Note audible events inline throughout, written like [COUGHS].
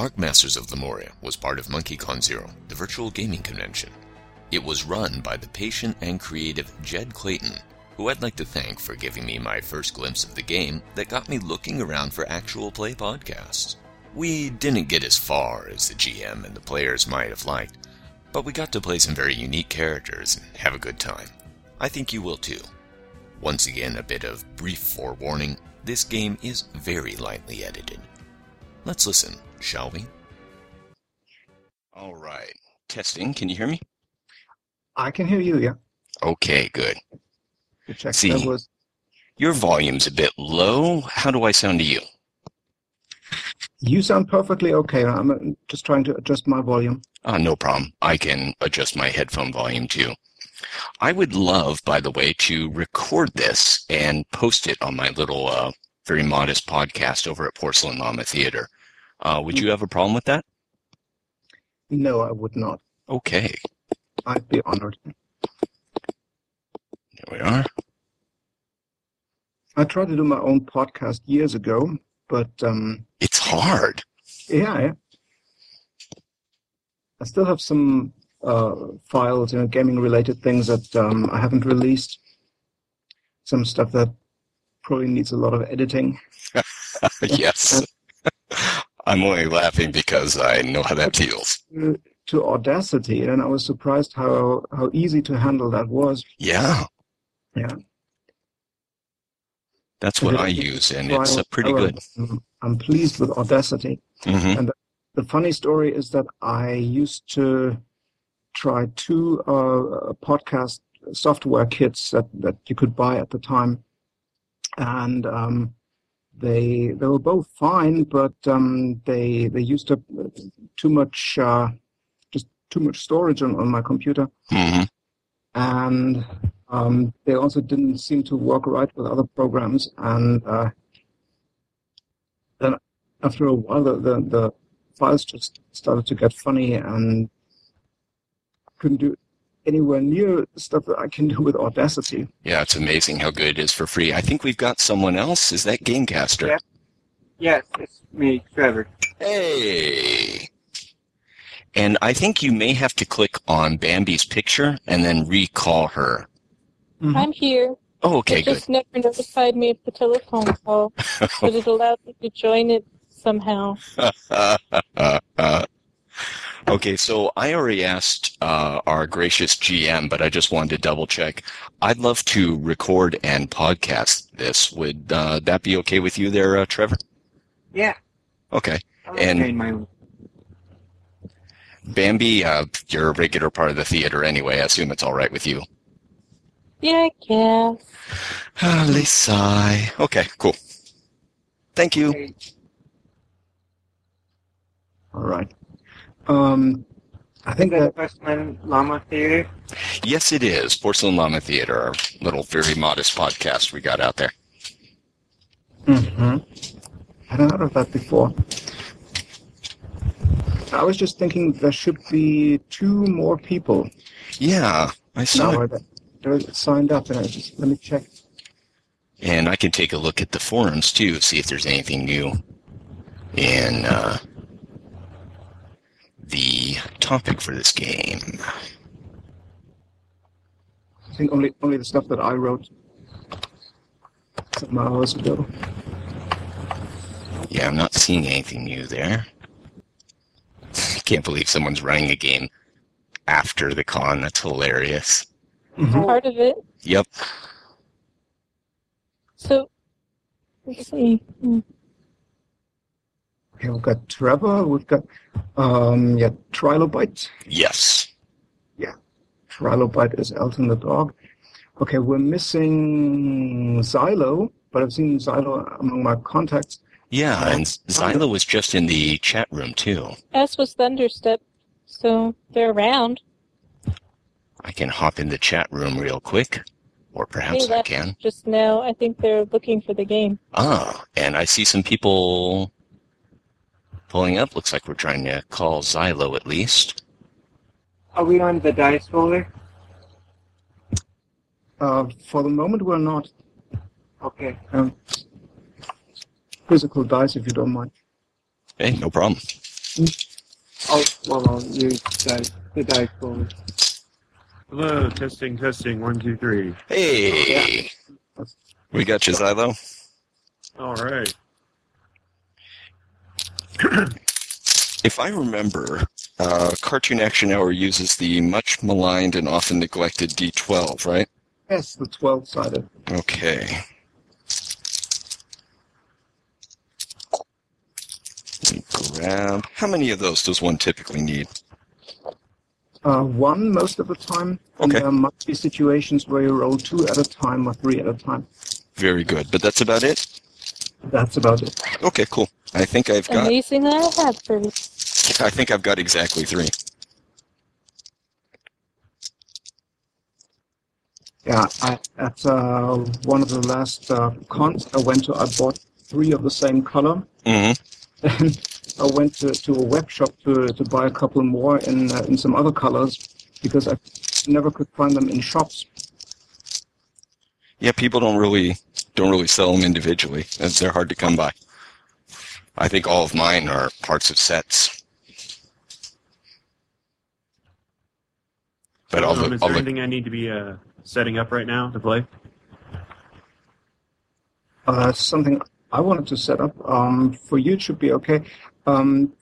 Arc Masters of Lemuria was part of MonkeyCon Zero, the virtual gaming convention. It was run by the patient and creative Jed Clayton, who I'd like to thank for giving me my first glimpse of the game that got me looking around for actual play podcasts. We didn't get as far as the GM and the players might have liked, but we got to play some very unique characters and have a good time. I think you will too. Once again, a bit of brief forewarning this game is very lightly edited. Let's listen, shall we? All right. Testing. Can you hear me? I can hear you, yeah. Okay, good. To check See. was Your volume's a bit low. How do I sound to you? you sound perfectly okay. I'm uh, just trying to adjust my volume. Uh, no problem. I can adjust my headphone volume too. I would love, by the way, to record this and post it on my little, uh, very modest podcast over at Porcelain Llama Theater. Uh, would you have a problem with that? No, I would not. Okay. I'd be honored. Here we are. I tried to do my own podcast years ago, but um, It's hard. yeah, yeah. I still have some uh, files, you know, gaming-related things that um, I haven't released. Some stuff that probably needs a lot of editing. [LAUGHS] yes. I'm only laughing because I know how that feels. Uh, To Audacity, and I was surprised how how easy to handle that was. Yeah. Yeah. That's what I use, and it's uh, While- pretty good. I'm- pleased with Audacity. hmm The funny story is that I used to try two uh, podcast software kits that, that you could buy at the time, and um, they they were both fine, but um, they they used up too much uh, just too much storage on, on my computer, hmm and um, they also didn't seem to work right with other programs. And uh, then after a while, the, the, the files just started to get funny and couldn't do anywhere near stuff that I can do with Audacity. Yeah, it's amazing how good it is for free. I think we've got someone else. Is that Gamecaster? Yeah. Yes, it's me, Trevor. Hey. And I think you may have to click on Bambi's picture and then recall her. Mm-hmm. I'm here. Oh, okay, it good. just never notified me of the telephone call, but it [LAUGHS] allowed me to join it somehow. [LAUGHS] okay, so I already asked uh, our gracious GM, but I just wanted to double check. I'd love to record and podcast this. Would uh, that be okay with you there, uh, Trevor? Yeah. Okay. I'll And- retain my. Bambi, uh, you're a regular part of the theater anyway. I assume it's all right with you. Yeah, I guess. [SIGHS] Ah, they sigh. Okay, cool. Thank you. Hey, All right. Um, I think that that Porcelain Llama Theater? Yes, it is. Porcelain Llama Theater, our little, very modest podcast we got out there. Mhm. I hadn't heard of that before. I was just thinking there should be two more people Yeah, I saw now it. that they're signed up. And I just let me check. And I can take a look at the forums too, see if there's anything new in uh, the topic for this game. I think only only the stuff that I wrote some hours ago. Yeah, I'm not seeing anything new there. I [LAUGHS] can't believe someone's running a game after the con. That's hilarious. Mhm. Part of it. Yep. So, let's see. Okay, we've got Trevor. We've got um, yeah, Trilobite. Yes. Yeah, Trilobite is Elton the dog. Okay, we're missing Xylo, but I've seen Xylo among my contacts. Yeah, and Xylo was just in the chat room too. As was Thunderstep, so they're around. I can hop in the chat room real quick, or perhaps They I can. Just now, I think they're looking for the game. Ah, and I see some people pulling up. Looks like we're trying to call Xylo at least. Are we on the dice roller? Uh, for the moment, we're not Okay. um, physical dice, if you don't mind. Hey, no problem. Oh, well, I'll use dice, the dice roller. Hello, testing, testing, one, two, three. Hey, Yeah. we got you, Xylo. All right. [CLEARS THROAT] If I remember, uh, Cartoon Action Hour uses the much maligned and often neglected D12, right? Yes, the 12 sided. Okay. Grab. How many of those does one typically need? Uh, one most of the time. And Okay. there might be situations where you roll two at a time or three at a time. Very good, but that's about it? That's about it. Okay, cool. I think I've got. Amazing that I have three. I think I've got exactly three. Yeah, I, at uh, one of the last uh, cons I went to, I bought three of the same color. Mm-hmm. And I went to, to a web shop to, to buy a couple more in uh, in some other colors because I never could find them in shops. Yeah, people don't really don't really sell them individually. as They're hard to come by. I think all of mine are parts of sets. But I'll um, look, is I'll there look anything I need to be uh, setting up right now to play? Uh, something I wanted to set up um, for you it should be okay. Um,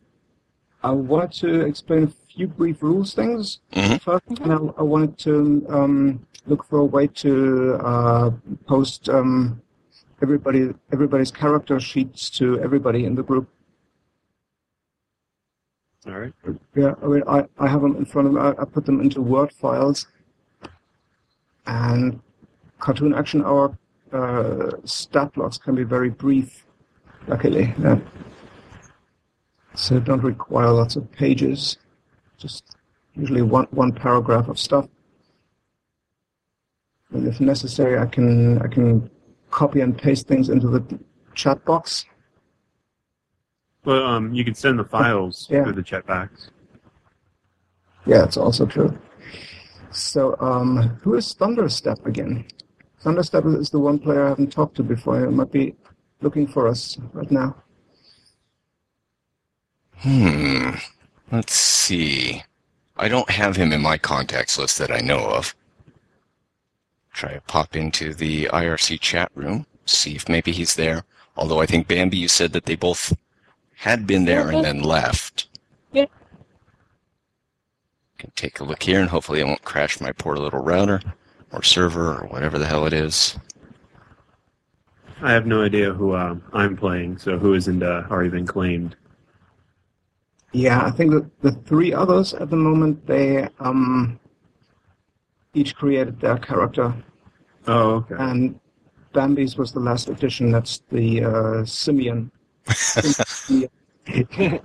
I wanted to explain a few brief rules things Mhm. first, and I, I wanted to um, look for a way to uh, post um, everybody everybody's character sheets to everybody in the group. All right. Yeah, I mean, I, I have them in front of me. I, I put them into Word files. And Cartoon Action Hour uh, stat blocks can be very brief, luckily. Yeah. So don't require lots of pages. Just usually one, one paragraph of stuff. And if necessary, I can I can copy and paste things into the chat box. Well, um, you can send the files Yeah. through the chat box. Yeah, it's also true. So, um, who is Thunderstep again? Thunderstep is the one player I haven't talked to before. He might be looking for us right now. Hmm. Let's see. I don't have him in my contacts list that I know of. Try to pop into the IRC chat room, see if maybe he's there. Although I think Bambi, you said that they both had been there and then left. Yeah. Can take a look here and hopefully it won't crash my poor little router or server or whatever the hell it is. I have no idea who um, I'm playing, so who isn't uh, already been claimed. Yeah, I think that the three others at the moment they um, each created their character, Oh, okay. and Bambi's was the last addition. That's the uh, Simeon. [LAUGHS]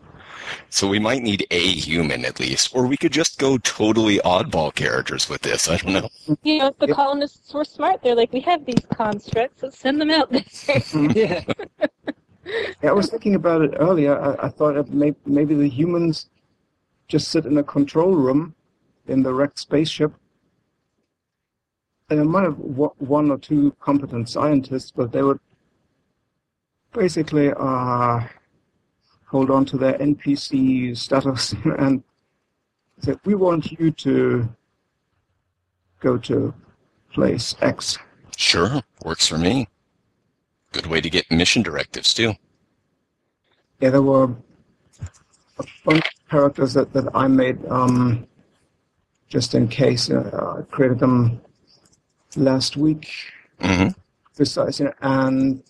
So we might need a human at least, or we could just go totally oddball characters with this. I don't know. You know, if the Yep. colonists were smart, they're like, we have these constructs, let's send them out there. [LAUGHS] yeah. Yeah, I was thinking about it earlier. I, I thought that may, maybe the humans just sit in a control room in the wrecked spaceship. And I might have w- one or two competent scientists, but they would basically uh, hold on to their NPC status [LAUGHS] and say, "We want you to go to place X." Sure, works for me. Good way to get mission directives too. Yeah, there were a bunch of characters that, that I made um, just in case. Uh, I created them last week, hmm precisely, and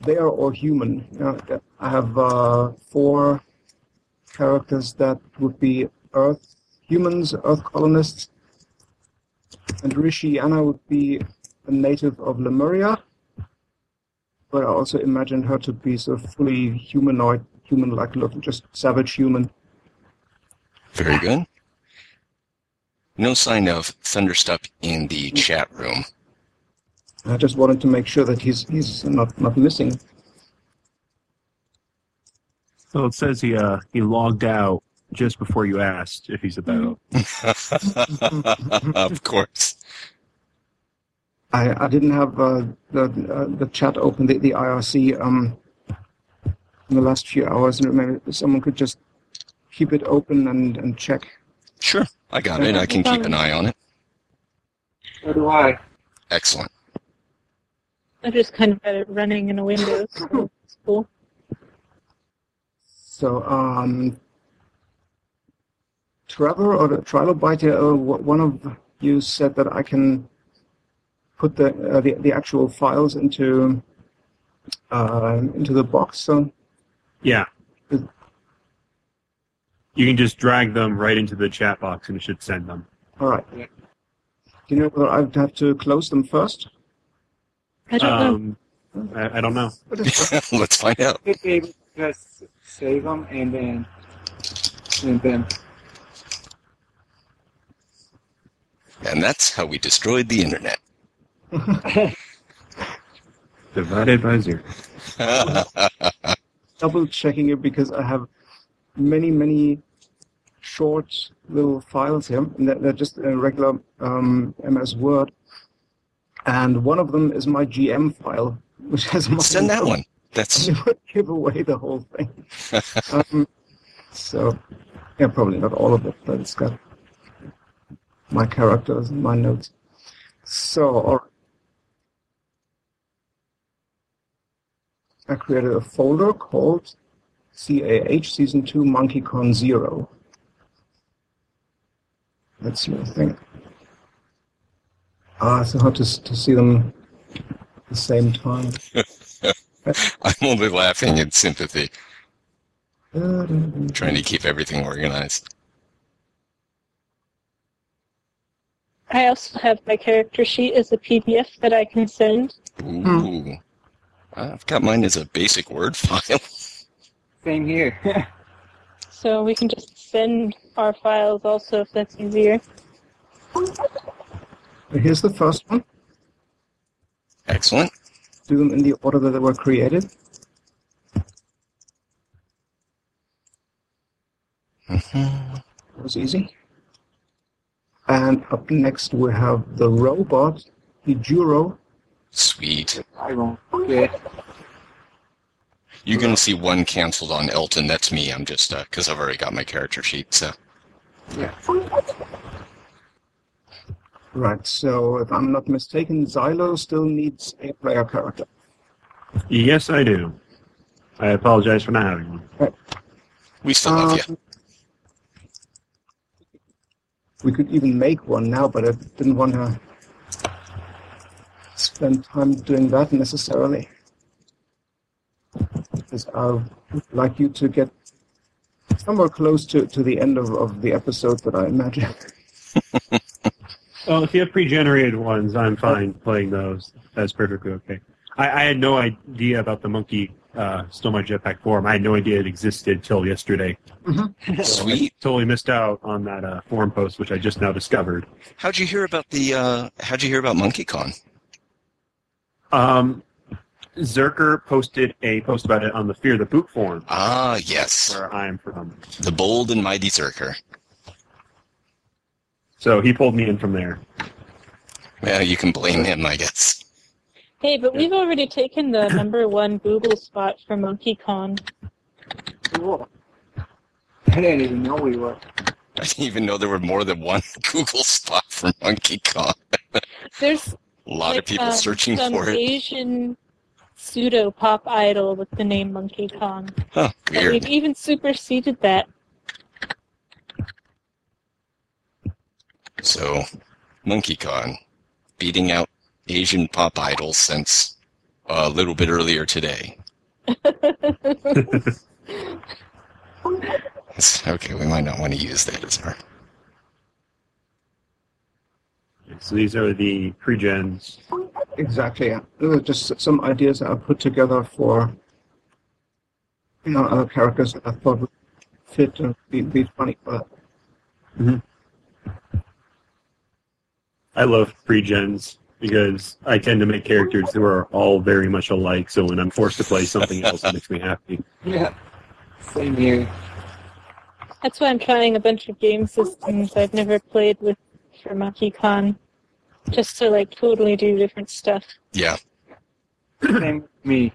they are all human. You know, I have uh, four characters that would be Earth humans, Earth colonists, and Rishi Anna would be a native of Lemuria. But I also imagined her to be sort of fully humanoid, human-like looking, just savage human. Very good. No sign of Thunderstep in the chat room. I just wanted to make sure that he's he's not not missing. So it says he uh, he logged out just before you asked if he's about. [LAUGHS] of course. I, I didn't have uh, the uh, the chat open, the, the IRC um, in the last few hours, and maybe someone could just keep it open and, and check. Sure, I got it. I can keep an eye on it. So do I. Excellent. I just kind of got it running in a window, so it's cool. So, um, Trevor or the Trilobite, uh, one of you said that I can put the uh, the, the actual files into uh, into the box. So, Yeah. Is- You can just drag them right into the chat box and it should send them. all right. Do you know whether I'd have to close them first? I don't know. Um, I, I don't know. [LAUGHS] [LAUGHS] Let's find out. Should be able to just save them and then and then And that's how we destroyed the internet. [LAUGHS] Divided by zero. Double checking it because I have many many short little files here, they're, they're just a regular um, MS Word. And one of them is my GM file, which has my Send that one. That's [LAUGHS] give away the whole thing. [LAUGHS] um, so, yeah, probably not all of it, but it's got my characters and my notes. So, all right. I created a folder called CAH Season 2 MonkeyCon Zero. Let's see I think. Ah, so hard to, to see them at the same time. [LAUGHS] I'm only laughing in sympathy, [LAUGHS] trying to keep everything organized. I also have my character sheet as a PDF that I can send. Ooh. I've got mine as a basic Word [LAUGHS] file. Same here. So we can just send our files also if that's easier. Here's the first one. Excellent. Do them in the order that they were created. Mhm. That was easy. And up next we have the robot, Hijuro. Sweet. I won't forget. You're going to see one canceled on Elton. That's me. I'm just, because I've already got my character sheet. So, Yeah. Right, so if I'm not mistaken, Xylo still needs a player character. Yes, I do. I apologize for not having one. we still love you. Um, we could even make one now, but I didn't want to spend time doing that necessarily. Because I would like you to get somewhere close to, to the end of, of the episode that I imagine. Well, if you have pre-generated ones, I'm fine playing those. That's perfectly okay. I, I had no idea about the monkey uh, stole my jetpack forum. I had no idea it existed till yesterday. [LAUGHS] Sweet. Totally missed out on that uh, forum post, which I just now discovered. How'd you hear about the, uh, how'd you hear about MonkeyCon? Um, Zerker posted a post about it on the Fear the Boot forum, Ah, yes. where I'm from. The bold and mighty Zerker. So he pulled me in from there. Well, you can blame him, I guess. Hey, but we've already taken the number [COUGHS] one Google spot for MonkeyCon. Cool. I didn't even know we were. I didn't even know there were more than one [LAUGHS] Google spot for MonkeyCon. There's [LAUGHS] A lot like, of people um, searching some for it. Asian pseudo pop idol with the name MonkeyCon. Huh, And weird. we've even superseded that. So, MonkeyCon beating out Asian pop idols since uh, a little bit earlier today. [LAUGHS] [LAUGHS] Okay, we might not want to use that as our. So these are the pre-gens. Exactly, yeah. Are just some ideas that I put together for, you know, other characters that I thought would fit and be, be funny. But mm-hmm. I love pre-gens because I tend to make characters who are all very much alike. So when I'm forced to play something else, it makes me happy. Yeah. Same here. That's why I'm trying a bunch of game systems I've never played with for MonkeyCon. Just to like totally do different stuff. Yeah, Same with me.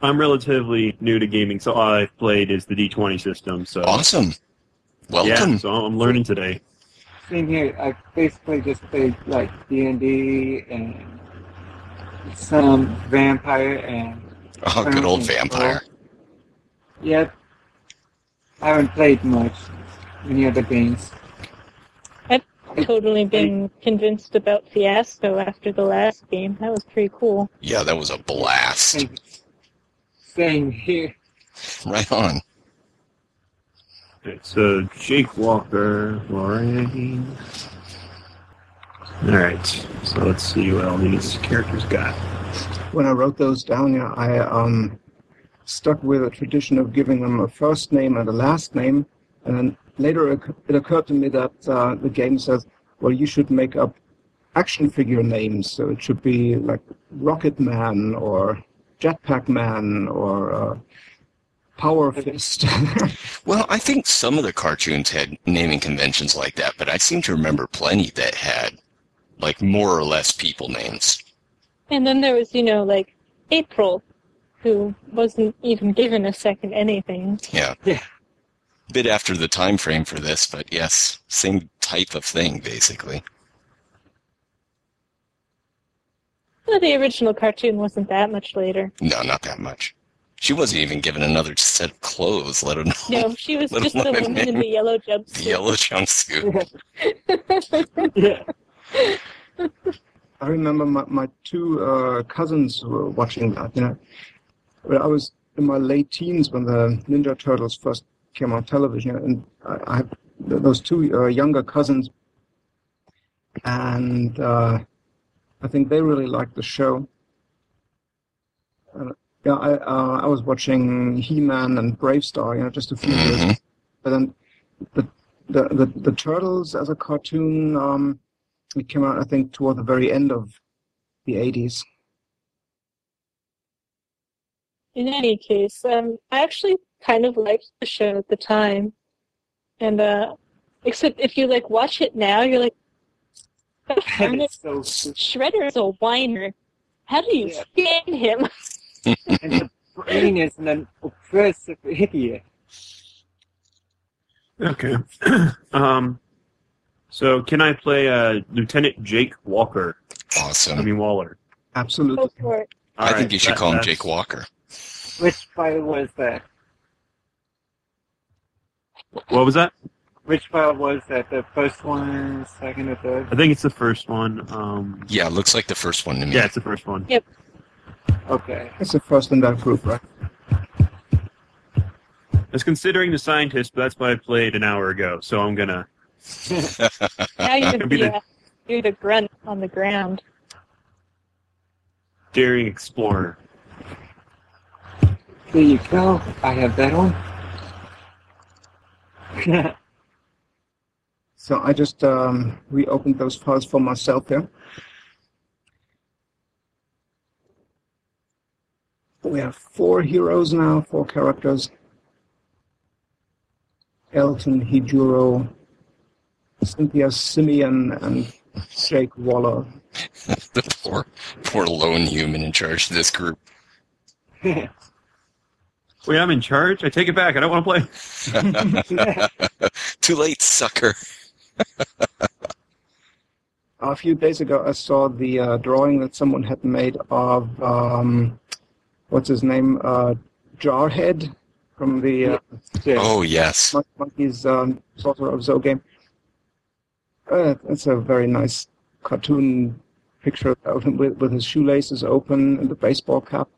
I'm relatively new to gaming, so all I've played is the D20 system. So Awesome. Welcome. yeah, so I'm learning today. Same here. I basically just played like D and D and some vampire and Oh, good old vampire. yep. I haven't played much any other games. Totally been convinced about Fiasco after the last game. That was pretty cool. Yeah, that was a blast. Same, same here. Right on. It's uh, Jake Walker, Lorraine. All right, so let's see what all these characters got. When I wrote those down, yeah, I um, stuck with a tradition of giving them a first name and a last name, and then later it it occurred to me that uh, the game says, well, you should make up action figure names, so it should be like Rocket Man or Jetpack Man or uh, Power Fist. [LAUGHS] Well, I think some of the cartoons had naming conventions like that, but I seem to remember plenty that had like more or less people names. And then there was, you know, like April, who wasn't even given a second anything. Yeah. Yeah. Bit after the time frame for this, but yes, same type of thing basically. Well, the original cartoon wasn't that much later. No, not that much. She wasn't even given another set of clothes, let alone No, she was [LAUGHS] just the woman. woman in the yellow jumpsuit. the jumpsuit. yellow jumpsuit. Yeah. [LAUGHS] I remember my, my two uh, cousins were watching that. You know, Well, I was in my late teens when the Ninja Turtles first came on television, and I, I have those two uh, younger cousins, and uh, I think they really liked the show. And, yeah, I uh, I was watching He-Man and BraveStarr, you know, just a few years Mhm. but then the the the, the turtles as a cartoon um it came out i think toward the very end of the 80s In any case, um, I actually kind of liked the show at the time, and uh, except if you like watch it now, you're like, "God darn it, It's so. Shredder is a whiner. How do you Yeah. stand him? [LAUGHS] and the brain is an oppressive idiot. Okay. [CLEARS THROAT] um, so can I play uh, Lieutenant Jake Walker? Awesome. I mean Waller. absolutely Go for it. I All think you should that- call him that's- Jake Walker. Which file was that? What was that? Which file was that? The first one, second, or third? I think it's the first one. Um, Yeah, looks like the first one to me. yeah, it's the first one. Yep. Okay. it's the first in that group right It's considering the scientist, but that's what I played an hour ago. So I'm gonna. [LAUGHS] Now you're [LAUGHS] Could be the, the- uh, you're the grunt on the ground. Daring Explorer. There you go. I have that one. [LAUGHS] so i just um reopened those files for myself here. We have four heroes now four characters. Elton hijuro cynthia simeon and jake waller. [LAUGHS] The poor, poor lone human in charge of this group. [LAUGHS] Wait, I'm in charge. I take it back. I don't want to play. [LAUGHS] Too late, sucker. [LAUGHS] A few days ago, I saw the uh, drawing that someone had made of um, what's his name, uh, Jarhead from the uh, Yeah. Oh yes. Mon- Monkey's um, Sorcerer of Zoe game. Uh, it's a very nice cartoon picture of him with, with his shoelaces open and the baseball cap.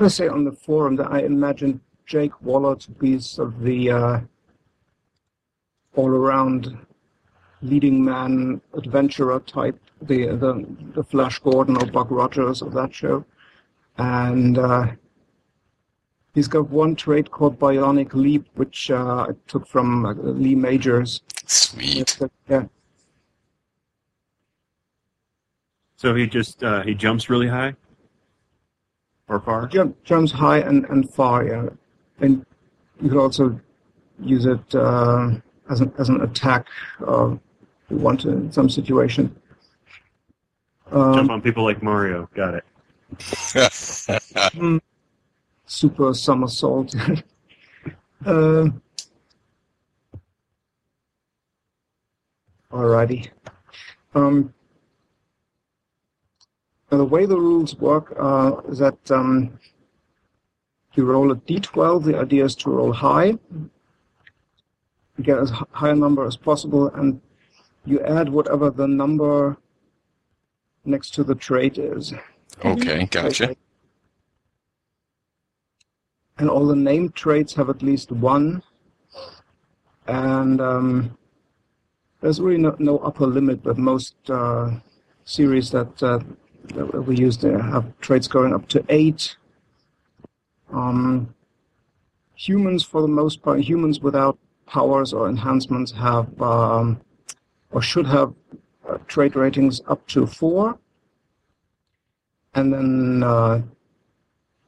I say on the forum that I imagine Jake Waller to be sort of the uh, all-around leading man adventurer type, the the the Flash Gordon or Buck Rogers of that show, and uh, he's got one trait called Bionic Leap, which uh, I took from uh, Lee Majors. Sweet. Yeah, So he just uh, he jumps really high or far. jump, jumps high and, and far, yeah. And you could also use it uh, as, an, as an attack uh, if you want to in some situation. Jump Um, on people like Mario. Got it. [LAUGHS] super somersault. [LAUGHS] uh, alrighty. Um, now the way the rules work uh, is that um, you roll a d12. The idea is to roll high, get as high a number as possible, and you add whatever the number next to the trait is. okay, gotcha. And all the named traits have at least one. And um, there's really no, no upper limit, but most uh, series that, uh, that we use there have traits going up to eight. Um, humans, for the most part, humans without powers or enhancements have um, or should have uh, trait ratings up to four. And then uh,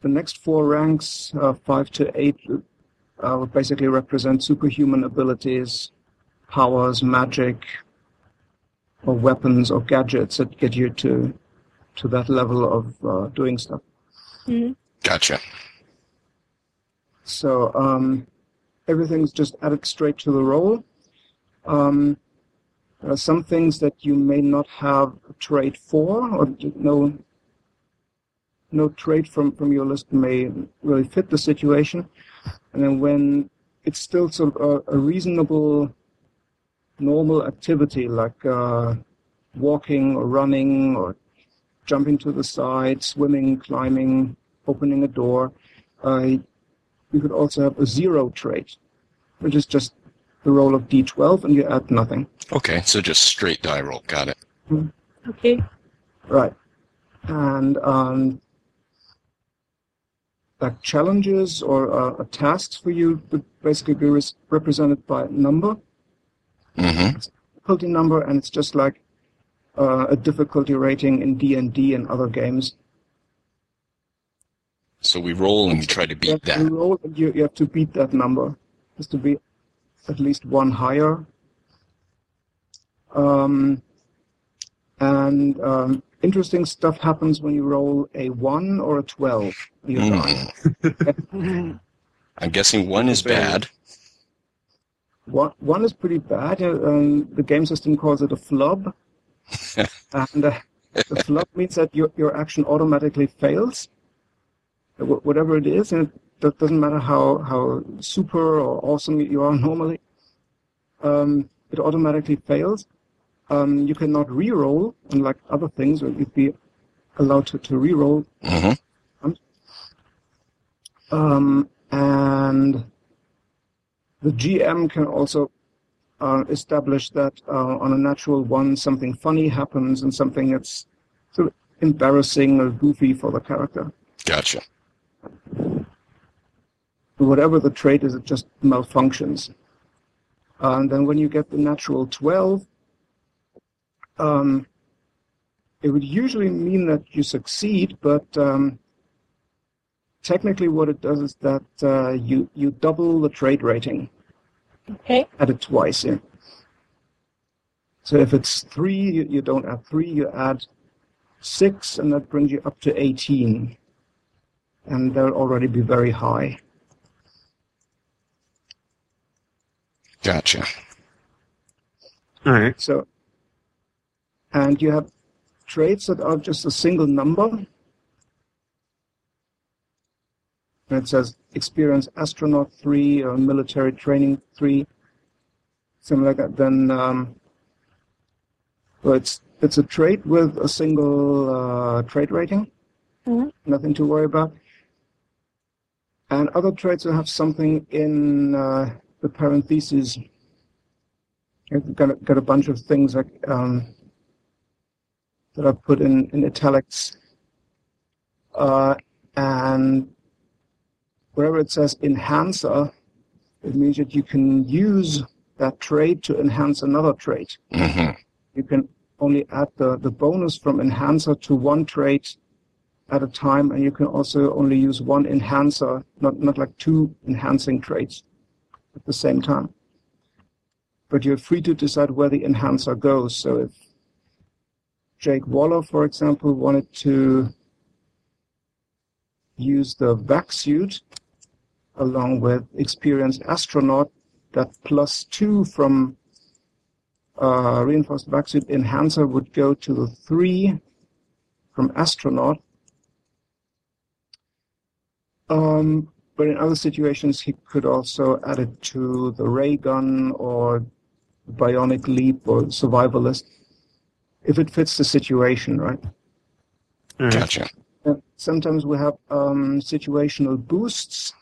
the next four ranks, uh, five to eight, uh, basically represent superhuman abilities, powers, magic, or weapons or gadgets that get you to to that level of uh, doing stuff. Mhm. Gotcha. So um, everything's just added straight to the roll. Um, there are some things that you may not have a trait for, or no no trait from, from your list may really fit the situation. And then when it's still sort of a, a reasonable, normal activity like uh, walking or running or jumping to the side, swimming, climbing, opening a door, uh, you could also have a zero trait, which is just the roll of d12 and you add nothing. Okay, so just straight die roll. Got it. Okay. Right. And um, like challenges or uh, tasks for you would basically be res- represented by a number, Mm-hmm. difficulty number, and it's just like uh, a difficulty rating in D&D and other games. So we roll and we try to You beat to that. roll and you, you have to beat that number. It has to be at least one higher. Um, and um, interesting stuff happens when you roll a 1 or a 12. You. Mm. I'm guessing one is bad. One, one is pretty bad. uh, Um, the game system calls it a flub. And uh, the flub means that your, your action automatically fails, whatever it is. And it doesn't matter how, how super or awesome you are [LAUGHS] normally. Um, it automatically fails. Um, you cannot re-roll, unlike other things where you'd be allowed to, to re-roll. Mm-hmm. Um, and the GM can also uh, establish that uh, on a natural one, something funny happens and something that's sort of embarrassing or goofy for the character. Gotcha. Whatever the trait is, it just malfunctions. And then when you get the natural 12, um, it would usually mean that you succeed, but um, technically what it does is that uh, you, you double the trait rating. Okay. add it twice. Yeah. So if it's three, you, you don't add three, you add six, and that brings you up to 18. And they'll already be very high. Gotcha. All right. So, and you have traits that are just a single number. And it says experience astronaut three or military training three, something like that. Then, um, so it's it's a trait with a single uh, trait rating. Mhm. Nothing to worry about. And other traits will have something in uh, the parentheses I've got a, got a bunch of things like um, that I've put in, in italics. Uh, and wherever it says enhancer, it means that you can use that trait to enhance another trait. Mm-hmm. You can only add the, the bonus from enhancer to one trait at a time, and you can also only use one enhancer, not, not like two enhancing traits at the same time but you're free to decide where the enhancer goes. So if Jake Waller, for example, wanted to use the vac suit along with experienced astronaut, that plus two from uh, reinforced vac suit enhancer would go to the three from astronaut. Um, but in other situations, he could also add it to the ray gun or bionic leap or survivalist if it fits the situation, right? Gotcha. Sometimes we have um, situational boosts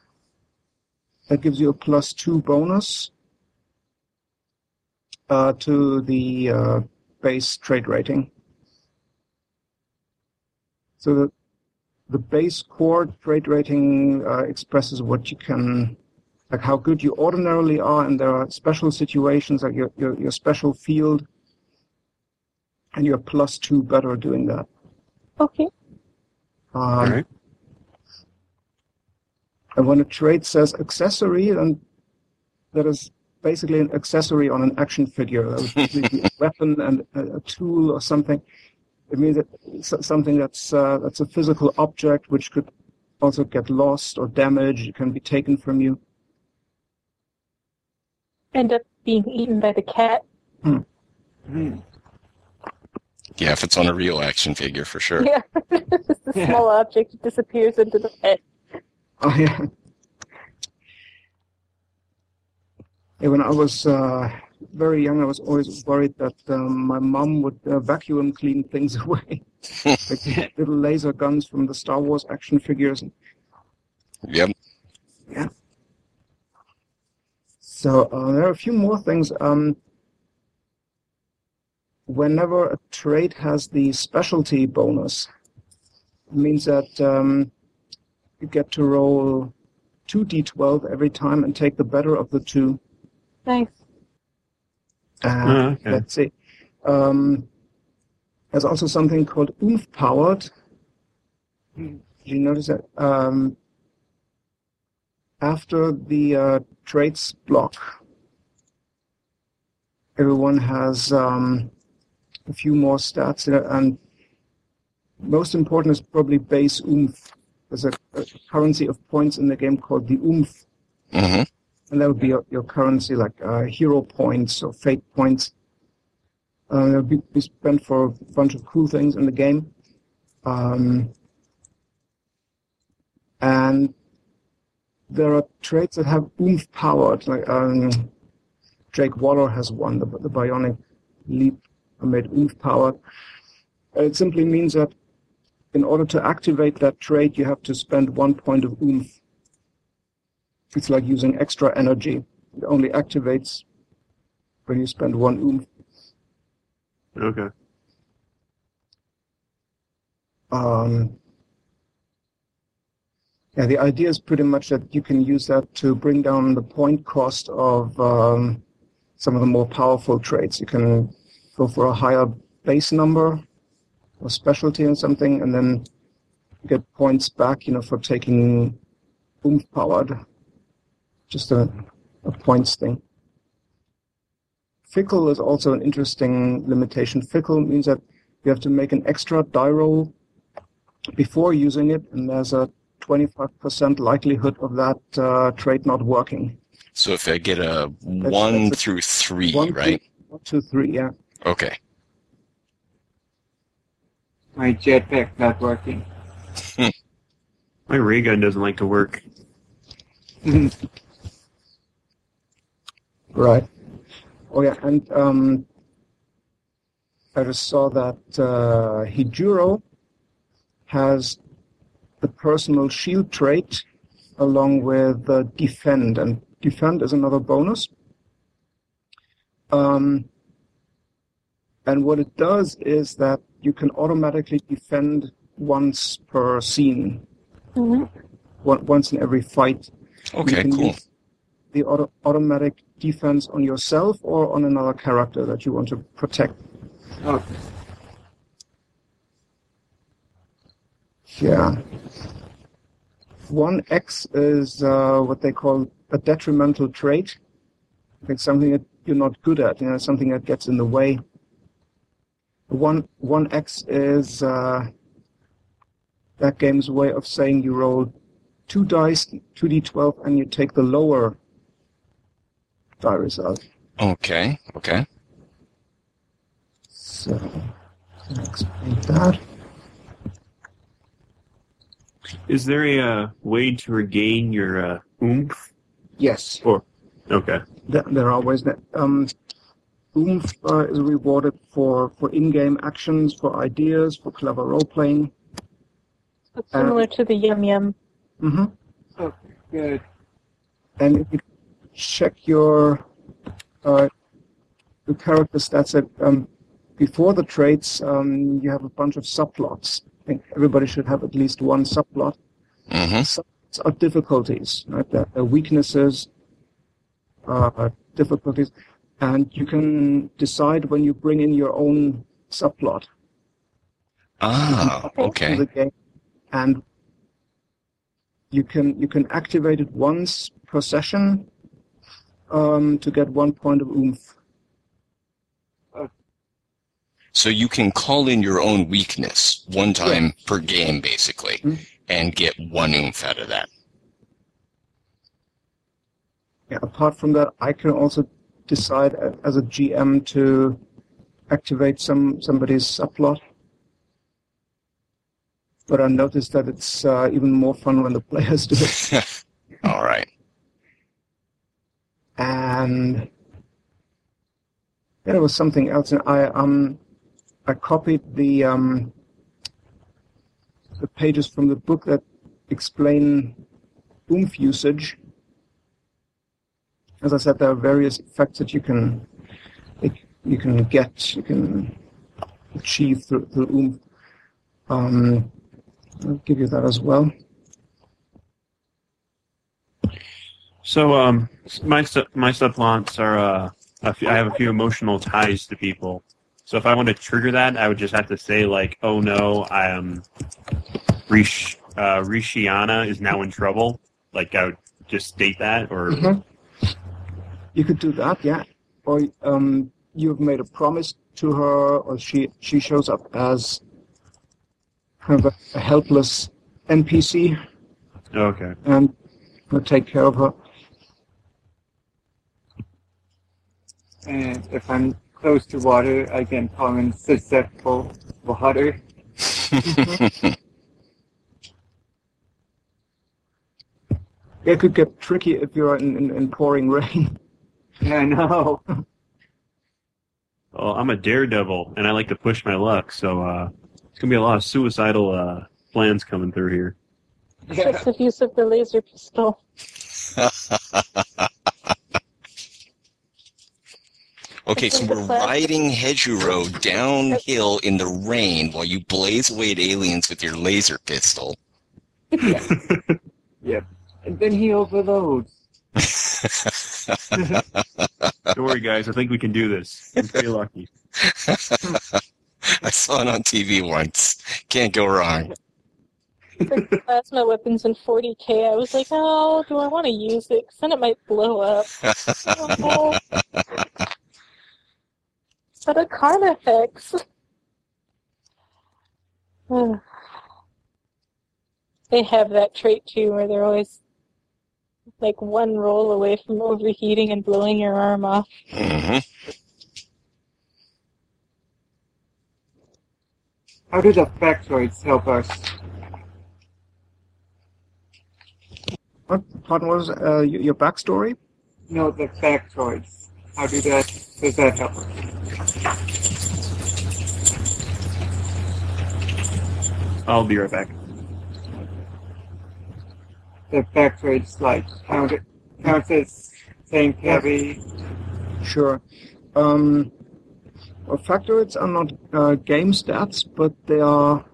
that gives you a plus two bonus uh, to the uh, base trait rating. So the, the base core trait rating uh, expresses what you can, like how good you ordinarily are, and there are special situations like your, your, your special field, and you're plus two better doing that. Okay. Um, All right. And when a trait says accessory, then that is basically an accessory on an action figure. That would be a [LAUGHS] weapon and a, a tool or something. It means that it's something that's uh, that's a physical object which could also get lost or damaged. It can be taken from you. End up being eaten by the cat. Hmm. Yeah, if it's on a real action figure, for sure. Yeah. [LAUGHS] Just a Yeah. small object disappears into the pit. Oh yeah. Yeah, when I was uh, very young, I was always worried that um, my mom would uh, vacuum clean things [LAUGHS] away, like [LAUGHS] little laser guns from the Star Wars action figures. Yep. Yeah. So uh, there are a few more things. Um, whenever a trait has the specialty bonus, it means that um, you get to roll two d12 every time and take the better of the two. Nice. Uh, Oh, okay. Let's see. Um, there's also something called oomph powered. Did you notice that? Um, after the uh, traits block, everyone has um, a few more stats, in it, and most important is probably base oomph. There's a, a currency of points in the game called the oomph hmm and that would be your, your currency, like uh, hero points or fate points. Uh, they'll be, be spent for a bunch of cool things in the game. Um, and there are traits that have oomph powered, like um, Jake Waller has one, the, the bionic leap made oomph powered. It simply means that in order to activate that trait, you have to spend one point of oomph it's like using extra energy. It only activates when you spend one oomph. Okay. Um, yeah, the idea is pretty much that you can use that to bring down the point cost of um, some of the more powerful traits. You can go for a higher base number or specialty or something, and then get points back, you know, for taking oomph powered. Just a, a points thing. Fickle is also an interesting limitation. Fickle means that you have to make an extra die roll before using it, and there's a 25% likelihood of that uh, trait not working. So if I get a one that's a- through three, One, right? two, one, two, three, yeah. Okay. My jetpack not working. [LAUGHS] My ray gun doesn't like to work. [LAUGHS] Right. Oh yeah, and um, I just saw that uh, Hijuro has the personal shield trait along with uh, defend, and defend is another bonus. Um, and what it does is that you can automatically defend once per scene, hmm once in every fight. You Okay, can cool. use The auto- automatic defense on yourself or on another character that you want to protect. Okay. Yeah. One X is uh, what they call a detrimental trait. It's something that you're not good at, you know, something that gets in the way. One one X is uh, that game's way of saying you roll two dice, two d twelve, and you take the lower die result. Okay, okay. So I'll explain that. Is there a uh, way to regain your uh, oomph? Yes, Or Okay. there, there are ways that um, oomph uh, is rewarded for for in-game actions, for ideas, for clever role playing. It's similar to the yum yum. Mm hmm Okay, good. and if you check your uh, the character stats at, um, before the traits, um, you have a bunch of subplots. I think everybody should have at least one subplot. Mm-hmm. Subplots are difficulties, right? They're, they're weaknesses, uh, difficulties, and you can decide when you bring in your own subplot Ah, okay. the game, and you can you can activate it once per session um, to get one point of oomph. So you can call in your own weakness one time per game, basically, Mhm. and get one oomph out of that. Yeah, apart from that, I can also decide as a GM to activate some somebody's subplot. But I noticed that it's uh, even more fun when the [LAUGHS] players do it. [LAUGHS] All right. and there was something else. And I um I copied the um the pages from the book that explain oomph usage. As I said, there are various effects that you can you can get, you can achieve through, through oomph. Um, I'll give you that as well. So, um, my my subplots are uh, few, I have a few emotional ties to people. So if I want to trigger that, I would just have to say like, "Oh no, I am Rish uh, Rishiana is now in trouble." Like I would just state that, or Mhm. You could do that, yeah. Or um, you've made a promise to her, or she she shows up as kind of a, a helpless NPC, okay, and will take care of her. And if I'm close to water, I can call in susceptible water. [LAUGHS] It could get tricky if you're in, in, in pouring rain. Yeah, [LAUGHS] I know. well, I'm a daredevil and I like to push my luck, so uh, it's gonna be a lot of suicidal uh, plans coming through here. Yeah. Excessive use of the laser pistol. [LAUGHS] Okay, so we're riding Hedgerow downhill in the rain while you blaze away at aliens with your laser pistol. [LAUGHS] Yep. And then he overloads. [LAUGHS] Don't worry, guys. I think we can do this. I'm pretty lucky. [LAUGHS] I saw it on TV once. Can't go wrong. The plasma weapons in 40k, I was like, oh, do I want to use it? Because then it might blow up. Oh. [LAUGHS] but a Carnifex. [SIGHS] they have that trait too, where they're always like one roll away from overheating and blowing your arm off. hmm How do the factoids help us? What what was uh, your, your backstory? No, the factoids. How do that? Does that help us? I'll be right back. The factoids like count it counts as heavy. Sure. Um, well, factoids are not uh, game stats, but they are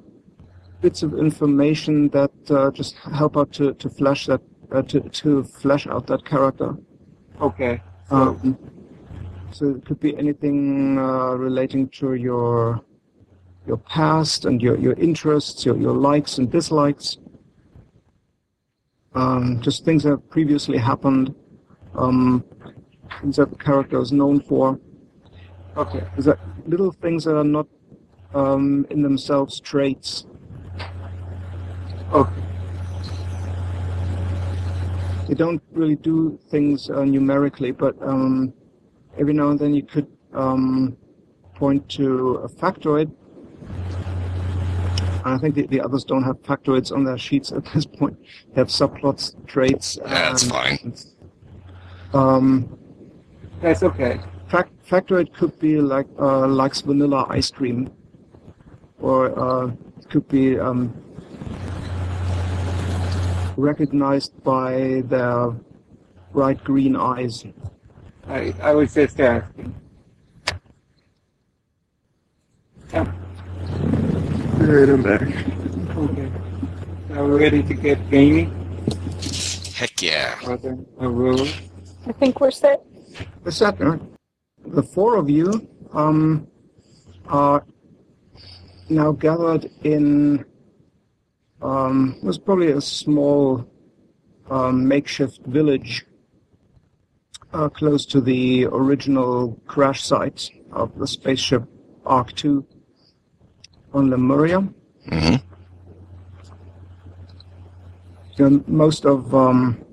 bits of information that uh, just help out to, to flesh that uh, to to flesh out that character. Okay. So Um, so it could be anything uh, relating to your your past and your, your interests, your, your likes and dislikes. Um, just things that have previously happened, um, things that the character is known for. okay. Is that little things that are not um, in themselves traits. Okay. They don't really do things uh, numerically, but um, every now and then you could um, point to a factoid. I think the, the others don't have factoids on their sheets at this point. They have subplots, traits. Yeah, That's fine. Um, That's okay. fac- factoid could be like uh, likes vanilla ice cream, or uh, it could be um, recognized by their bright green eyes. I, I was just asking. Yeah, Alright, I'm back. okay. Are we ready to get gaming? Heck yeah. Are there a rule? I think we're set. The second, the four of you um, are now gathered in um, was probably a small um, makeshift village uh, close to the original crash site of the spaceship Ark II on Lemuria. hmm You know, most of um,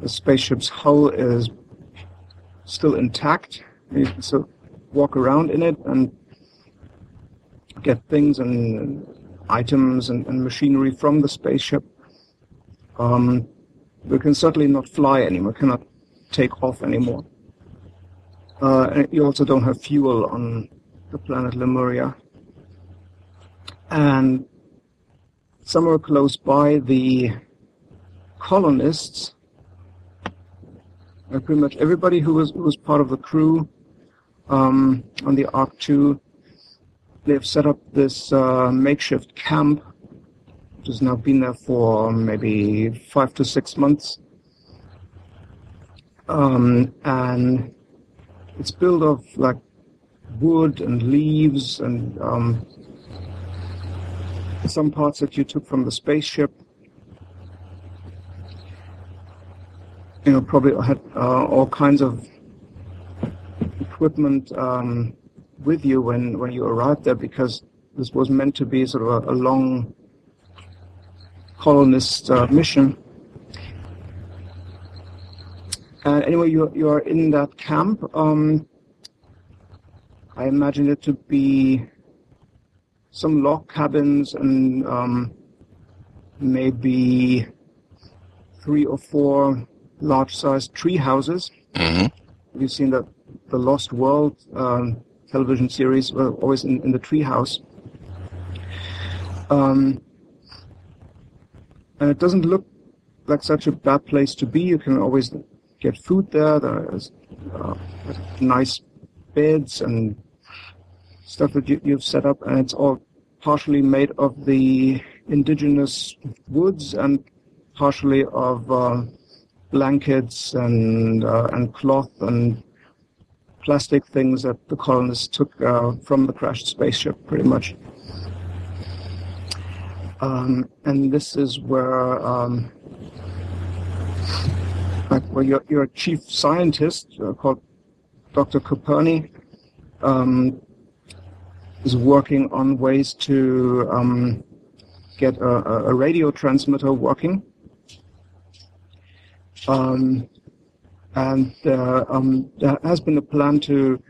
the spaceship's hull is still intact. You can still walk around in it and get things and items and, and machinery from the spaceship. Um, we can certainly not fly anymore, cannot take off anymore. Uh, you also don't have fuel on the planet Lemuria. And somewhere close by, the colonists, pretty much everybody who was, who was part of the crew um, on the Ark II, they've set up this uh, makeshift camp, which has now been there for maybe five to six months. Um, and it's built of like wood and leaves and um, some parts that you took from the spaceship. You know, probably had uh, all kinds of equipment um, with you when, when you arrived there because this was meant to be sort of a, a long colonist uh, mission. And anyway, you, you are in that camp. Um, I imagine it to be some log cabins and um, maybe three or four large-sized tree houses. hmm You've seen that the Lost World um, television series, were always in, in the treehouse. Um, and it doesn't look like such a bad place to be. You can always get food there. There's uh, nice beds and stuff that you, you've set up, and it's all partially made of the indigenous woods and partially of uh, blankets and uh, and cloth and plastic things that the colonists took uh, from the crashed spaceship, pretty much. Um, and this is where, um, like, where your, your chief scientist, uh, called Dr. Coperni, um, is working on ways to um, get a, a radio transmitter working. Um, and uh, um, there has been a plan to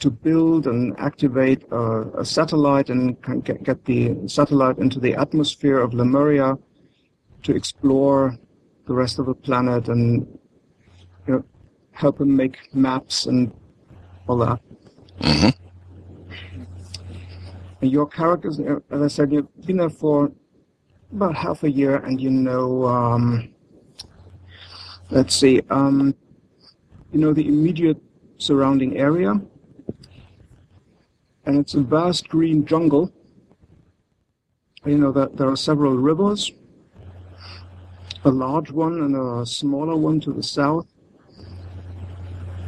to build and activate a, a satellite and get, get the satellite into the atmosphere of Lemuria to explore the rest of the planet and you know, help him make maps and all that. hmm And your characters, as I said, you've been there for about half a year, and you know, um, let's see, um, you know the immediate surrounding area, and it's a vast green jungle. You know that there are several rivers, a large one and a smaller one to the south,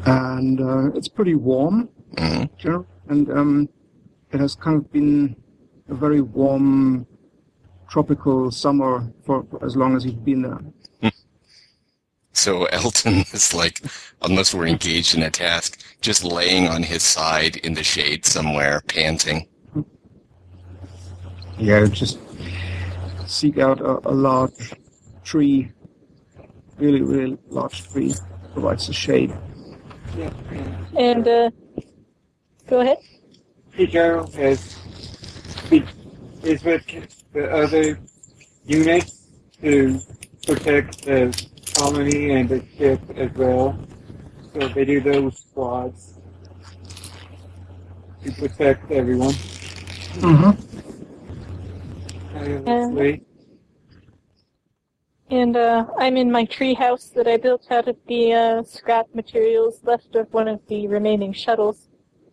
and uh, it's pretty warm hmm you know, and um, it has kind of been a very warm tropical summer for, for as long as you've been there. [LAUGHS] So Elton is like, unless we're engaged in a task, just laying on his side in the shade somewhere, panting. yeah, just seek out a, a large tree, really, really large tree, provides the shade. Yeah. And uh, go ahead. Pico is is with the other units to protect the colony and the ship as well. So they do those squads to protect everyone. Mm-hmm. Obviously. And uh, I'm in my tree house that I built out of the uh, scrap materials left of one of the remaining shuttles.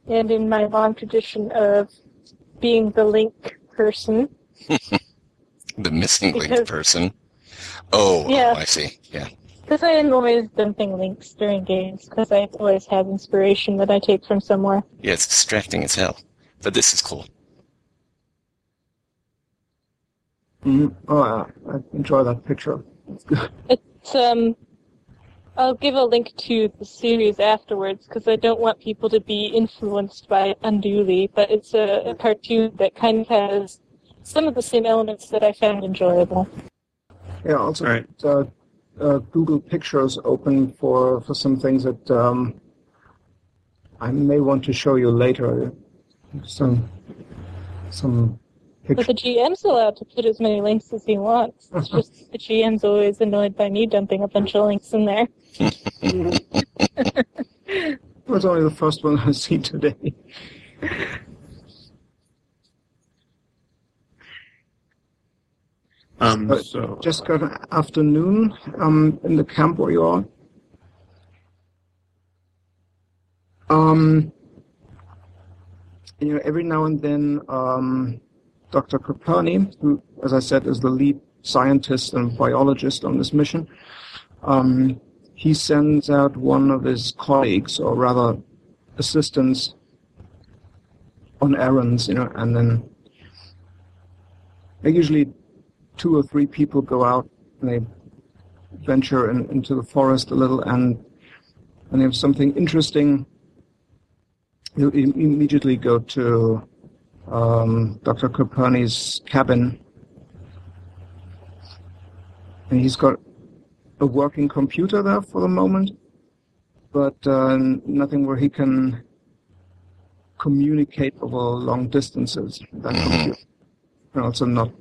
And in my long tradition of being the link person. [LAUGHS] The missing link person. Oh, oh, Yeah. I see. Yeah. Because I am always dumping links during games, because I always have inspiration that I take from somewhere. Yeah, it's distracting as hell. But this is cool. mm Oh, I, I enjoy that picture. It's [LAUGHS] good. It's, um, I'll give a link to the series afterwards, because I don't want people to be influenced by it unduly, but it's a, a cartoon that kind of has some of the same elements that I found enjoyable. Yeah, also All right. uh, uh, Google Pictures open for for some things that um, I may want to show you later. Some some But the GM's allowed to put as many links as he wants. It's [LAUGHS] just the GM's always annoyed by me dumping a bunch of links in there. It was only the first one I've seen today. Um, But so Just got an afternoon um, in the camp where you are. Um, you know, every now and then, um, Dr. Kripani, who, as I said, is the lead scientist and biologist on this mission, um, he sends out one of his colleagues, or rather assistants, on errands, you know, and then usually two or three people go out and they venture in, into the forest a little and and they have something interesting you immediately go to um, Dr. Kopani's cabin and he's got a working computer there for the moment but uh, nothing where he can communicate over long distances with that Mhm. computer and also not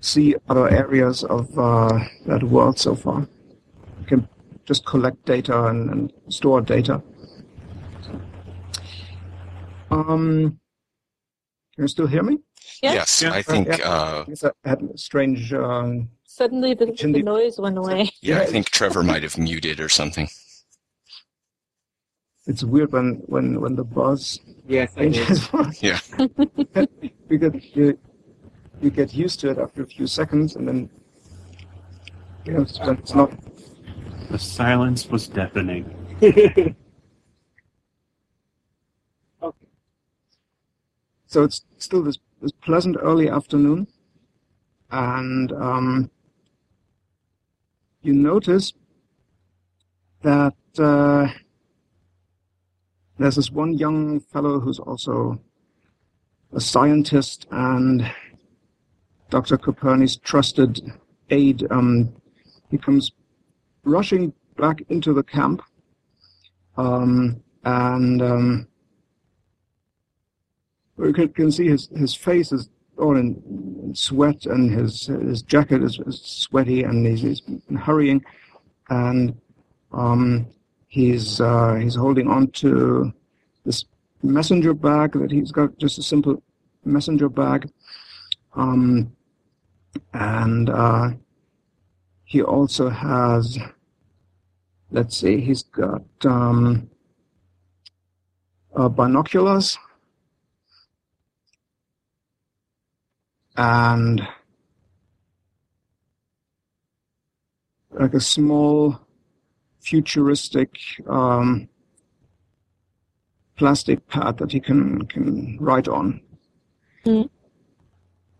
see other areas of uh, that world so far. You can just collect data and, and store data. Um, can you still hear me? Yeah. Yes, Yeah. I think. Yeah. Uh, I I had a strange. Um, Suddenly the, the the- noise went away. yeah, I think Trevor might have muted or something. it's weird when when when the buzz Yes, I did. changes. Yeah. [LAUGHS] because you, you get used to it after a few seconds, and then you know it's not the silence was deafening. [LAUGHS] okay. So it's still this, this pleasant early afternoon, and um, you notice that uh, there's this one young fellow who's also a scientist and Dr. Copernic's trusted aide. Um, he comes rushing back into the camp, um, and um, you can, can see his, his face is all in, sweat and his his jacket is, is sweaty and he's, he's hurrying. And um, he's uh, he's holding on to this messenger bag that he's got just a simple messenger bag. Um, and uh, he also has let's see he's got um, uh, binoculars and like a small futuristic um, plastic pad that he can can write on. Mm.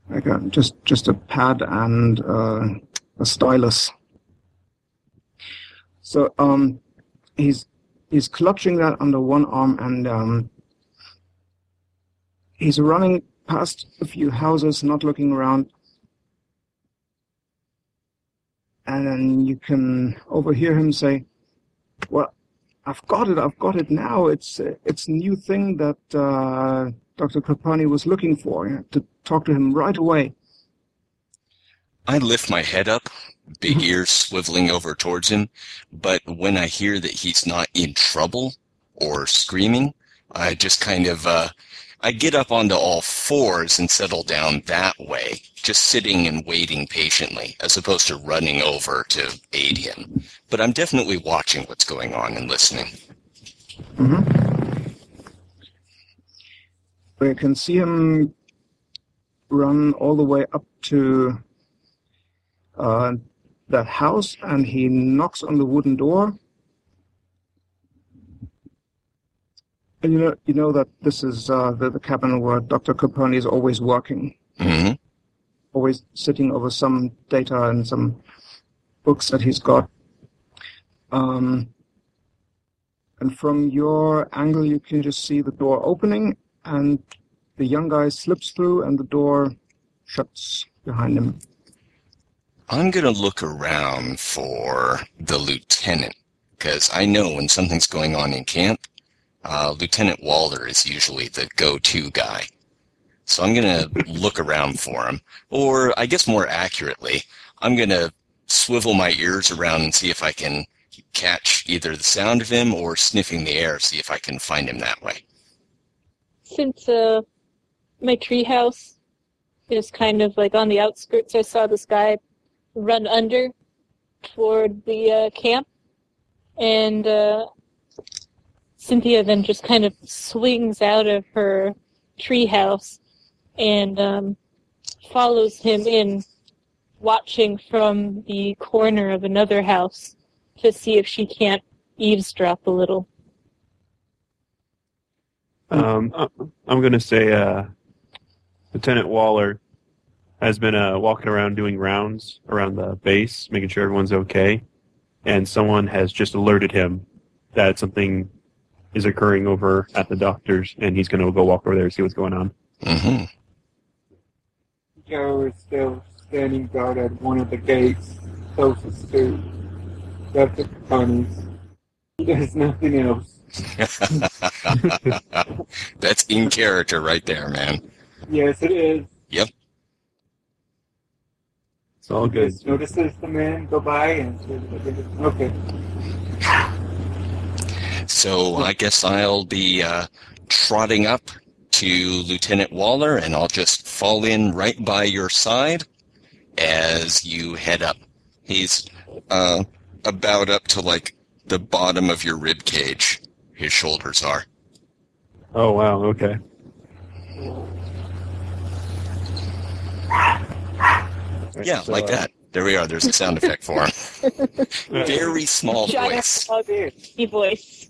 Like a, just just a pad and uh, a stylus. So um, he's he's clutching that under one arm and um, he's running past a few houses, not looking around. And then you can overhear him say, well, I've got it, I've got it now. It's, it's a new thing that uh, Dr. Krapani was looking for. You have to talk to him right away. I lift my head up, big ears swiveling over towards him, but when I hear that he's not in trouble or screaming, I just kind of uh, I get up onto all fours and settle down that way, just sitting and waiting patiently, as opposed to running over to aid him. But I'm definitely watching what's going on and listening. Mm-hmm. We can see him run all the way up to uh, that house, and he knocks on the wooden door. And you know, you know that this is uh, the, the cabin where Dr. Capone is always working, hmm always sitting over some data and some books that he's got. Um, and from your angle, you can just see the door opening, and the young guy slips through, and the door shuts behind him. I'm going to look around for the lieutenant because I know when something's going on in camp, uh, Lieutenant Waller is usually the go-to guy. So I'm going to look around for him. Or I guess more accurately, I'm going to swivel my ears around and see if I can catch either the sound of him or sniffing the air, see if I can find him that way. Since uh, my treehouse is kind of like on the outskirts, I saw this guy run under toward the uh, camp, and uh, Cynthia then just kind of swings out of her treehouse and um, follows him in, watching from the corner of another house to see if she can't eavesdrop a little. Um, I'm going to say uh, Lieutenant Waller has been uh, walking around doing rounds around the base, making sure everyone's okay, and someone has just alerted him that something is occurring over at the doctor's, and he's going to go walk over there and see what's going on. hmm Joe is still standing guard at one of the gates closest to Dr. Connie's. He does nothing else. [LAUGHS] That's in character right there, man. Yes, it is. Yep. It's all good. Just notices the man go by and says, okay. So I guess I'll be uh, trotting up to Lieutenant Waller, and I'll just fall in right by your side as you head up. He's uh, about up to like the bottom of your rib cage. His shoulders are. Oh wow, okay. Yeah, So, like uh, that. There we are. There's a sound effect for him. [LAUGHS] Very small Giant voice. He voice.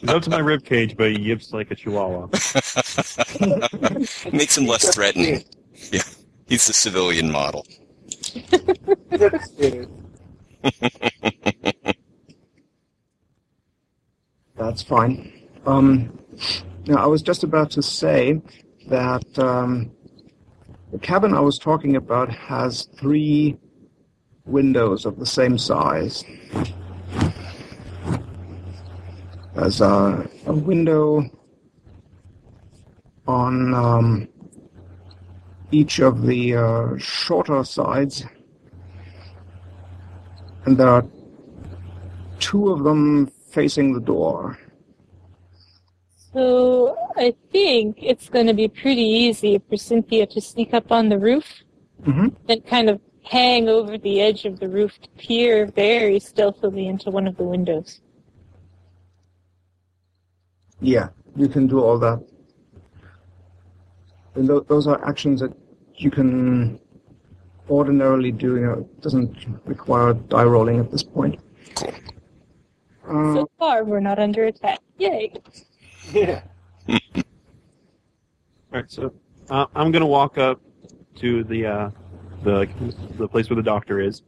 He's up to my rib cage, but he yips like a chihuahua. [LAUGHS] Makes him less threatening. Yeah, he's the civilian model. [LAUGHS] That's fine. Um, now, I was just about to say that um, the cabin I was talking about has three windows of the same size. There's a, a window on um, each of the uh, shorter sides, and there are two of them facing the door. So I think it's going to be pretty easy for Cynthia to sneak up on the roof Mhm. and kind of hang over the edge of the roof to peer very stealthily into one of the windows. Yeah, you can do all that. And tho- those are actions that you can ordinarily do. You know, it doesn't require die rolling at this point. Cool. Uh, So far, we're not under attack. Yay! Yeah. [LAUGHS] All right, so uh, I'm gonna walk up to the uh, the the place where the doctor is.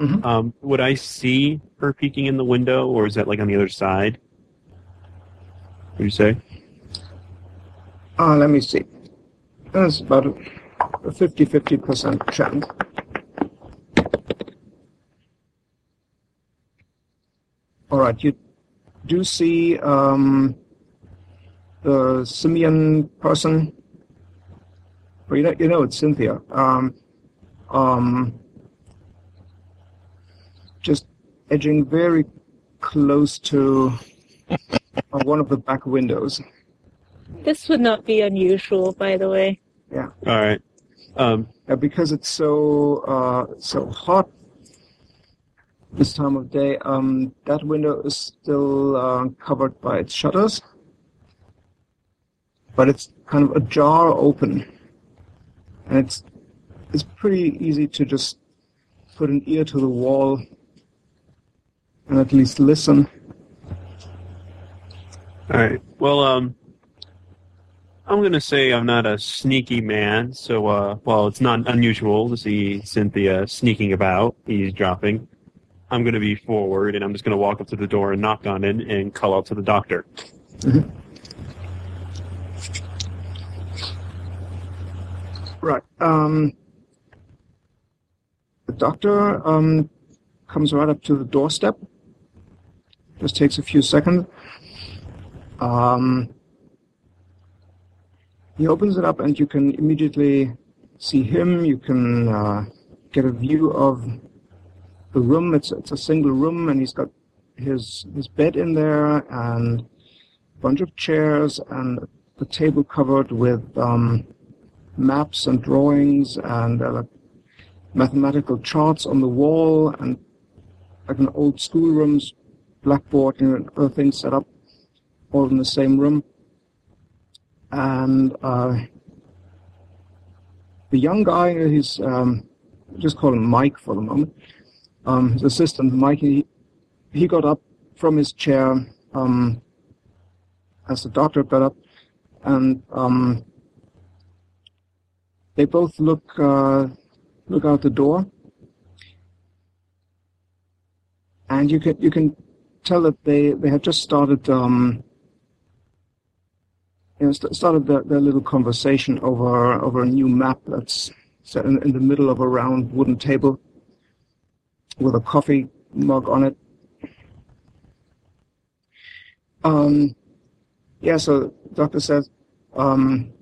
Mhm. Um, would I see her peeking in the window, or is that like on the other side? You say? uh, let me see. That's about a 50 50% chance. All right, you do see um, the simian person. Well, you know, you know it's Cynthia. Um, um, just edging very close to uh, one of the back windows. This would not be unusual, by the way. Yeah. All right. Um, Uh, because it's so uh, so hot this time of day, um, that window is still uh, covered by its shutters, but it's kind of ajar open, and it's it's pretty easy to just put an ear to the wall and at least listen. All right. Well, um, I'm gonna say I'm not a sneaky man, so uh, well, it's not unusual to see Cynthia sneaking about, eavesdropping. I'm gonna be forward, and I'm just gonna walk up to the door and knock on it and call out to the doctor. Right. Um, the doctor um, comes right up to the doorstep. Just takes a few seconds. Um, he opens it up, and you can immediately see him. You can uh, get a view of the room. It's it's a single room, and he's got his his bed in there, and a bunch of chairs, and the table covered with um, maps and drawings and uh, mathematical charts on the wall and like an old schoolroom's blackboard and other things set up all in the same room. And uh, the young guy, he's um, just call him Mike for the moment. Um, his assistant Mike, he, he got up from his chair um, as the doctor got up, and um, they both look uh, look out the door, and you can you can tell that they they have just started um, you know st- started their, their little conversation over over a new map that's set in, in the middle of a round wooden table with a coffee mug on it. Um, yeah, so doctor says, um,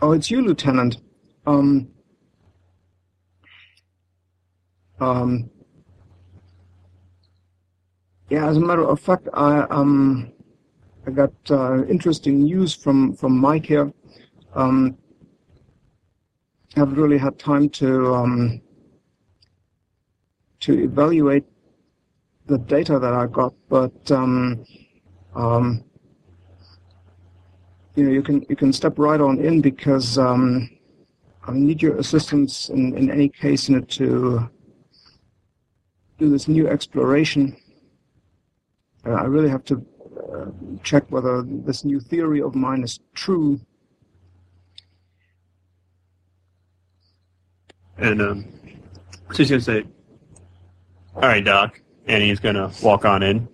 "Oh, it's you, Lieutenant." Um, um, yeah, as a matter of fact, I um, I got uh, interesting news from from Mike here. Um, I haven't really had time to um, to evaluate the data that I got, but um, um, you know, you can you can step right on in because um, I need your assistance in, in any case in it to do this new exploration. Uh, I really have to uh, check whether this new theory of mine is true. And um, so he's gonna say, "All right, Doc," and he's gonna walk on in.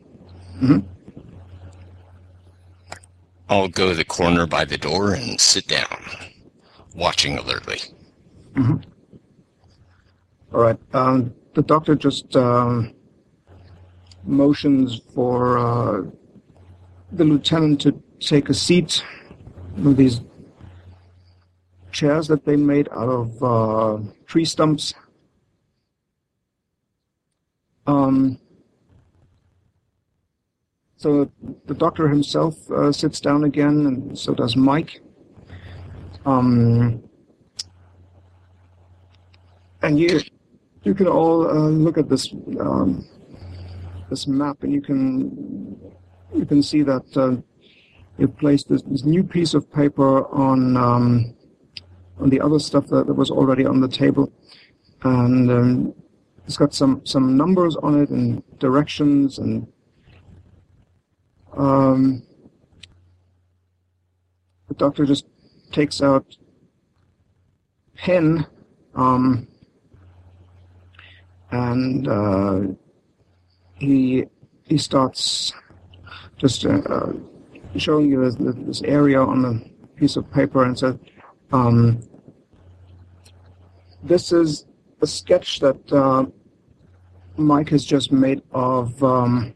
I'll go to the corner by the door and sit down, watching alertly. All right. Um, the doctor just um, motions for uh, the lieutenant to take a seat. Of these chairs that they made out of uh, tree stumps. Um, so the doctor himself uh, sits down again, and so does Mike. Um, and you you can all uh, look at this um, this map, and you can you can see that uh, placed this, this new piece of paper on um, on the other stuff that, that was already on the table, and um, it's got some some numbers on it and directions and um, the doctor just takes out pen um, and uh, he he starts just uh, showing you this, this area on the piece of paper and said, um, "This is a sketch that uh, Mike has just made of um,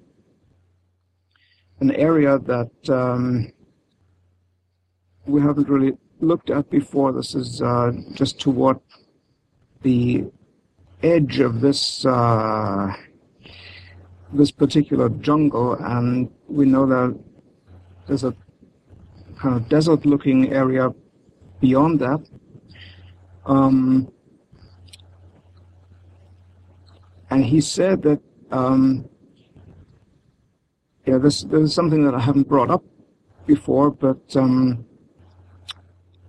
an area that um, we haven't really looked at before. This is uh, just toward the edge of this uh, this particular jungle, and we know that there's a kind of desert-looking area beyond that. Um, and he said that um, yeah, this, this is something that I haven't brought up before, but um,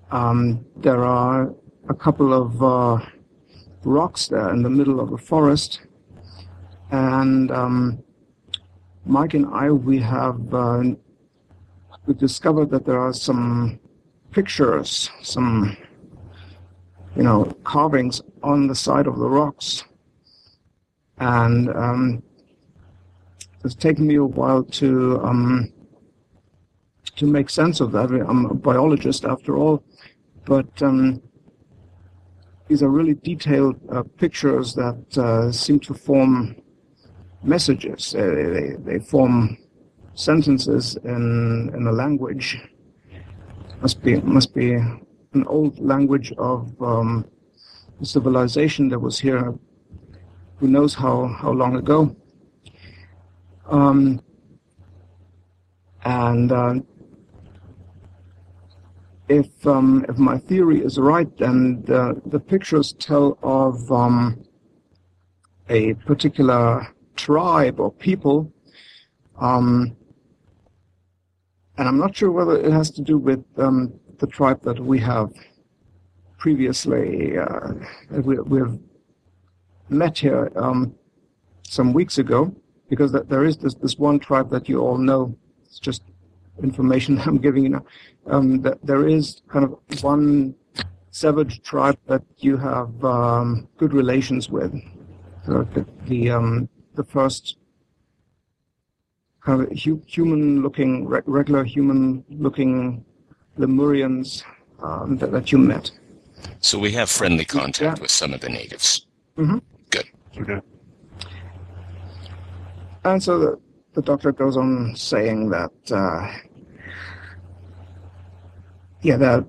um, there are a couple of uh, rocks there in the middle of the forest, and um, Mike and I we have uh, we discovered that there are some pictures, some you know carvings on the side of the rocks, and um, it's taken me a while to um, to make sense of that. I'm a biologist after all, but um, these are really detailed uh, pictures that uh, seem to form messages. They, they form sentences in in a language. Must be must be an old language of um, civilization that was here. Who knows how how long ago? Um, and uh, if um, if my theory is right, then the the pictures tell of um, a particular tribe or people, um, and I'm not sure whether it has to do with um, the tribe that we have previously uh, we, we've met here um, some weeks ago, because there is this this one tribe that you all know. It's just information [LAUGHS] I'm giving you now. Um, that there is kind of one savage tribe that you have um, good relations with. The the, um, the first kind of hu- human-looking, re- regular human-looking Lemurians um, that, that you met. So we have friendly contact Yeah. with some of the natives. Okay. And so the, the doctor goes on saying that, uh, yeah, that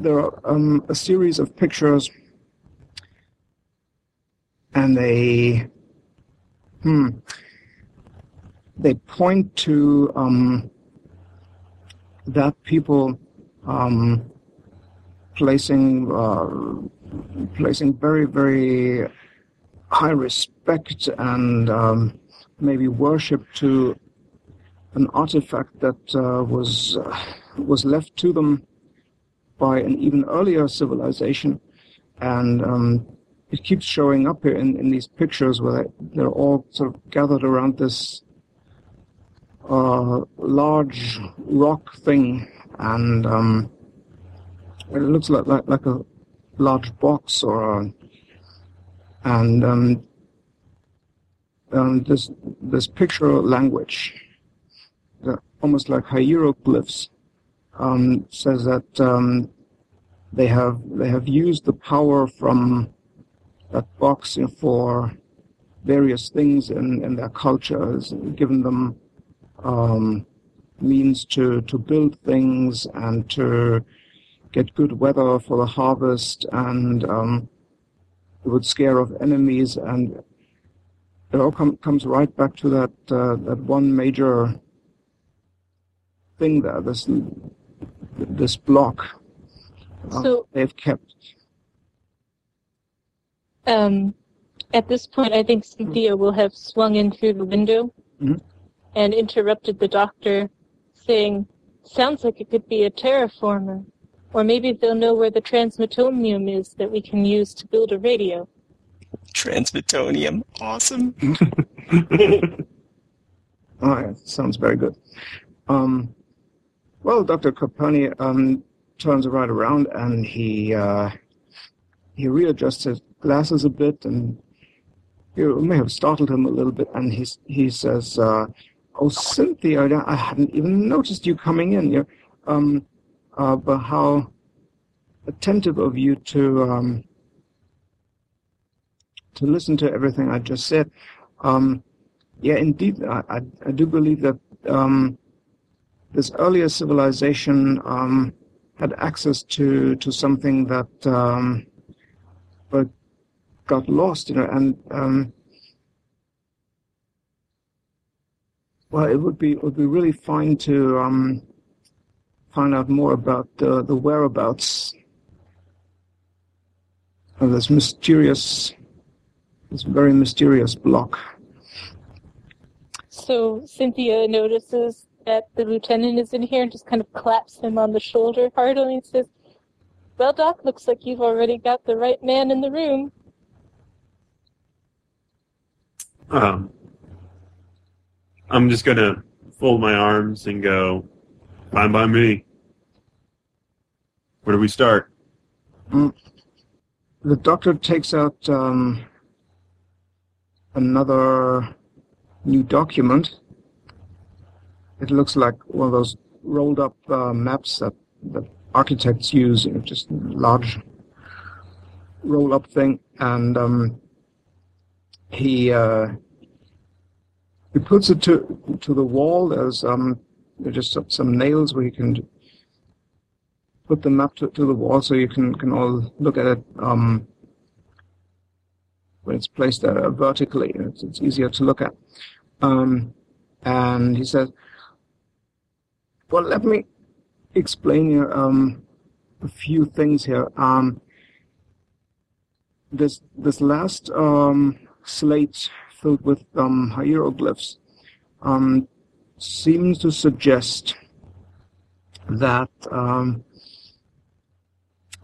there are um, a series of pictures, and they, hmm, they point to um, that people um, placing uh, placing very very high respect and um, maybe worship to an artifact that uh, was uh, was left to them by an even earlier civilization, and um, it keeps showing up here in, in these pictures where they, they're all sort of gathered around this uh, large rock thing, and um, it looks like, like like a large box or a, and um, um, this this picture language, almost like hieroglyphs, um, says that um, they have they have used the power from that box you know, for various things in, in their cultures, given them um, means to to build things and to get good weather for the harvest and um, it would scare off enemies. And it all com- comes right back to that uh, that one major thing there this this block uh, So- they've kept Um, at this point, I think Cynthia will have swung in through the window Mhm. and interrupted the doctor, saying, Sounds like it could be a terraformer. Or maybe they'll know where the transmitonium is that we can use to build a radio. Transmitonium. Awesome. [LAUGHS] Oh, yeah, sounds very good. Um, well, Dr. Coperni um, turns right around and he uh, he readjusts his glasses a bit, and you may have startled him a little bit. And he he says, uh, "Oh, Cynthia, I hadn't even noticed you coming in. You're, um, uh, but how attentive of you to um, to listen to everything I just said. Um, yeah, indeed, I, I, I, do believe that um, this earlier civilization um, had access to to something that um, but got lost, you know, and um, well, it would be it would be really fine to um, find out more about the the whereabouts of this mysterious, this very mysterious block. So Cynthia notices that the lieutenant is in here and just kind of claps him on the shoulder heartily and says, Well, Doc, looks like you've already got the right man in the room. Um, I'm just gonna fold my arms and go, fine by me. Where do we start? Mm. The doctor takes out um, another new document it looks like one of those rolled up uh, maps that, that architects use, you know, just large roll up thing. And um, he uh, he puts it to to the wall. There's um, just some nails where you can put the map to, to the wall so you can, can all look at it um, when it's placed uh, vertically. It's, it's easier to look at. Um, and he says, well, let me explain you um, a few things here. Um, this this last um, slate filled with um, hieroglyphs um, seems to suggest that um,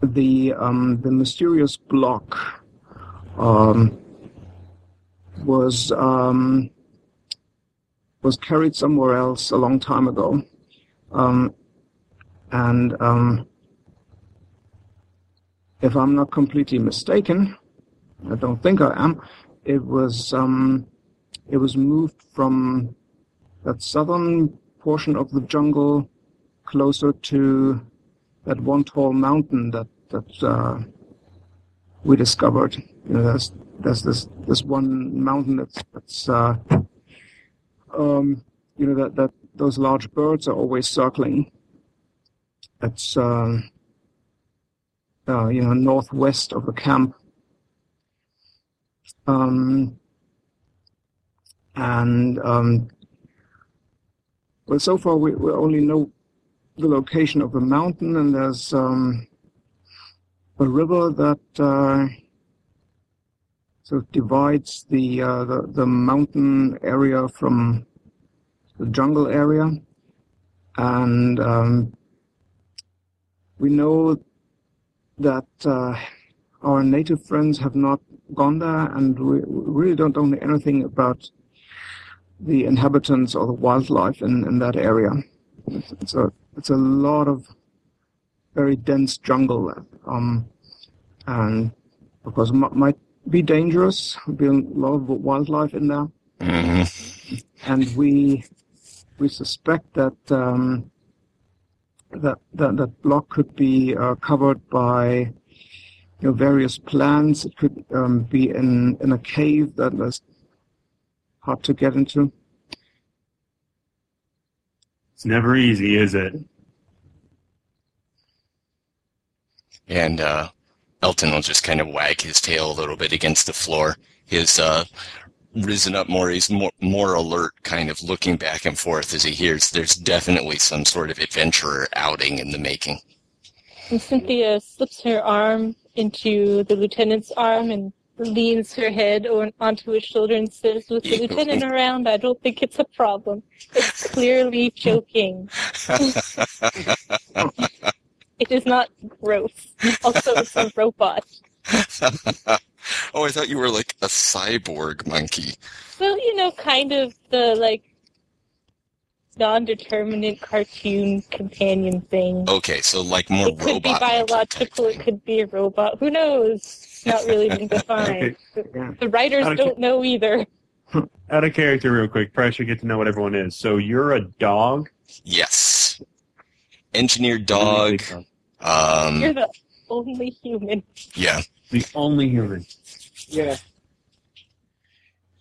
the um, the mysterious block um, was um, was carried somewhere else a long time ago, and if I'm not completely mistaken, I don't think I am. It was um, it was moved from that southern portion of the jungle closer to that one tall mountain that that uh, we discovered. You know, there's there's this this one mountain that's that's uh, um, you know that that those large birds are always circling. It's uh, uh, you know northwest of the camp, um, and um, well, so far we, we only know the location of the mountain, and there's um, a river that uh, sort of divides the, uh, the the mountain area from the jungle area, and um, we know that uh, our native friends have not gone there, and we really don't know anything about the inhabitants or the wildlife in, in that area. It's, it's a it's a lot of very dense jungle, um, and of course m- might be dangerous. Be a lot of wildlife in there, mm-hmm. and we we suspect that um, that, that that block could be uh, covered by you know, various plants. It could um, be in in a cave that that is hard to get into. It's never easy, is it? And uh, Elton will just kind of wag his tail a little bit against the floor. His uh, risen up more. He's more, more alert, kind of looking back and forth as he hears there's definitely some sort of adventurer outing in the making. And Cynthia slips her arm into the lieutenant's arm and leans her head on, onto his shoulder and says, With the lieutenant around, I don't think it's a problem. It's clearly joking. [LAUGHS] it is not gross. Also, it's a robot. [LAUGHS] oh, I thought you were like a cyborg monkey. Well, you know, kind of the like non-determinate cartoon companion thing. Okay, so like more it could robot. be biological. It could be a robot. Who knows? It's not really been [LAUGHS] defined. okay. The writers don't ca- know either. [LAUGHS] Out of character, real quick. Probably should get to know what everyone is. So you're a dog. Yes. engineered dog. Um, You're the only human. yeah, The only human. Yeah.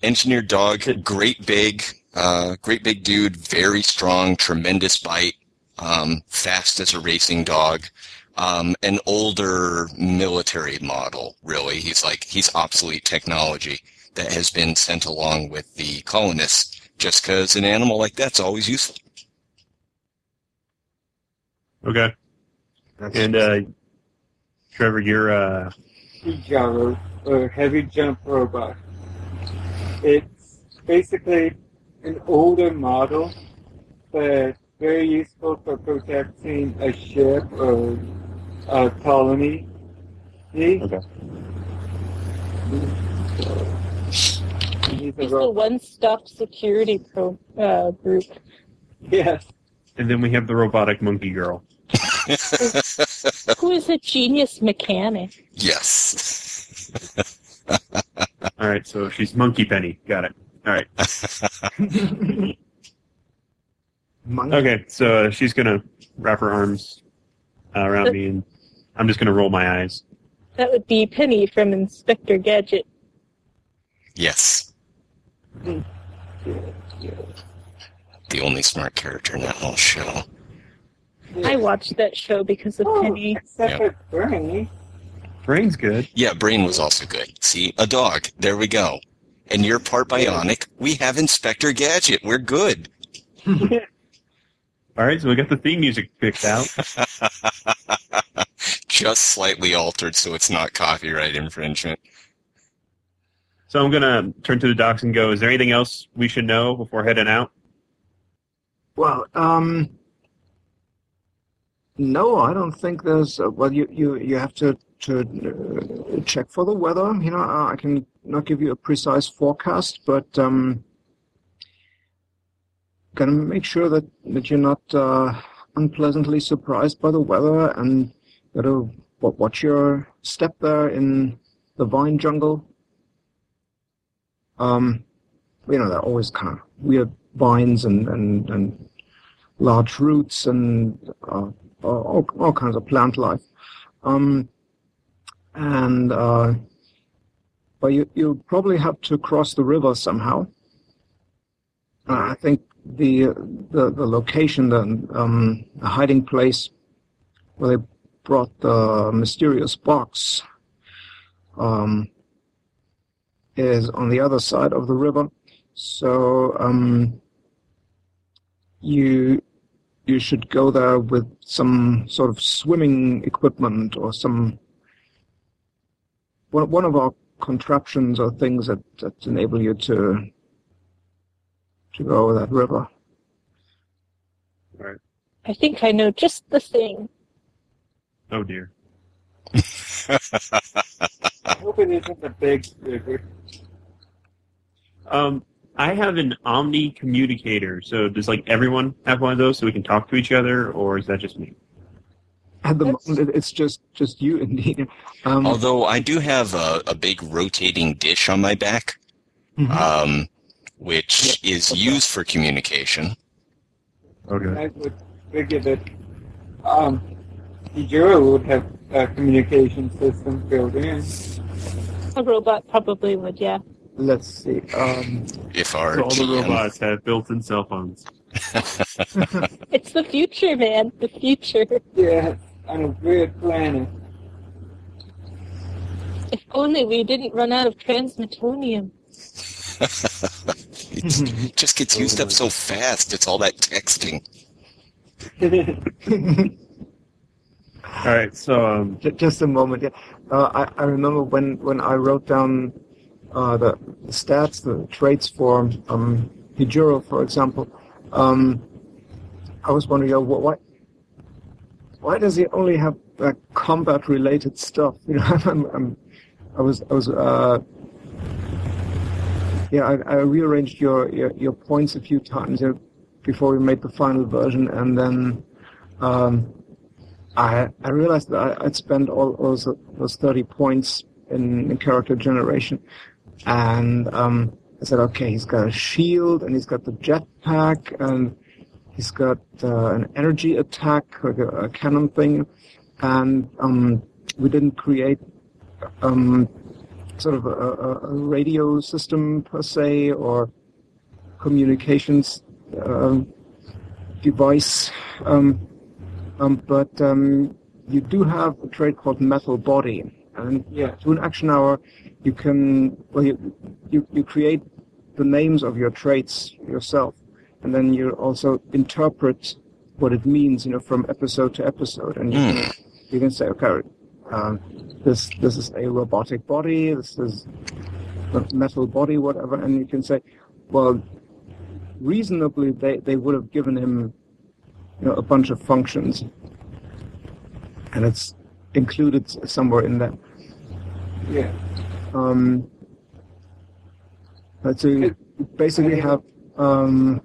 engineered dog. Great big, uh, great big dude. Very strong, tremendous bite. Um, fast as a racing dog. Um, an older military model, really. He's like he's obsolete technology that has been sent along with the colonists. Just because an animal like that's always useful. Okay. And uh, Trevor, you're uh, Gyro, or heavy jump robot. It's basically an older model, but very useful for protecting a ship or a colony. See? Okay. He's a He's the one-stop security pro uh, group. Yes. and then we have the robotic monkey girl. Who is a genius mechanic? yes. [LAUGHS] All right, so she's Monkey Penny. Got it. All right. Okay, so uh, she's gonna wrap her arms uh, around me, and I'm just gonna roll my eyes. That would be Penny from Inspector Gadget. yes. The only smart character in that whole show. I watched that show because of Oh, Penny. except Yeah. for Bernie. Brain's good. Yeah, Brain was also good. See, a dog. There we go. And you're part bionic. We have Inspector Gadget. We're good. [LAUGHS] All right, so we got the theme music picked out. [LAUGHS] Just slightly altered so it's not copyright infringement. So I'm gonna turn to the docs and go. Is there anything else we should know before heading out? Well, um, no, I don't think there's. Uh, well, you, you, you have to to uh, check for the weather. You know, uh, I can not give you a precise forecast, but um, gonna make sure that that you're not uh, unpleasantly surprised by the weather, and gotta wa- watch your step there in the vine jungle. Um, you know, they're always kind of weird vines and and and large roots and uh, all, all kinds of plant life. Um, and uh, but you you probably have to cross the river somehow. Uh, I think the the the location, the um, the hiding place where they brought the mysterious box, um, is on the other side of the river. So um, you you should go there with some sort of swimming equipment or some one, one of our contraptions or things that, that enable you to to go over that river. Right. I think I know just the thing. Oh dear. [LAUGHS] I hope it isn't the big river. Um, I have an Omni communicator. So does like everyone have one of those so we can talk to each other, or is that just me? At the That's- moment, it's just just you indeed. Um, Although I do have a, a big rotating dish on my back, mhm. um, which is used for communication. Okay. I would figure that um, Ejiro would have a communication system built in. A robot probably would, yeah. let's see. Um, If our So all the robots have built-in cell phones. [LAUGHS] It's the future, man. The future. [LAUGHS] Yes, on a weird planet. If only we didn't run out of transmetonium. [LAUGHS] it just gets used up so fast. It's all that texting. [LAUGHS] All right. So um, Ju- Just a moment. Yeah. Uh, I, I remember when, when I wrote down uh, the, the stats, the traits for um, Hijuro, for example. Um, I was wondering, uh, wh- why why does he only have uh, combat-related stuff? [LAUGHS] You know, I'm, I'm, I was I was uh, yeah, I, I rearranged your, your your points a few times uh, before we made the final version, and then. Um, I I realized that I, I'd spent all those those thirty points in, in character generation, and um, I said, okay, he's got a shield and he's got the jetpack, and he's got uh, an energy attack, like a, a cannon thing, and um, we didn't create um, sort of a, a, radio system per se or communications um, device. Um, um, but um, you do have a trait called metal body, and Yeah. through an action hour, you can well you, you you create the names of your traits yourself, and then you also interpret what it means, you know, from episode to episode, and you can you can say, okay, um, this this is a robotic body, this is a metal body, whatever, and you can say, well, reasonably they, they would have given him you know, a bunch of functions, and it's included somewhere in there. Yeah. Um, but so you basically have um,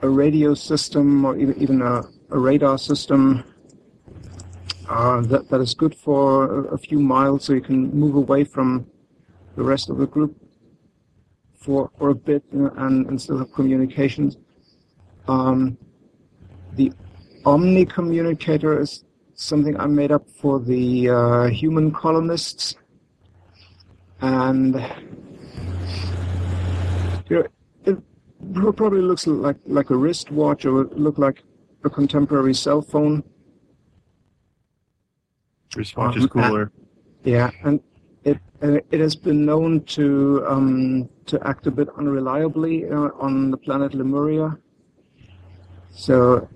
a radio system or even, a, a radar system uh, that, that is good for a, few miles so you can move away from the rest of the group for, for a bit and, and still have communications. Um, the Omni communicator is something I made up for the uh, human colonists. And you know, it pro- probably looks like like a wristwatch or look like a contemporary cell phone. Wristwatch is Um, cooler. Yeah, and it uh, it has been known to um, to act a bit unreliably uh, on the planet Lemuria. So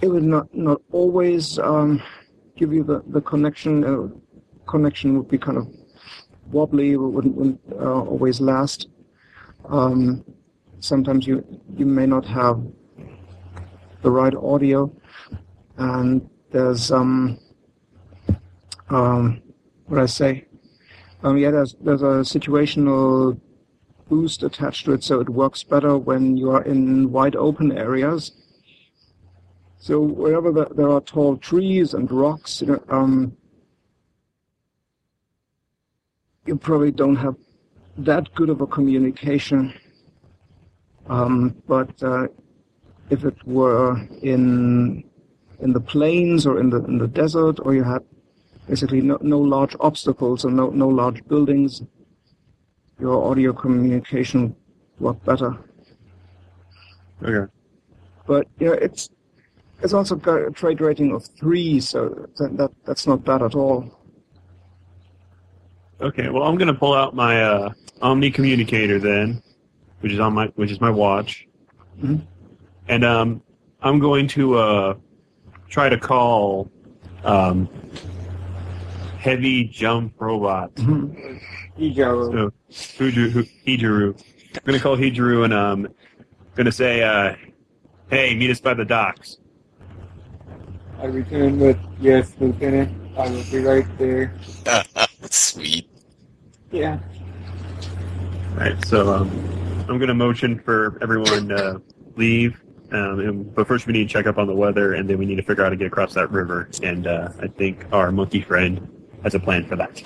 it would not not always um, give you the the connection. Uh, connection would be kind of wobbly. It wouldn't, wouldn't uh, always last. Um, sometimes you you may not have the right audio, and there's um um what I say um yeah there's there's a situational boost attached to it, so it works better when you are in wide open areas. So wherever the, there are tall trees and rocks, you know, um, you probably don't have that good of a communication. Um, but uh, if it were in in the plains or in the in the desert, or you had basically no, no large obstacles and no no large buildings, your audio communication worked better. Okay. But yeah, it's it's also got a trait rating of three, so that, that that's not bad at all. Okay. Well, I'm gonna pull out my uh, Omni communicator then, which is on my which is my watch, Mhm. and um, I'm going to uh, try to call um, heavy jump robot. Ejaro. So Huju, Hu- Hijiru. I'm gonna call Hijiru and um, gonna say, uh, "Hey, meet us by the docks." I return with yes, Lieutenant. I will be right there. [LAUGHS] Sweet. Yeah. Right. So um, I'm gonna motion for everyone to leave. Um, and- but first, we need to check up on the weather, and then we need to figure out how to get across that river. And uh, I think our monkey friend has a plan for that.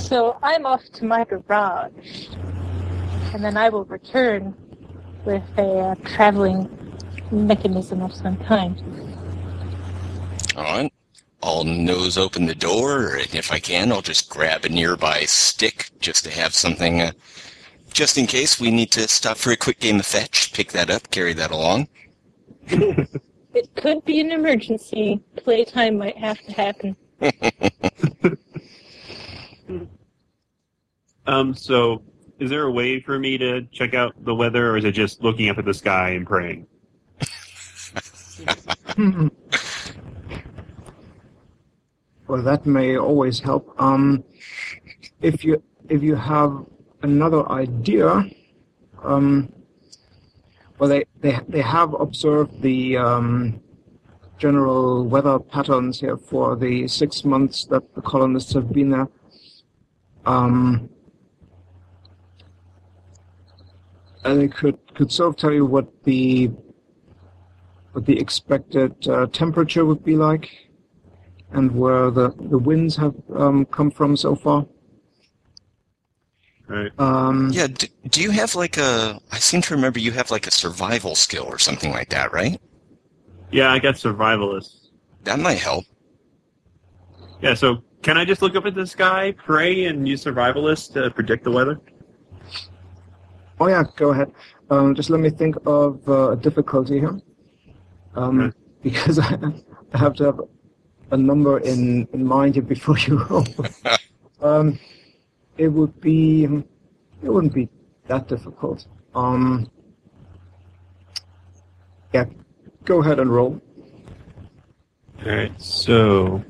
So I'm off to my garage, and then I will return with a uh, traveling mechanism of some kind. All right. I'll nose open the door, and if I can, I'll just grab a nearby stick just to have something, uh, just in case we need to stop for a quick game of fetch. Pick that up, carry that along. [LAUGHS] It could be an emergency. Playtime might have to happen. [LAUGHS] Um. So, is there a way for me to check out the weather, or is it just looking up at the sky and praying? [LAUGHS] Well, that may always help. Um, if you if you have another idea, um, well, they, they they have observed the um, general weather patterns here for the six months that the colonists have been there. Um, and they could could sort of tell you what the what the expected uh, temperature would be like and where the, the winds have um, come from so far. Right. Um, Yeah, do, do you have like a. I seem to remember you have like a survival skill or something like that, right? Yeah, I got survivalist. That might help. Yeah, so can I just look up at the sky, pray, and use survivalist to predict the weather? Oh yeah, go ahead. Um, just let me think of uh, a difficulty here, um, Okay. because [LAUGHS] I have to have a number in, in mind here before you roll. [LAUGHS] um, it would be it wouldn't be that difficult. Um, yeah, go ahead and roll. All right, so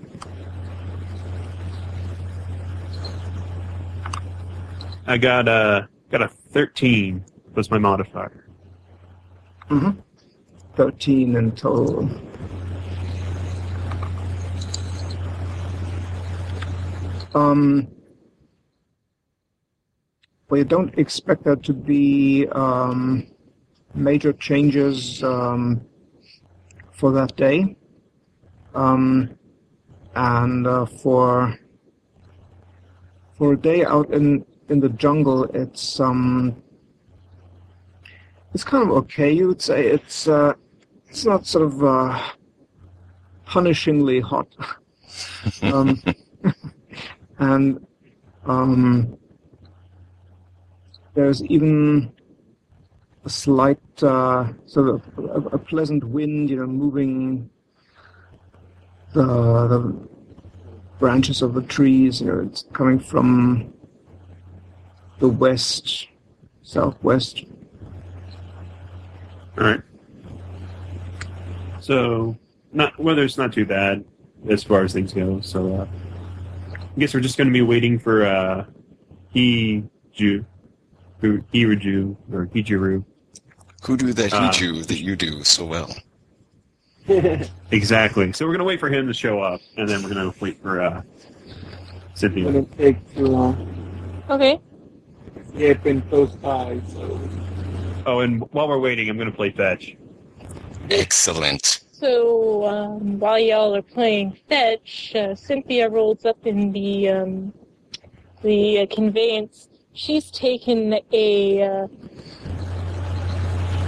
I got a got a thirteen was my modifier. Mm-hmm. Thirteen in total. Um, you don't expect there to be um, major changes um, for that day, um, and uh, for for a day out in in the jungle, it's um, it's kind of okay. You would say it's uh, it's not sort of uh, punishingly hot, [LAUGHS] um, [LAUGHS] and um, there's even a slight uh, sort of a, a pleasant wind, you know, moving the the branches of the trees. You know, it's coming from the west, southwest. All right. So, not weather's not too bad as far as things go. So, uh, I guess we're just going to be waiting for uh, Hiju, who Hiraju or Hijiru. Who do that Uh, he do that you do so well? [LAUGHS] Exactly. So we're going to wait for him to show up, and then we're going to wait for uh, Cynthia. Wouldn't take too long. Okay. He had been close by, so Oh, and while we're waiting, I'm going to play fetch. Excellent. So um, while y'all are playing fetch, uh, Cynthia rolls up in the um, the uh, conveyance. She's taken a uh,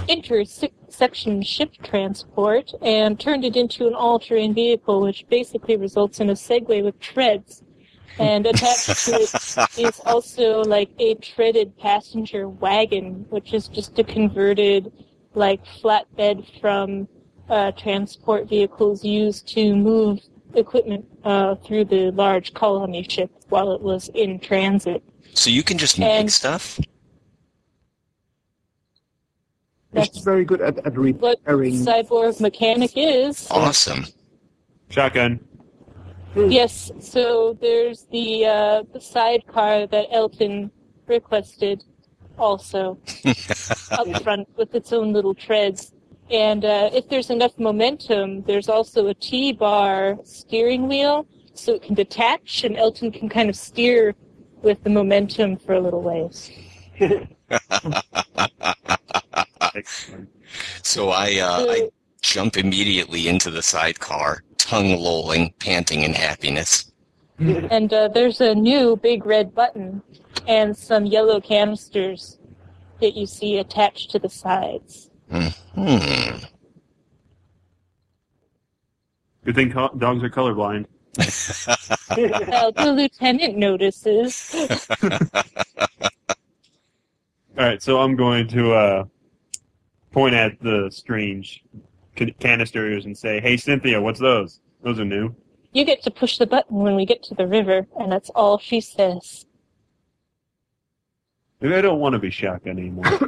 intersection ship transport and turned it into an all-terrain vehicle, which basically results in a Segway with treads. And attached to it [LAUGHS] is also like a treaded passenger wagon, which is just a converted like flatbed from uh, transport vehicles used to move equipment uh, through the large colony ship while it was in transit. So you can just make And- stuff? She's That's very good at, at what repairing. cyborg mechanic is. Awesome. Shotgun. Yes, so there's the uh, the sidecar that Elton requested, also [LAUGHS] up front with its own little treads. And uh, if there's enough momentum, there's also a T-bar steering wheel, so it can detach, and Elton can kind of steer with the momentum for a little ways. [LAUGHS] So I, uh, I jump immediately into the sidecar, tongue lolling, panting in happiness. [LAUGHS] And uh, there's a new big red button and some yellow canisters that you see attached to the sides. Hmm. Good thing co- dogs are colorblind. [LAUGHS] Well, the lieutenant notices. [LAUGHS] All right, so I'm going to uh, point at the strange can- canisters and say, "Hey, Cynthia, what's those? Those are new." You get to push the button when we get to the river, and that's all she says. Maybe I don't want to be shotgun anymore. [LAUGHS] [LAUGHS]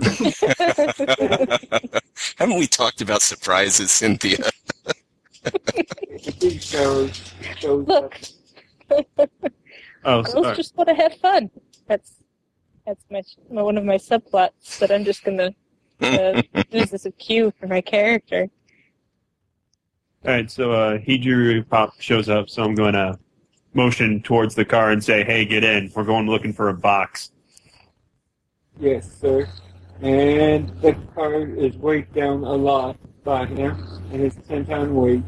Haven't we talked about surprises, Cynthia? shows shows Look, [LAUGHS] oh, girls sorry. just want to have fun. That's that's my, my one of my subplots that I'm just gonna uh, use as a cue for my character. All right, so uh, Hijuru Pop shows up, so I'm going to motion towards the car and say, "Hey, get in. We're going looking for a box." Yes, sir. And the car is weighed down a lot by him, and it's 10 pound weight.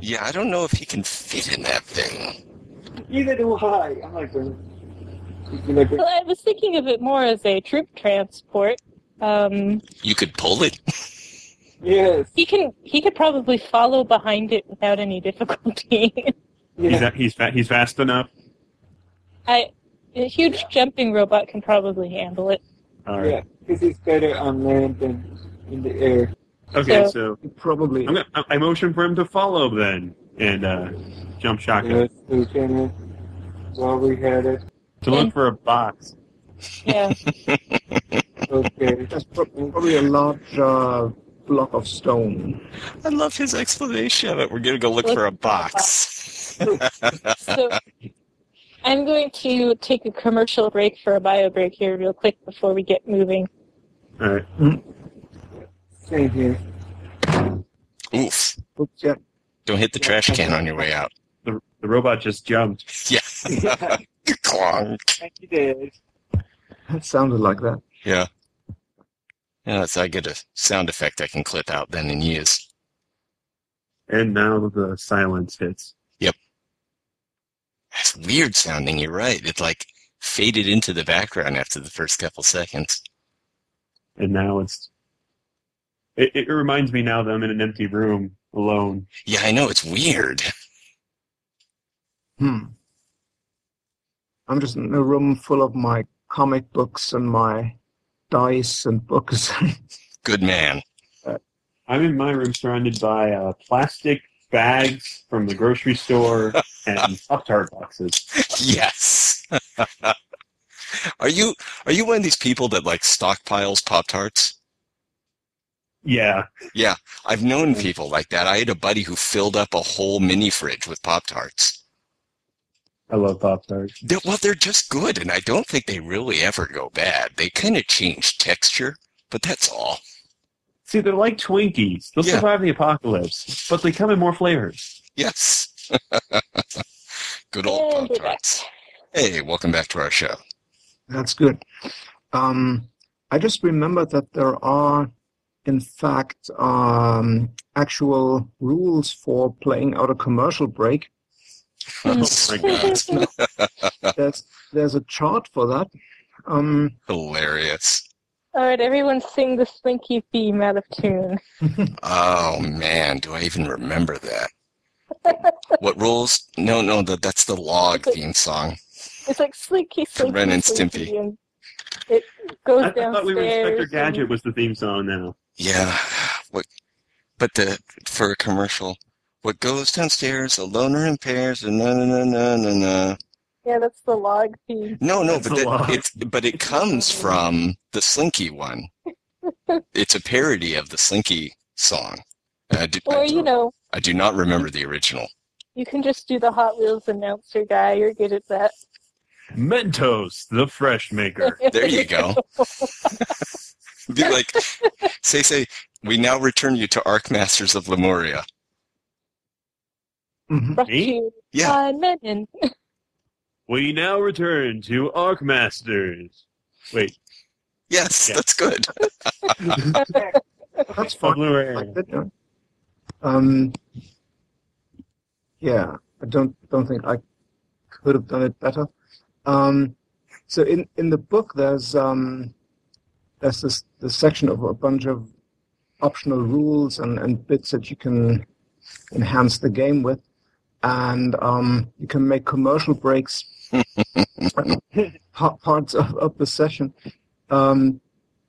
Yeah, I don't know if he can fit in that thing. Neither do I. I'm like, If you look Well, I was thinking of it more as a troop transport. Um, You could pull it. yes, he can he could probably follow behind it without any difficulty. He's [LAUGHS] yeah, he's fa- he's fast enough. I a huge jumping robot can probably handle it. All right. yeah, because he's better on land than in the air. Okay, So- so Probably. I'm gonna, I I motion for him to follow then, and uh, jump shotgun Yes, Lieutenant. While we had it, to look for a box. Yeah. [LAUGHS] okay. That's probably a large uh, block of stone. I love his explanation of it. We're gonna go look for a box. so I'm going to take a commercial break for a bio break here real quick before we get moving. All right. Same here. Oof! Oops, yeah, Don't hit the trash can on your way out. The the robot just jumped. Yeah. [LAUGHS] Yeah, Clonk. thank you, Dad. it sounded like that. Yeah. Yeah, so I get a sound effect I can clip out then and use. And now the silence hits. It's weird sounding, you're right. It like faded into the background after the first couple seconds. And now it's. It, it reminds me now that I'm in an empty room alone. Yeah, I know, it's weird. Hmm. I'm just in a room full of my comic books and my dice and books. [LAUGHS] Good man. I'm in my room surrounded by uh, plastic bags from the grocery store [LAUGHS] and Pop Tart boxes. [LAUGHS] Yes. [LAUGHS] are you are you one of these people that like stockpiles Pop Tarts? Yeah. Yeah, I've known people like that. I had a buddy who filled up a whole mini fridge with Pop Tarts. I love Pop Tarts. Well, they're just good, and I don't think they really ever go bad. They kind of change texture, but that's all. See, they're like Twinkies. They'll Yeah. survive the apocalypse, but they come in more flavors. Yes. [LAUGHS] good old And Pop. Tarts. Hey, welcome back to our show. That's good. Um, I just remembered that there are, in fact, um, actual rules for playing out a commercial break. [LAUGHS] Oh my god, [LAUGHS] There's there's a chart for that. Um, hilarious. All right, everyone sing the Slinky theme out of tune. Oh man, do I even remember that? What rules? No, no, that that's the log theme song. It's like Slinky, Slinky, Ren and Slinky, Stimpy. and it goes I, I thought we were Inspector and- Gadget was the theme song now. Yeah. What? But the for a commercial, what goes downstairs, a loner in pairs, and na na na na na na. Yeah, that's the log theme. No, no, That's but a that, it's but it comes from the Slinky one. [LAUGHS] it's a parody of the Slinky song. Uh, I do, Or, you know, I do not remember the original. you can just do the Hot Wheels announcer guy. You're good at that. Mentos, the fresh maker. [LAUGHS] There you go. [LAUGHS] Be like, say, say, we now return you to Arc Masters of Lemuria. mhm. Me? Yeah. by [LAUGHS] We now return to Arc Masters. Wait, Yes, Yeah. that's good. That's fine. Blue Air. like that, yeah. Um, yeah, I don't don't think I could have done it better. Um, so in in the book, there's um, there's this this section of a bunch of optional rules and, and bits that you can enhance the game with, and um, you can make commercial breaks [LAUGHS] parts of, of the session. Um,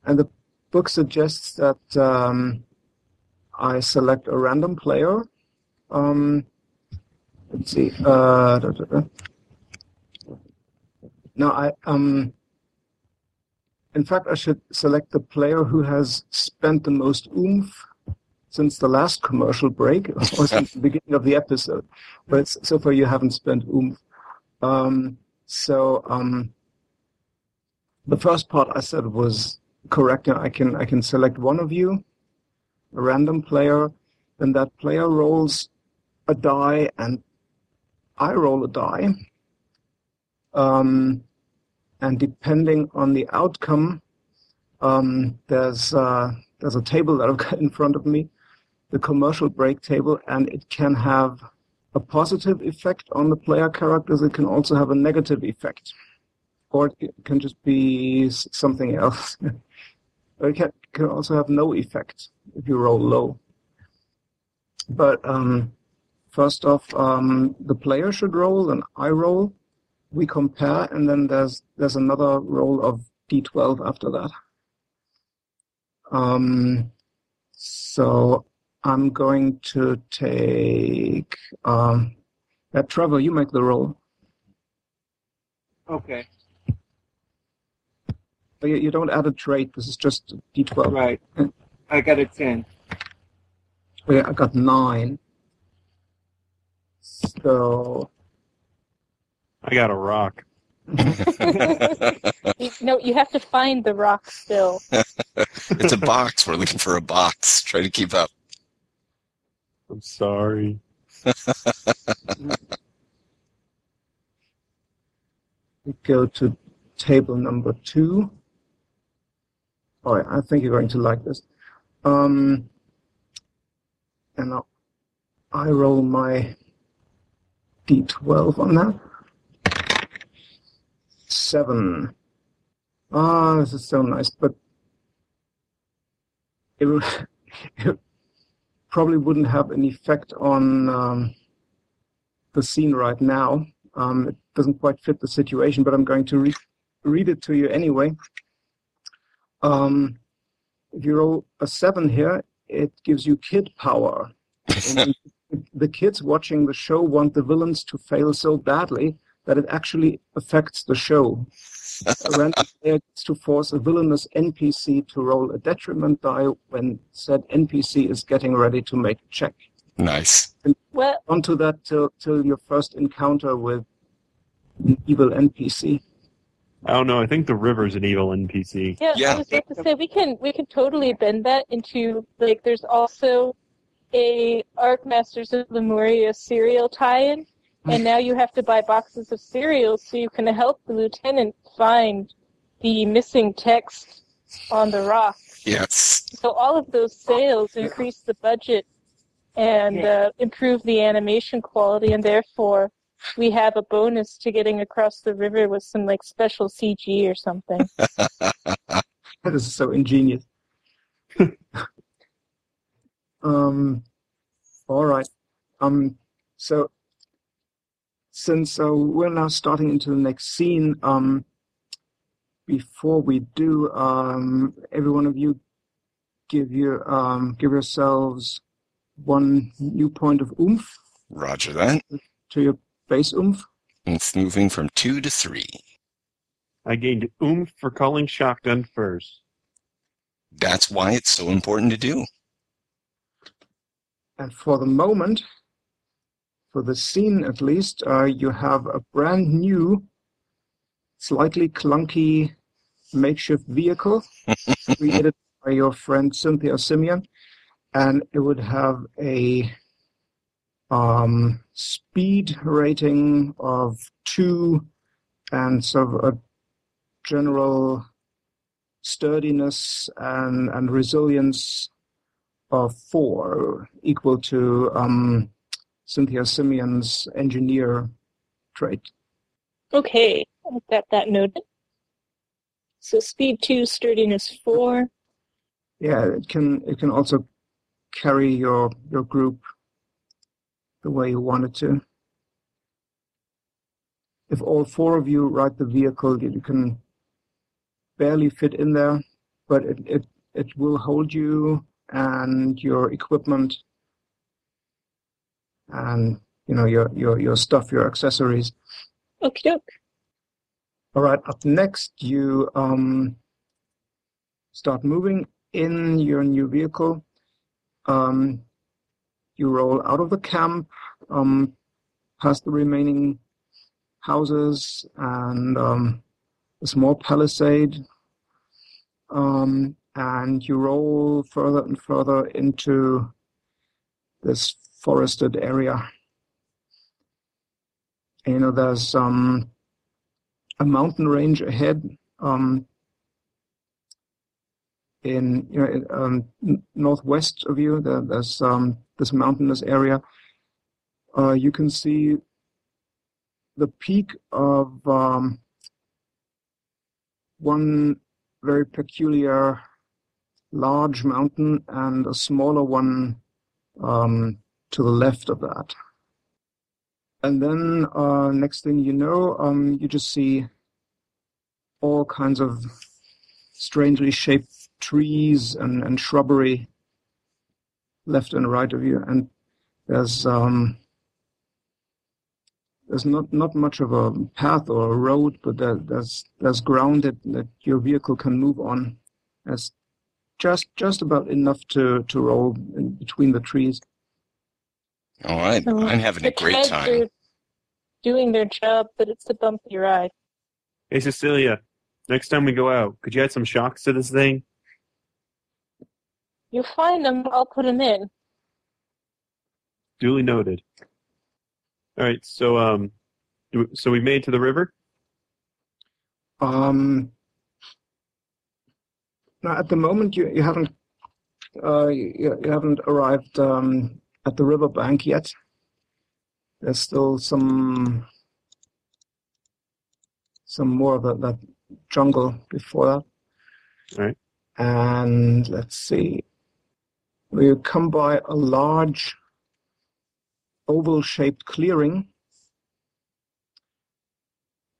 and the book suggests that um, I select a random player. Um, let's see. Uh, da, da, da. Now I um. In fact, I should select the player who has spent the most oomph since the last commercial break [LAUGHS] or since the beginning of the episode. But so far, you haven't spent oomph. Um, so um, the first part I said was correct. I can I can select one of you, a random player, then that player rolls a die, and I roll a die. Um, and depending on the outcome, um, there's uh, there's a table that I've got [LAUGHS] in front of me, the commercial break table, and it can have a positive effect on the player characters. It can also have a negative effect. or it can just be something else. [LAUGHS] it can, can also have no effect if you roll low. But um, first off, um, the player should roll, and I roll. We compare, and then there's there's another roll of d12 after that. Um, so I'm going to take. Um, uh, Trevor, you make the roll. Okay, But you, you don't add a trait. This is just d12. right. I got a 10. Oh, yeah, I got nine. So I got a rock. [LAUGHS] You- no, you have to find the rock still. [LAUGHS] it's a box. We're looking for a box. Try to keep up. I'm sorry. we [LAUGHS] go to table number two. Oh, yeah, I think you're going to like this. Um, and I'll, I roll my d12 on that. Seven. Ah, this is so nice, but it, [LAUGHS] it probably wouldn't have an effect on um, the scene right now. Um, it doesn't quite fit the situation, but I'm going to read read it to you anyway. Um, if you roll a seven here, it gives you kid power. [LAUGHS] The kids watching the show want the villains to fail so badly that it actually affects the show. A random [LAUGHS] player gets to force a villainous NPC to roll a detriment die when said NPC is getting ready to make a check. Nice. Well, Onto that till till your first encounter with an evil NPC. I don't know. I think the river's an evil NPC. yeah, Yeah. I was about to say we can we can totally bend that into like there's also a Arc Masters of Lemuria cereal tie-in, and now you have to buy boxes of cereals so you can help the lieutenant find the missing text on the rock. Yes. So all of those sales increase the budget and uh, improve the animation quality, and therefore we have a bonus to getting across the river with some like special CG or something. [LAUGHS] that is so ingenious. [LAUGHS] um, all right. Um, so since uh, we're now starting into the next scene, um, before we do, um, every one of you give your um, give yourselves one new point of oomph Roger that. to your base oomph. It's moving from two to three. I gained oomph for calling shotgun first. That's why it's so important to do. And for the moment, for the scene at least, uh, you have a brand new, slightly clunky makeshift vehicle [LAUGHS] created by your friend Cynthia Simeon. And it would have a um, speed rating of two and sort of a general sturdiness and, and resilience of four, equal to um, Cynthia Simeon's engineer trait. Okay, I've got that noted. So speed two, sturdiness four. Yeah, it can it can also carry your your group the way you want it to. If all four of you ride the vehicle, you can barely fit in there, but it, it, it will hold you and your equipment and you know your your your stuff, your accessories. Okie doke. All right, up next, you um, start moving in your new vehicle. Um, you roll out of the camp, um, past the remaining houses and um, a small palisade, um, and you roll further and further into this forested area. You know, there's um, a mountain range ahead. Um, in you know um, northwest of you, there, there's um, this mountainous area. Uh, you can see the peak of um, one very peculiar large mountain and a smaller one um, to the left of that. And then uh, next thing you know, um, you just see all kinds of strangely shaped trees and, and shrubbery left and right of you. And there's um, there's not, not much of a path or a road, but there, there's there's ground that, that your vehicle can move on. There's just just about enough to, to roll in between the trees. All right, So I'm having a the great treads time. are doing their job, but it's a bumpy ride. Hey, Cecilia, next time we go out, could you add some shocks to this thing? You find them, I'll put them in. Duly noted. All right, so um, do- so we made it to the river. Um, now at the moment you, you haven't uh, you, you haven't arrived um, at the riverbank yet. There's still some some more of that, that jungle before that. Right. And let's see. We come by a large oval-shaped clearing,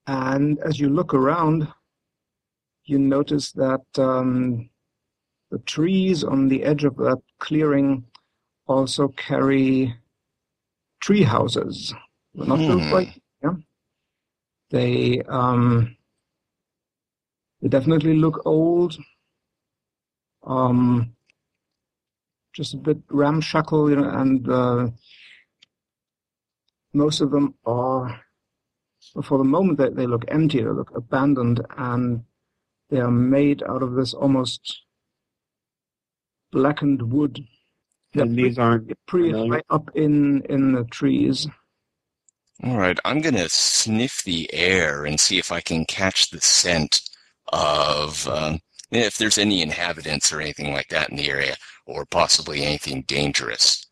and as you look around, you notice that um, the trees on the edge of that clearing also carry tree houses. They're not built Hmm. like yeah. They um, they definitely look old. Um, just a bit ramshackle, you know, and uh, most of them are, for the moment, they, they look empty. They look abandoned, and they are made out of this almost blackened wood. They're And these aren't pretty familiar. high up in in the trees. All right, I'm gonna sniff the air and see if I can catch the scent of um, if there's any inhabitants or anything like that in the area, or possibly anything dangerous.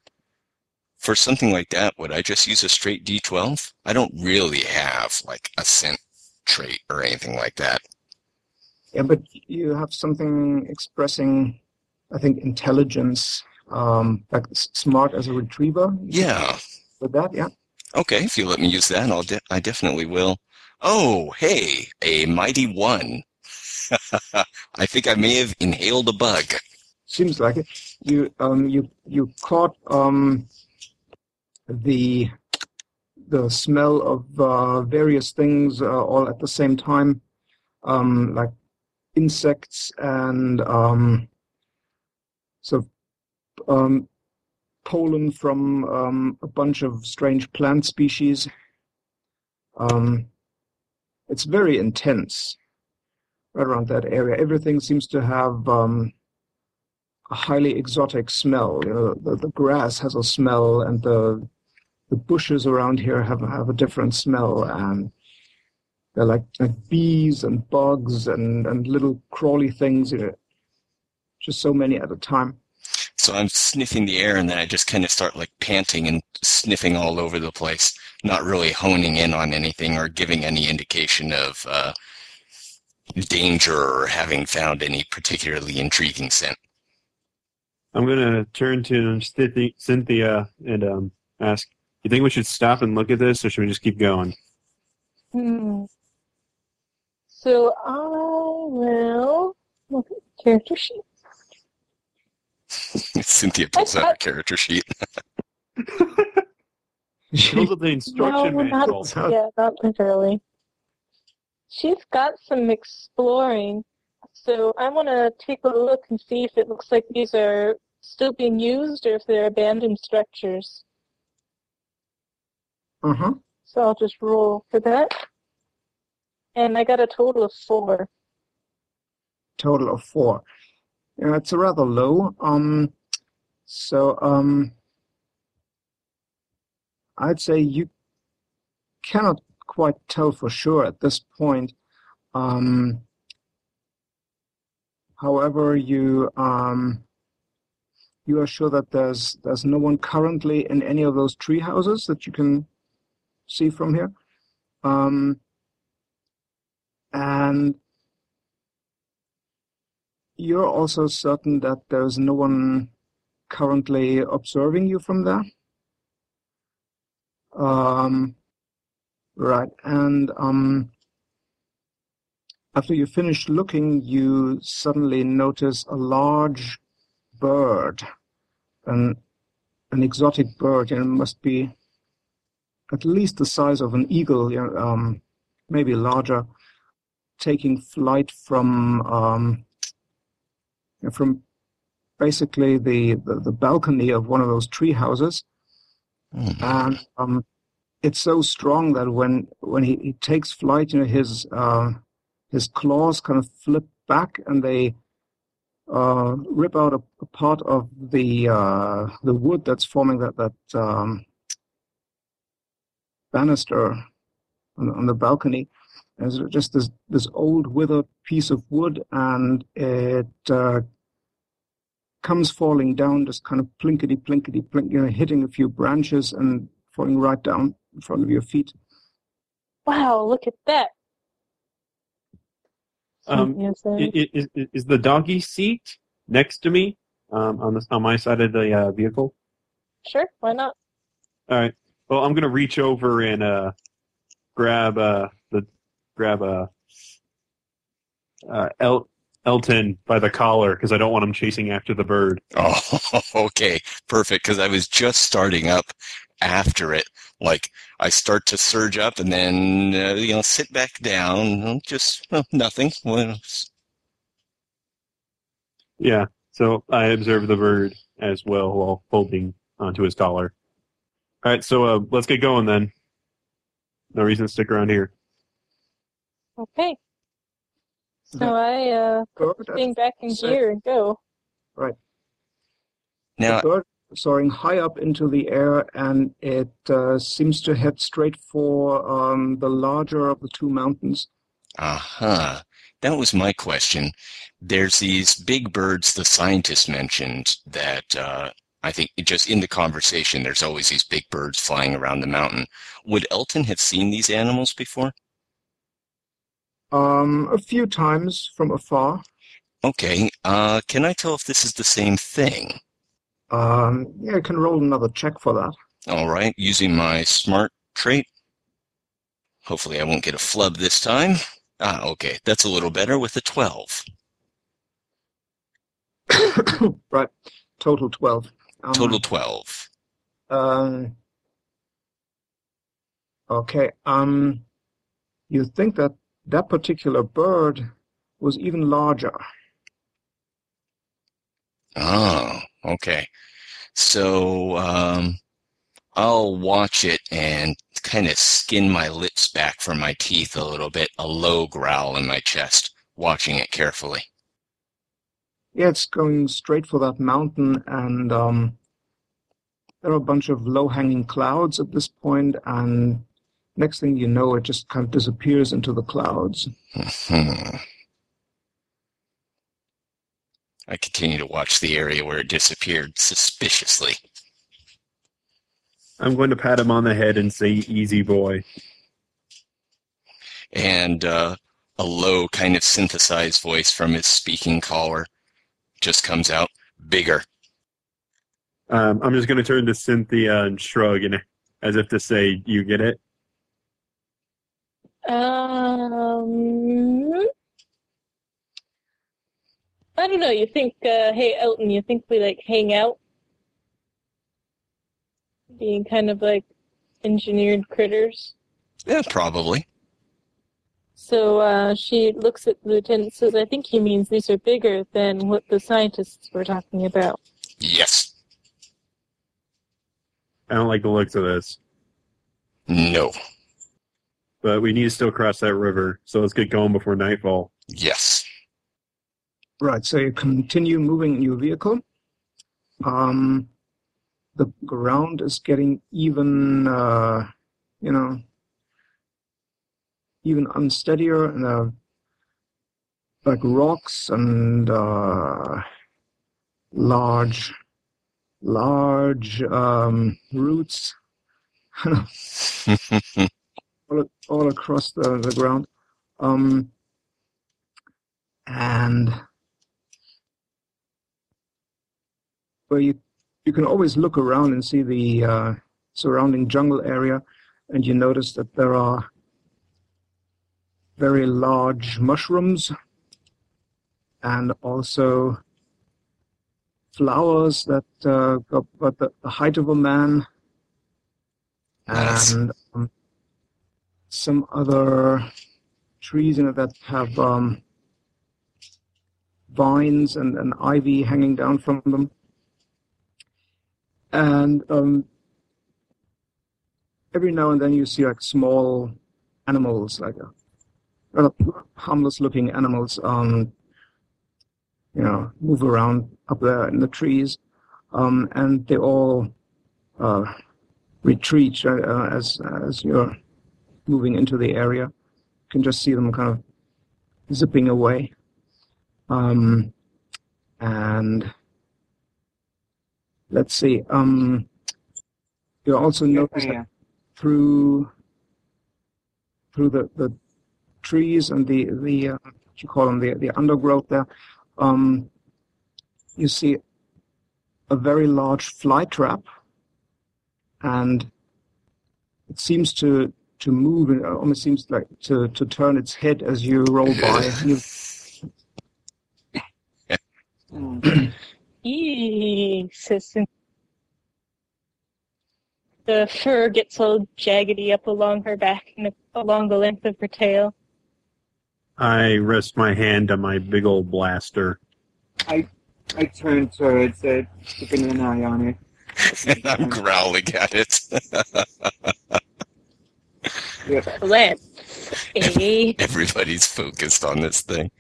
For something like that, would I just use a straight D12? I don't really have like a scent trait or anything like that. Yeah, but you have something expressing, I think, intelligence, um, like smart as a retriever. Yeah. With that, yeah. Okay, if you let me use that, I'll de- I definitely will. Oh, hey, a mighty one. [LAUGHS] I think I may have inhaled a bug. Seems like it. You um you you caught um the the smell of uh, various things uh, all at the same time, um like insects and um so um pollen from um, a bunch of strange plant species. Um, it's very intense right around that area. Everything seems to have um, a highly exotic smell. You know, the, the grass has a smell, and the the bushes around here have have a different smell, and they're like, like bees and bugs and and little crawly things. You know, just so many at a time. So I'm sniffing the air and then I just kind of start like panting and sniffing all over the place, not really honing in on anything or giving any indication of uh, danger or having found any particularly intriguing scent. I'm gonna turn to Cynthia and um, ask, "Do "You think we should stop and look at this, or should we just keep going?" Hmm. So I will look at the character sheet. [LAUGHS] Cynthia pulls out her character sheet. [LAUGHS] Those are the instruction no, manual. not, [LAUGHS] yeah, not literally. She's got some exploring, so I want to take a look and see if it looks like these are still being used or if they're abandoned structures. Huh. So I'll just roll for that. And I got a total of four. total of four. Yeah, it's a rather low. Um, so um, I'd say you cannot quite tell for sure at this point. Um, however, you um, you are sure that there's there's no one currently in any of those tree houses that you can see from here. Um, and you're also certain that there's no one currently observing you from there? Um, right, and um, after you finish looking, you suddenly notice a large bird, an an exotic bird, and it must be at least the size of an eagle, you know, um, maybe larger, taking flight from um, from basically the, the, the, balcony of one of those tree houses. Mm. And um, it's so strong that when when he, he takes flight, you know, his uh, his claws kind of flip back and they uh, rip out a, a, part of the uh, the wood that's forming that that um, banister on, on, the balcony. There's just this this old withered piece of wood, and it uh, comes falling down, just kind of plinkety plinkety plink, you know, hitting a few branches and falling right down in front of your feet. Wow! Look at that. Um, is, is, is, the doggy seat next to me um, on the on my side of the uh, vehicle? Sure, why not? All right. Well, I'm gonna reach over and uh, grab uh, the grab a uh, uh, El- Elton by the collar because I don't want him chasing after the bird. [LAUGHS] Oh, okay, perfect. Because I was just starting up after it. Like I start to surge up and then uh, you know sit back down. Just well, nothing. Yeah. So I observe the bird as well while holding onto his collar. All right. So uh, let's get going then. No reason to stick around here. Okay. So I uh, put thing back in gear and go. Right. Now, the bird soaring high up into the air, and it uh, seems to head straight for um, the larger of the two mountains. Uh huh. That was my question. There's these big birds the scientists mentioned that uh, I think just in the conversation, there's always these big birds flying around the mountain. Would Elton have seen these animals before? Um, a few times from afar. Okay. Uh, can I tell if this is the same thing? Um, yeah, I can roll another check for that. All right, using my smart trait. Hopefully I won't get a flub this time. Ah, okay, that's a little better with a 12. [COUGHS] right, total 12. Um, total 12. Um, okay, um, you think that that particular bird was even larger. Oh, okay. So um, I'll watch it and kind of skin my lips back from my teeth a little bit, a low growl in my chest, watching it carefully. Yeah, it's going straight for that mountain, and um, there are a bunch of low-hanging clouds at this point, and next thing you know, it just kind of disappears into the clouds. I continue to watch the area where it disappeared suspiciously. I'm going to pat him on the head and say, easy boy. And uh, a low, kind of synthesized voice from his speaking collar just comes out bigger. Um, I'm just going to turn to Cynthia and shrug, and as if to say, "You get it." Um, I don't know. You think, uh, hey Elton, you think we like hang out, being kind of like engineered critters? Yeah, probably. So uh, she looks at the lieutenant and says, I think he means these are bigger than what the scientists were talking about. Yes. I don't like the looks of this. No. But we need to still cross that river, so let's get going before nightfall. Yes. Right, so you continue moving in your vehicle. Um, the ground is getting even, uh, you know, even unsteadier, and uh, like rocks and uh, large, large um, roots [LAUGHS] all, all across the, the ground. Um, and where you you can always look around and see the uh, surrounding jungle area, and you notice that there are very large mushrooms and also flowers that uh, got about the, the height of a man, Nice. and um, some other trees in it that have um, vines and, and ivy hanging down from them. And um, every now and then you see like small animals, like uh, harmless looking animals, um, you know, move around up there in the trees. Um, and they all uh, retreat uh, as, as you're moving into the area. You can just see them kind of zipping away. Um, and let's see. Um, you also notice that yeah. through through the, the trees and the the uh, what you call them the the undergrowth there, um, you see a very large fly trap, and it seems to to move. It almost seems like to to turn its head as you roll by. [LAUGHS] You, Says The fur gets all jaggedy up along her back and along the length of her tail. I rest my hand on my big old blaster. I I turned towards it, keeping an eye on it. and [LAUGHS] I'm growling at it. [LAUGHS] Yep. Let's. Everybody's focused on this thing.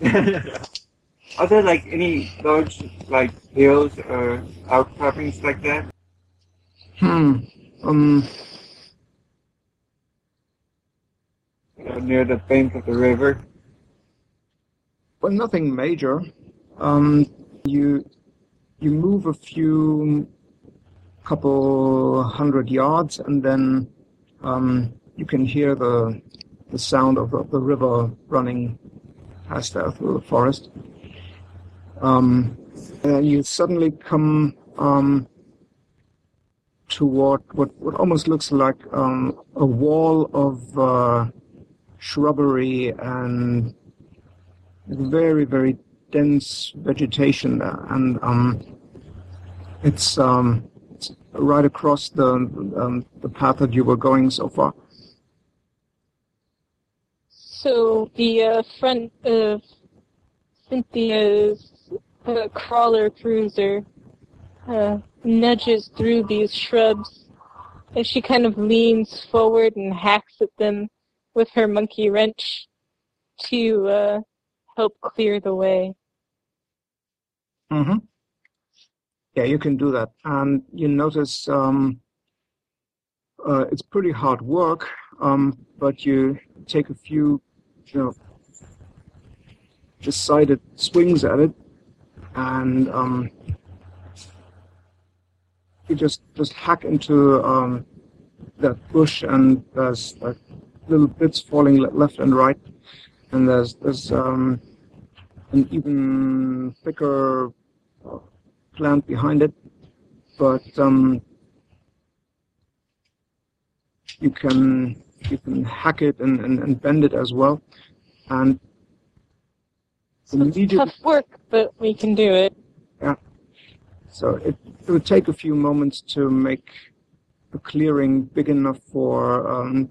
[LAUGHS] Are there like any large like hills or outcroppings like that? hmm. Um. Near the bank of the river? Well, nothing major. Um, you you move a few couple hundred yards, and then um, you can hear the the sound of the, the river running past there through the forest. Um, and you suddenly come um, toward what what almost looks like um, a wall of uh, shrubbery and very very dense vegetation there, and um, it's um, it's right across the um, the path that you were going so far. So the uh, front of Cynthia's uh, crawler cruiser uh, nudges through these shrubs as she kind of leans forward and hacks at them with her monkey wrench to uh, help clear the way. Mm-hmm. Yeah, you can do that, and you notice um, uh, it's pretty hard work, um, but you take a few, you know, decided swings at it, and um, you just just hack into um, that bush, and there's like little bits falling left and right, and there's there's um, an even thicker uh, plant behind it, but um, you can you can hack it and, and, and bend it as well, and So it's immediately tough work, but we can do it. Yeah. So it, it would take a few moments to make a clearing big enough for um,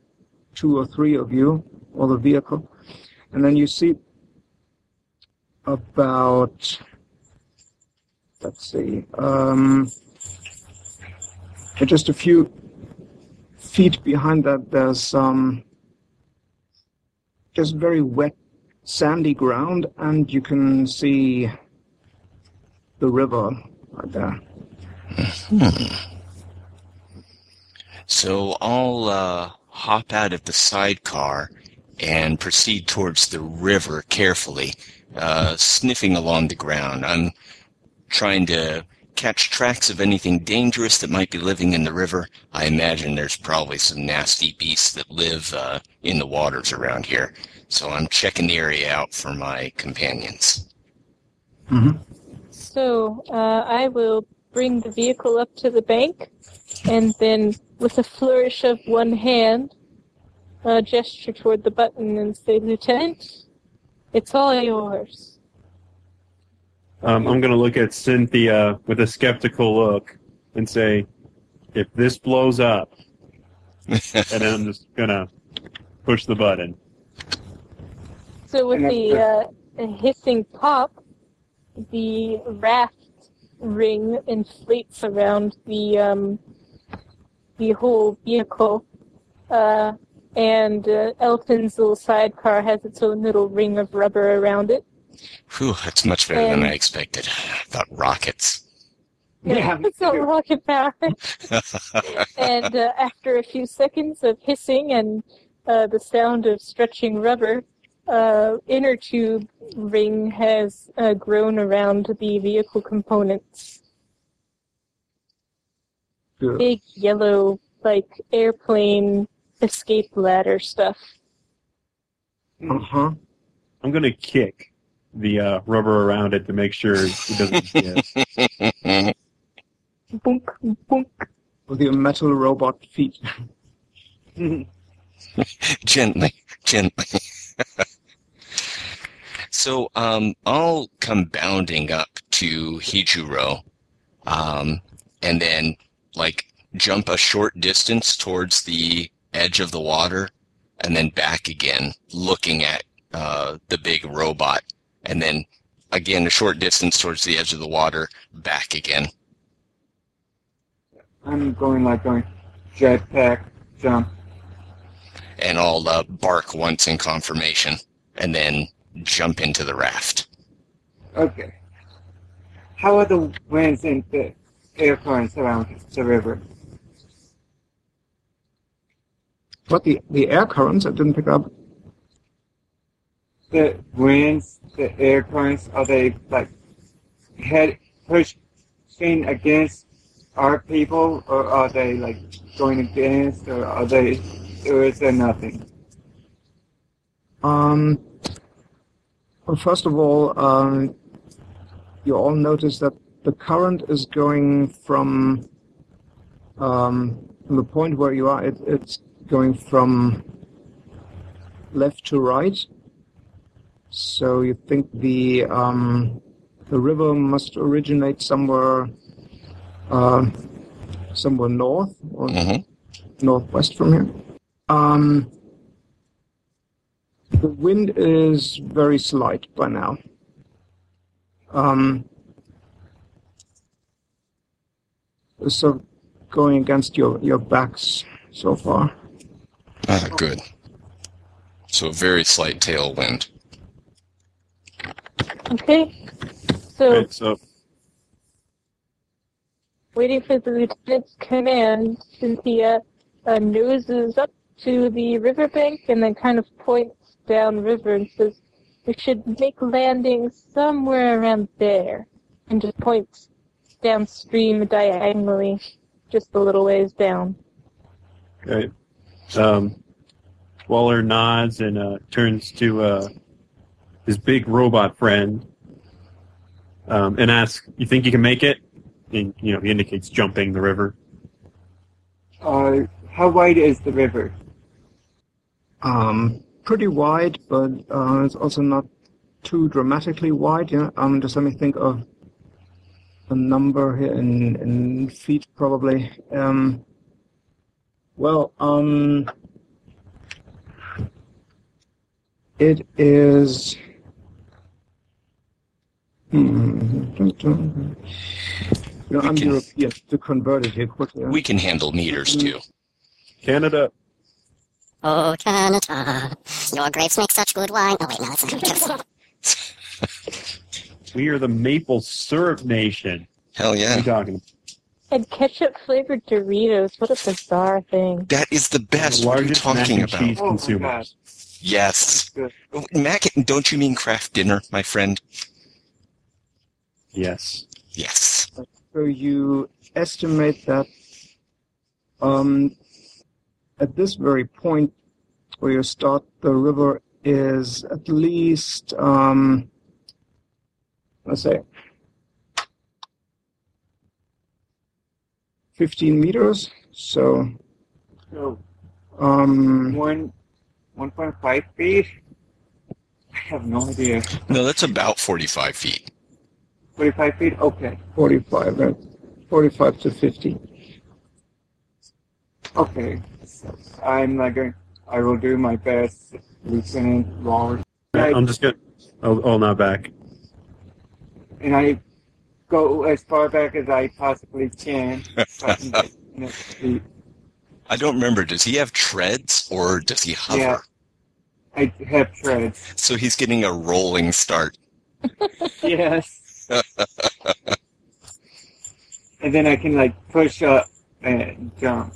two or three of you or the vehicle. And then you see about, let's see, um, just a few feet behind that, there's um, just very wet, sandy ground, and you can see the river right there. So I'll uh, hop out of the sidecar and proceed towards the river carefully, uh, sniffing along the ground. I'm trying to catch tracks of anything dangerous that might be living in the river. I imagine there's probably some nasty beasts that live uh, in the waters around here. So I'm checking the area out for my companions. Mm-hmm. So uh, I will bring the vehicle up to the bank, and then with a flourish of one hand, uh, gesture toward the button and say, "Lieutenant, it's all yours." Um, I'm going to look at Cynthia with a skeptical look and say, if this blows up, and [LAUGHS] then I'm just going to push the button. So with the uh, hissing pop, the raft ring inflates around the um, the whole vehicle, uh, and uh, Elton's little sidecar has its own little ring of rubber around it. Whew, that's much better than I expected. I thought rockets. Yeah, me it's not too. rocket power. [LAUGHS] and uh, after a few seconds of hissing and uh, the sound of stretching rubber, uh, inner tube ring has uh, grown around the vehicle components. Good. Big yellow, like airplane escape ladder stuff. Uh huh. I'm going to kick the uh, rubber around it to make sure it [LAUGHS] doesn't get. Boink, boink. With your metal robot feet. [LAUGHS] gently, gently. [LAUGHS] so um, I'll come bounding up to Hijuro, um, and then like jump a short distance towards the edge of the water, and then back again, looking at uh, the big robot, and then again a short distance towards the edge of the water, back again. I'm going like going jetpack jump. and I'll uh, bark once in confirmation, and then jump into the raft. Okay. How are the winds and the air currents around the river? What the the air currents? I didn't pick up. The winds, the air currents, are they like head pushing against our people, or are they like going against, or are they, or is there nothing? Um. Well, first of all, um, you all notice that the current is going from um, from the point where you are. It, it's going from left to right. So you think the um, the river must originate somewhere uh, somewhere north or hmm northwest from here. Um, the wind is very slight by now. Um, so going against your, your backs so far. Ah, good. So very slight tailwind. Okay. So Okay, so waiting for the lieutenant's command, Cynthia uh, noses up to the riverbank and then kind of points downriver and says, "We should make landing somewhere around there," and just points downstream diagonally, just a little ways down. Okay. Um, Waller nods and uh, turns to uh, his big robot friend um, and asks, "You think you can make it?" And you know, he indicates jumping the river. Uh, how wide is the river? Um, pretty wide, but uh, it's also not too dramatically wide. Yeah. Um, just let me think of a number here in in feet, probably. Um, well, um, it is. You know, We I'm can- European to convert it here quickly. We can handle meters mm. too. Canada. Oh, Canada, your grapes make such good wine. Oh, wait, no, that's not [LAUGHS] We are the maple syrup nation. Hell What are yeah. you talking? And ketchup flavored Doritos. What a bizarre thing. That is the best. The What are you largest mac talking and about? cheese Oh consumers. Yes. Good. Mac, don't you mean Kraft Dinner, my friend? Yes. Yes. So you estimate that um, at this very point where you start, the river is at least, um, let's say, 15 meters. So, so um, one, 1.5 feet? I have no idea. No, that's about 45 feet. Forty-five feet. Okay. 45, uh, 45 to 50. Okay. I'm not going. I will do my best, Lieutenant Lawler. Right, I'm just gonna. Oh, oh, not back. and I go as far back as I possibly can. I can get next feet. I don't remember. Does he have treads or does he hover? Yeah. I have treads. So he's getting a rolling start. [LAUGHS] Yes. And then I can like push up and jump.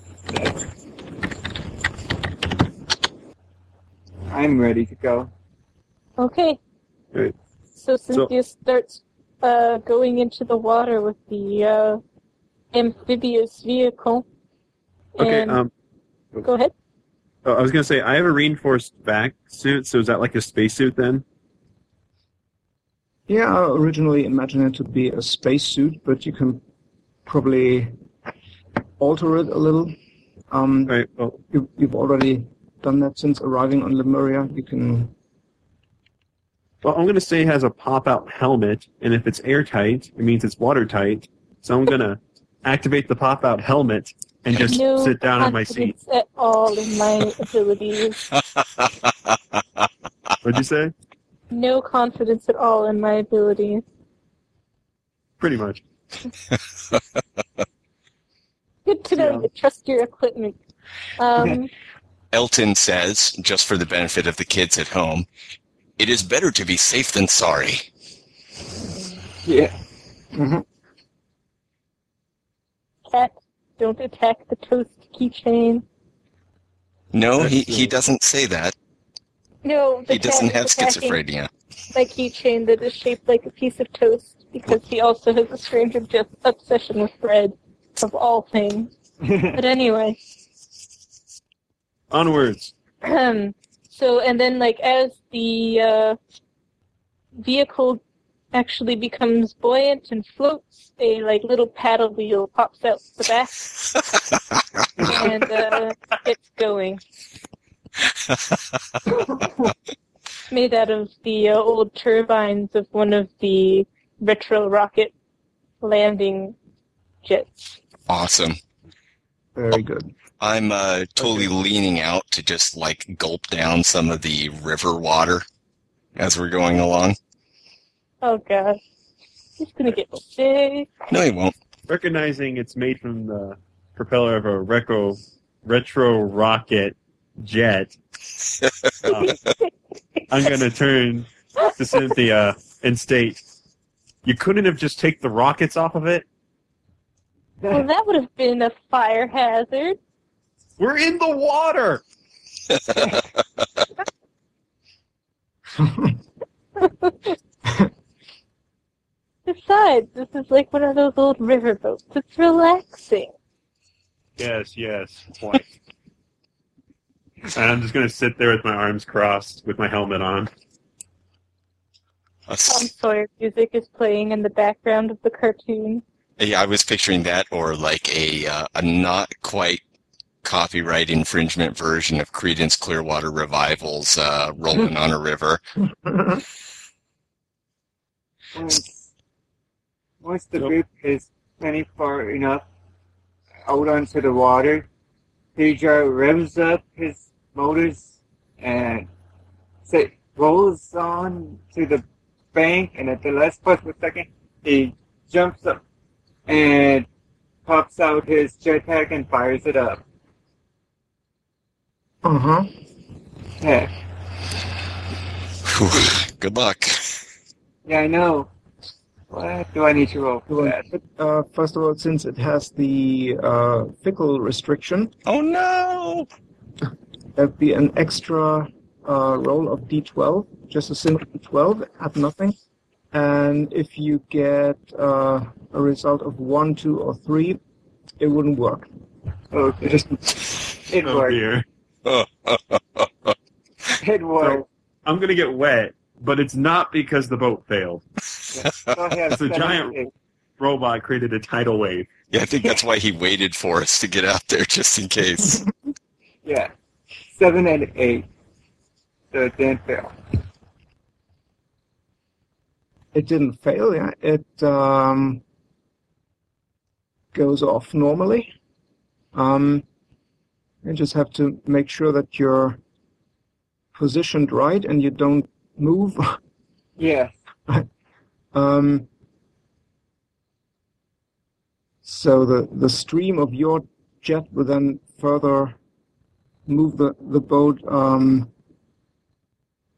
I'm ready to go. Okay. Right. So Cynthia starts uh, going into the water with the uh, amphibious vehicle. Okay. And Um. go ahead. Oh, I was gonna say I have a reinforced back suit. So is that like a spacesuit then? Yeah, I originally imagined it to be a spacesuit, but you can probably alter it a little. Um, Right. Well, you, you've already done that since arriving on Lemuria. You can. well, I'm gonna say it has a pop-out helmet, and if it's airtight, it means it's watertight. So I'm gonna [LAUGHS] activate the pop-out helmet and just no sit down in my seat. confidence at all in my abilities. [LAUGHS] What'd you say? No confidence at all in my abilities. Pretty much. [LAUGHS] Good to know Yeah. you trust your equipment. Um, [LAUGHS] Elton says, just for the benefit of the kids at home, it is better to be safe than sorry. Yeah. Mhm. cat, don't attack the toast keychain. No, he, he doesn't say that. No, the He doesn't have is attacking schizophrenia. My keychain that is shaped like a piece of toast because he also has a strange obje- obsession with bread, of all things. [LAUGHS] But anyway, Onwards. um, so and then like as the uh, vehicle actually becomes buoyant and floats, a like little paddle wheel pops out the back [LAUGHS] and uh, gets going. [LAUGHS] Made out of the uh, old turbines of one of the retro rocket landing jets. Awesome. Very good. I'm uh, totally leaning out to just like gulp down some of the river water as we're going along. Oh gosh, He's gonna get sick. No, he won't. Recognizing it's made from the propeller of a retro retro rocket jet, uh, [LAUGHS] I'm gonna turn to Cynthia and state, "You couldn't have just take the rockets off of it. Well, that would have been a fire hazard. We're in the water." [LAUGHS] Besides, this is like one of those old riverboats. It's relaxing. Yes, yes, quite. And I'm just gonna sit there with my arms crossed, with my helmet on. A Tom Sawyer music is playing in the background of the cartoon. Yeah, I was picturing that, or like a uh, a not quite copyright infringement version of Creedence Clearwater Revival's uh, "Rolling on a River." Once, [LAUGHS] once the boat is plenty far enough out onto the water, Pedro revs up his motors and say, rolls on to the bank, and at the last possible second, he jumps up and pops out his jetpack and fires it up. Uh huh. Yeah, Whew. Good luck. yeah, I know. What do I need to roll for that? Uh, first of all, since it has the uh, fickle restriction, Oh no! There'd be an extra uh, roll of d12, just a simple d12, add nothing. And if you get uh, a result of 1, 2, or 3, it wouldn't work. Okay, It just it Oh worked. dear. [LAUGHS] It worked. I'm gonna get wet, but it's not because the boat failed. So It's a giant- seven- Robot created a tidal wave. Yeah, I think that's why he waited for us to get out there just in case. [LAUGHS] Yeah. Seven and eight. So it didn't fail. It didn't fail, yeah. It um, goes off normally. Um, you just have to make sure that you're positioned right and you don't move. [LAUGHS] Yeah. um, so the, the stream of your jet will then further move the, the boat um,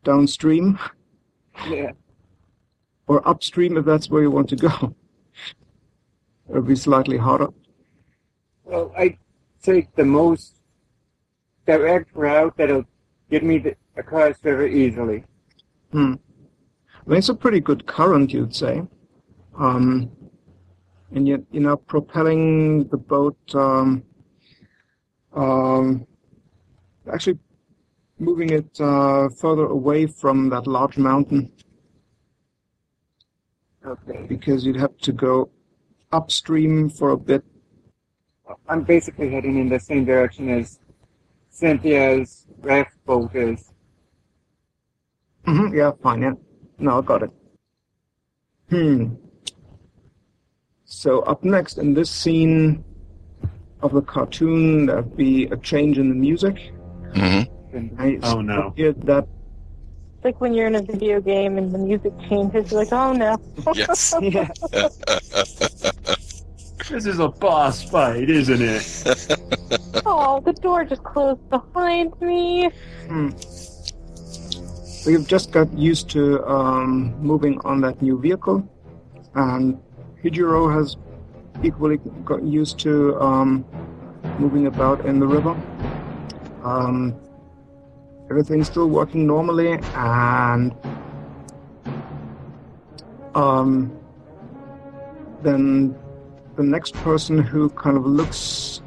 downstream Yeah. or upstream if that's where you want to go. It'll be slightly harder. Well, I take the most direct route that'll get me the, across very easily. Hmm. I mean, it's a pretty good current, you'd say. Um, and yet, you know, propelling the boat, um, um, actually moving it uh, further away from that large mountain Okay. because you'd have to go upstream for a bit. I'm basically heading in the same direction as Cynthia's raft boat is. hmm Yeah, fine. Yeah. No, I got it. Hmm. So up next in this scene of the cartoon, there'd be a change in the music. Hmm And I Oh, no. hear that. It's like when you're in a video game and the music changes, you're like, oh no. [LAUGHS] Yes. [LAUGHS] Yeah. [LAUGHS] This is a boss fight, isn't it? Oh, the door just closed behind me. Hmm. So you've just got used to um, moving on that new vehicle, and Hijiro has equally got used to um, moving about in the river. Um, everything's still working normally, and um, then the next person who kind of looks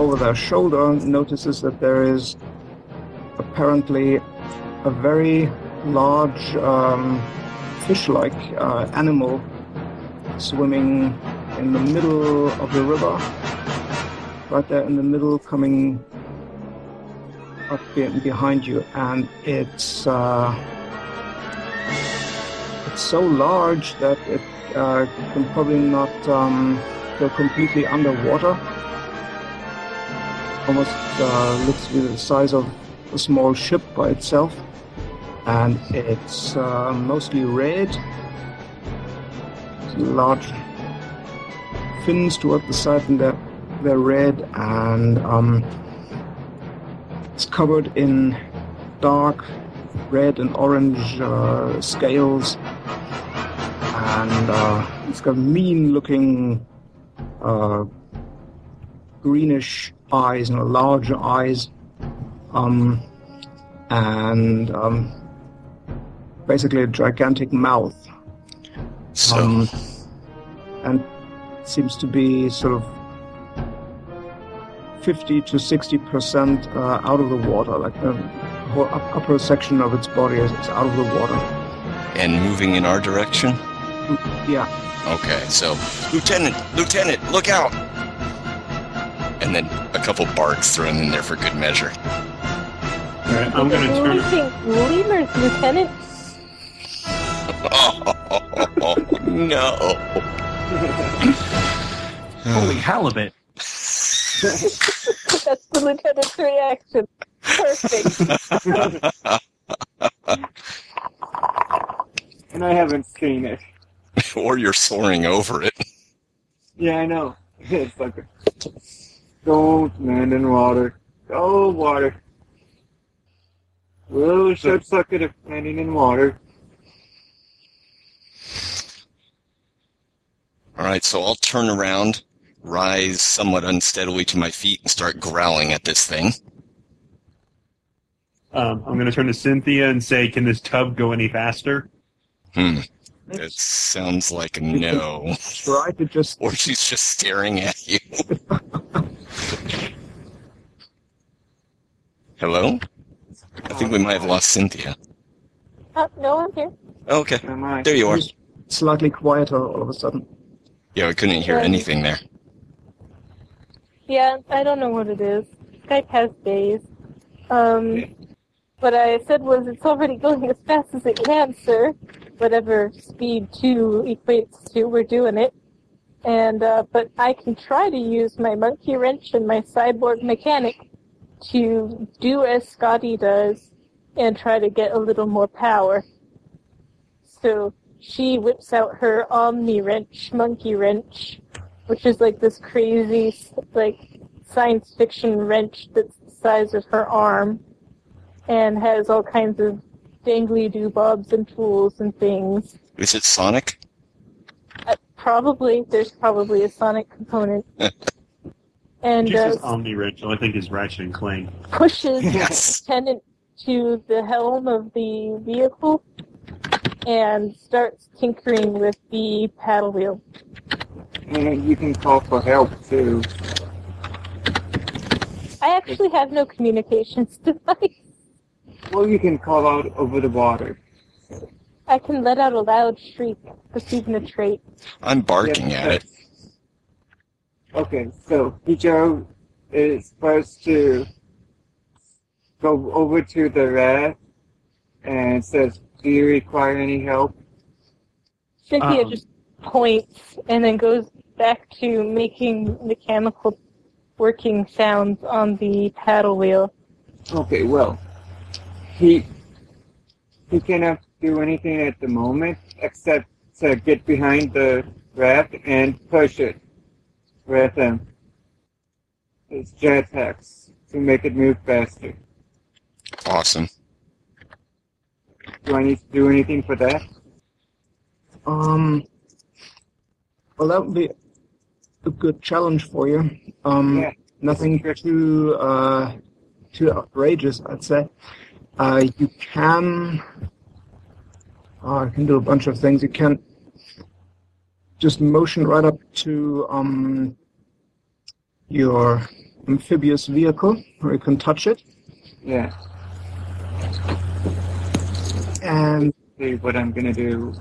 over their shoulder notices that there is apparently a very large um, fish-like uh, animal swimming in the middle of the river, right there in the middle, coming up behind you, and it's uh, it's so large that it uh, can probably not um, go completely underwater. Almost uh, looks to be the size of a small ship by itself, and it's uh, mostly red. Large fins toward the side, and they're, they're red, and um, it's covered in dark red and orange uh, scales, and uh, it's got mean-looking uh, greenish eyes, you know, large eyes, um, and um, basically a gigantic mouth. So, Um, and seems to be sort of 50 to 60 percent uh, out of the water, like the whole upper section of its body is, is out of the water. and moving in our direction? Yeah. Okay, so, Lieutenant, Lieutenant, look out! And then a couple barks thrown in there for good measure. Alright, I'm gonna turn. Releasing lemurs, Lieutenant. Oh, [LAUGHS] no. Holy halibut! [LAUGHS] [LAUGHS] That's the lieutenant's reaction. Perfect. [LAUGHS] and I haven't seen it. [LAUGHS] or you're soaring over it. Yeah, I know. It's like, don't land in water. Go water. Little ship suck it if landing in water. All right, so I'll turn around, rise somewhat unsteadily to my feet, and start growling at this thing. Um, I'm gonna turn to Cynthia and say, "Can this tub go any faster?" Hmm. It sounds like a no. Try to just Or she's just staring at you. Hello? I think we might have lost Cynthia. Uh, no, I'm here. Okay, there you are. slightly quieter all of a sudden. Yeah, I couldn't hear anything there. Yeah, I don't know what it is. Skype has days. Um, what I said was it's already [LAUGHS] going as fast as it can, sir. Whatever speed two equates to, we're doing it. And uh, but I can try to use my monkey wrench and my cyborg mechanic to do as Scotty does and try to get a little more power. So she whips out her Omni wrench, monkey wrench, which is like this crazy, like science fiction wrench that's the size of her arm, and has all kinds of dangly doobobs and tools and things. Is it Sonic? Uh, probably there's probably a sonic component, [LAUGHS] and Jesus uh, Omni Wrench, I think is Ratchet and Clank. pushes [LAUGHS] Yes. Lieutenant to the helm of the vehicle and starts tinkering with the paddle wheel. And you can call for help too. I actually have no communications [LAUGHS] device. Well, you can call out over the water. I can let out a loud shriek, that's even a trait. I'm barking Yep, at it. Okay, so Hijo is supposed to go over to the raft and says, "Do you require any help?" Cynthia Um. just points and then goes back to making mechanical working sounds on the paddle wheel. Okay, well, he he cannot do anything at the moment except to get behind the raft and push it with um, his jetpacks to make it move faster. Awesome. Do I need to do anything for that? Um, well, that would be a good challenge for you. Um, Yeah. nothing too uh, too outrageous, I'd say. Uh, you can. Uh, you can do a bunch of things. You can just motion right up to um, your amphibious vehicle, where you can touch it, Yeah. and See what I'm gonna do.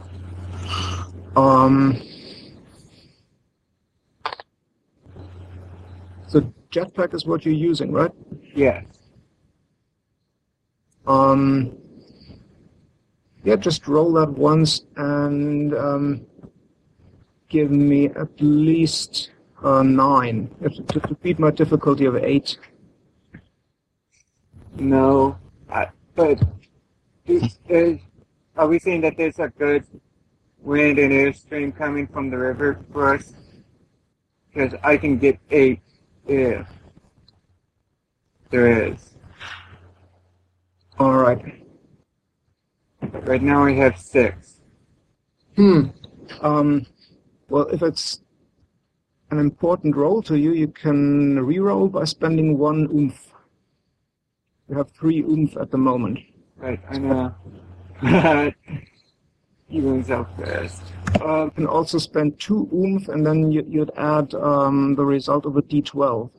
Um, so jetpack is what you're using, right? Yes. Um, yeah, just roll that once and um, give me at least uh, nine. To, to beat my difficulty of eight. No. I, but is, is, are we saying that there's a good wind and airstream coming from the river for us? Because I can get eight if there is. All right. Right now I have six. Hmm. Um, well, if it's an important roll to you, you can reroll by spending one oomph. You have three oomph at the moment. Right, I know. [LAUGHS] he runs out fast. Uh, you can also spend two oomph, and then you, you'd add um, the result of a d12.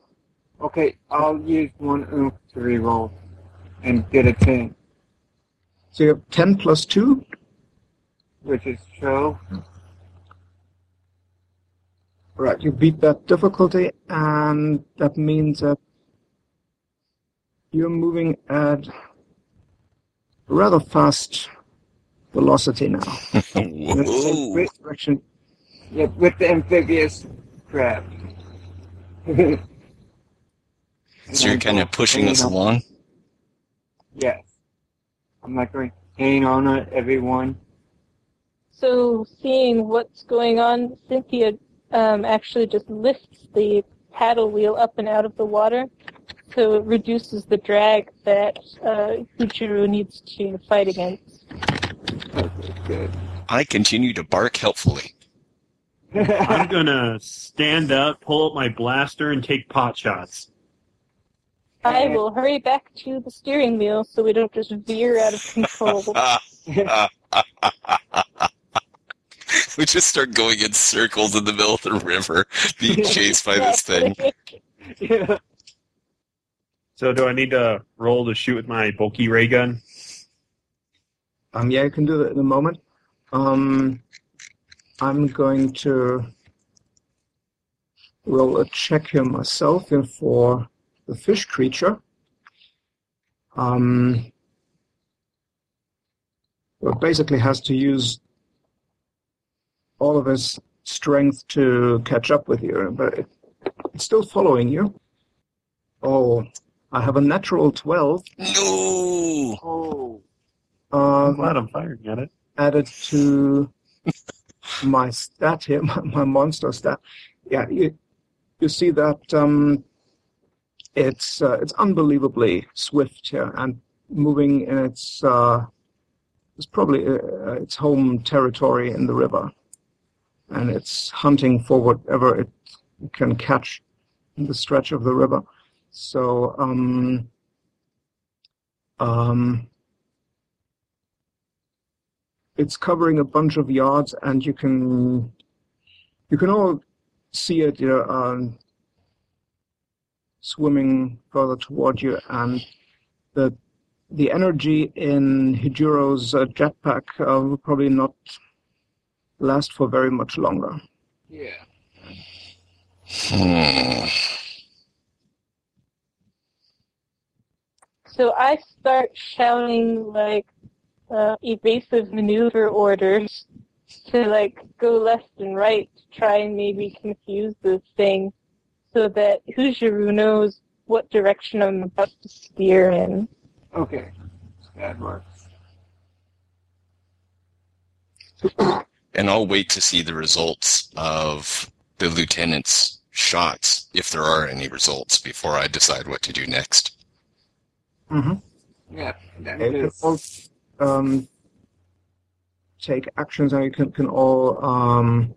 Okay, I'll use one oomph to reroll and get a 10, So you have 10 plus 2. which is 12. Right, you beat that difficulty, and that means that you're moving at rather fast velocity now. In the direction. Yeah, with the amphibious crab. [LAUGHS] So you're kind of pushing us along? Yes. I'm like going, hang on it, everyone. So, seeing what's going on, Cynthia um, actually just lifts the paddle wheel up and out of the water, so it reduces the drag that uh, Uchiro needs to fight against. Okay, [LAUGHS] good. I continue to bark helpfully. [LAUGHS] I'm gonna stand up, pull up my blaster, and take pot shots. I will hurry back to the steering wheel so we don't just veer out of control. [LAUGHS] we just start going in circles in the middle of the river, being chased by this thing. yeah. So do I need to roll to shoot with my bulky ray gun? Um, yeah, you can do that in a moment. Um, I'm going to roll a check here myself here for the fish creature. Um, well, basically has to use all of his strength to catch up with you, but it, it's still following you. Oh, I have a natural 12 No. Oh, I'm um, glad I'm fired at it. added to my stat here, [LAUGHS] my, my monster stat. Yeah, you, you see that um, it's uh, it's unbelievably swift here and moving in its uh, it's probably uh, its home territory in the river, and it's hunting for whatever it can catch in the stretch of the river. So um, um, it's covering a bunch of yards, and you can you can all see it, you know, um, swimming further toward you, and the the energy in Hijiro's uh, jetpack uh, will probably not last for very much longer. yeah. Hmm. So I start shouting like uh, evasive maneuver orders to like go left and right to try and maybe confuse this thing so that Hujiru knows what direction I'm about to steer in. Okay, that works. And I'll wait to see the results of the lieutenant's shots, if there are any results, before I decide what to do next. Mm-hmm. Yeah, that You can is. Um, take actions, and you can, can all um,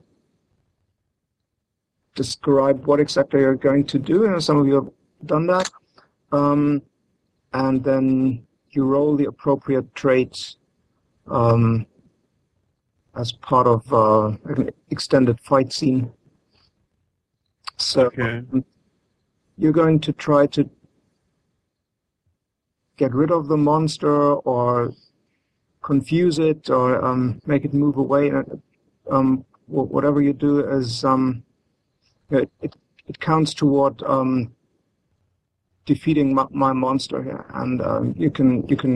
describe what exactly you're going to do. And some of you have done that. Um, and then you roll the appropriate traits um, as part of uh, an extended fight scene. So Okay. you're going to try to get rid of the monster or confuse it or um, make it move away. Um, whatever you do is um, it, it, it counts toward um, defeating my, my monster here, and um, you can you can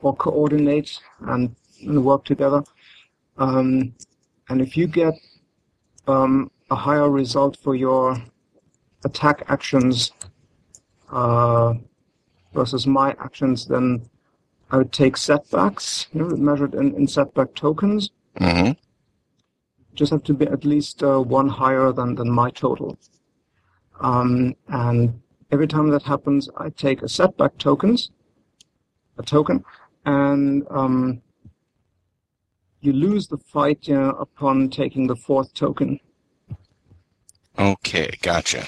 all coordinate and, and work together. Um, and if you get a higher result for your attack actions uh, versus my actions, then I would take setbacks, you know, measured in, in setback tokens. hmm Just have to be at least uh, one higher than, than my total. Um, and every time that happens, I take a setback tokens, a token, and um, you lose the fight you know, upon taking the fourth token. Okay, gotcha.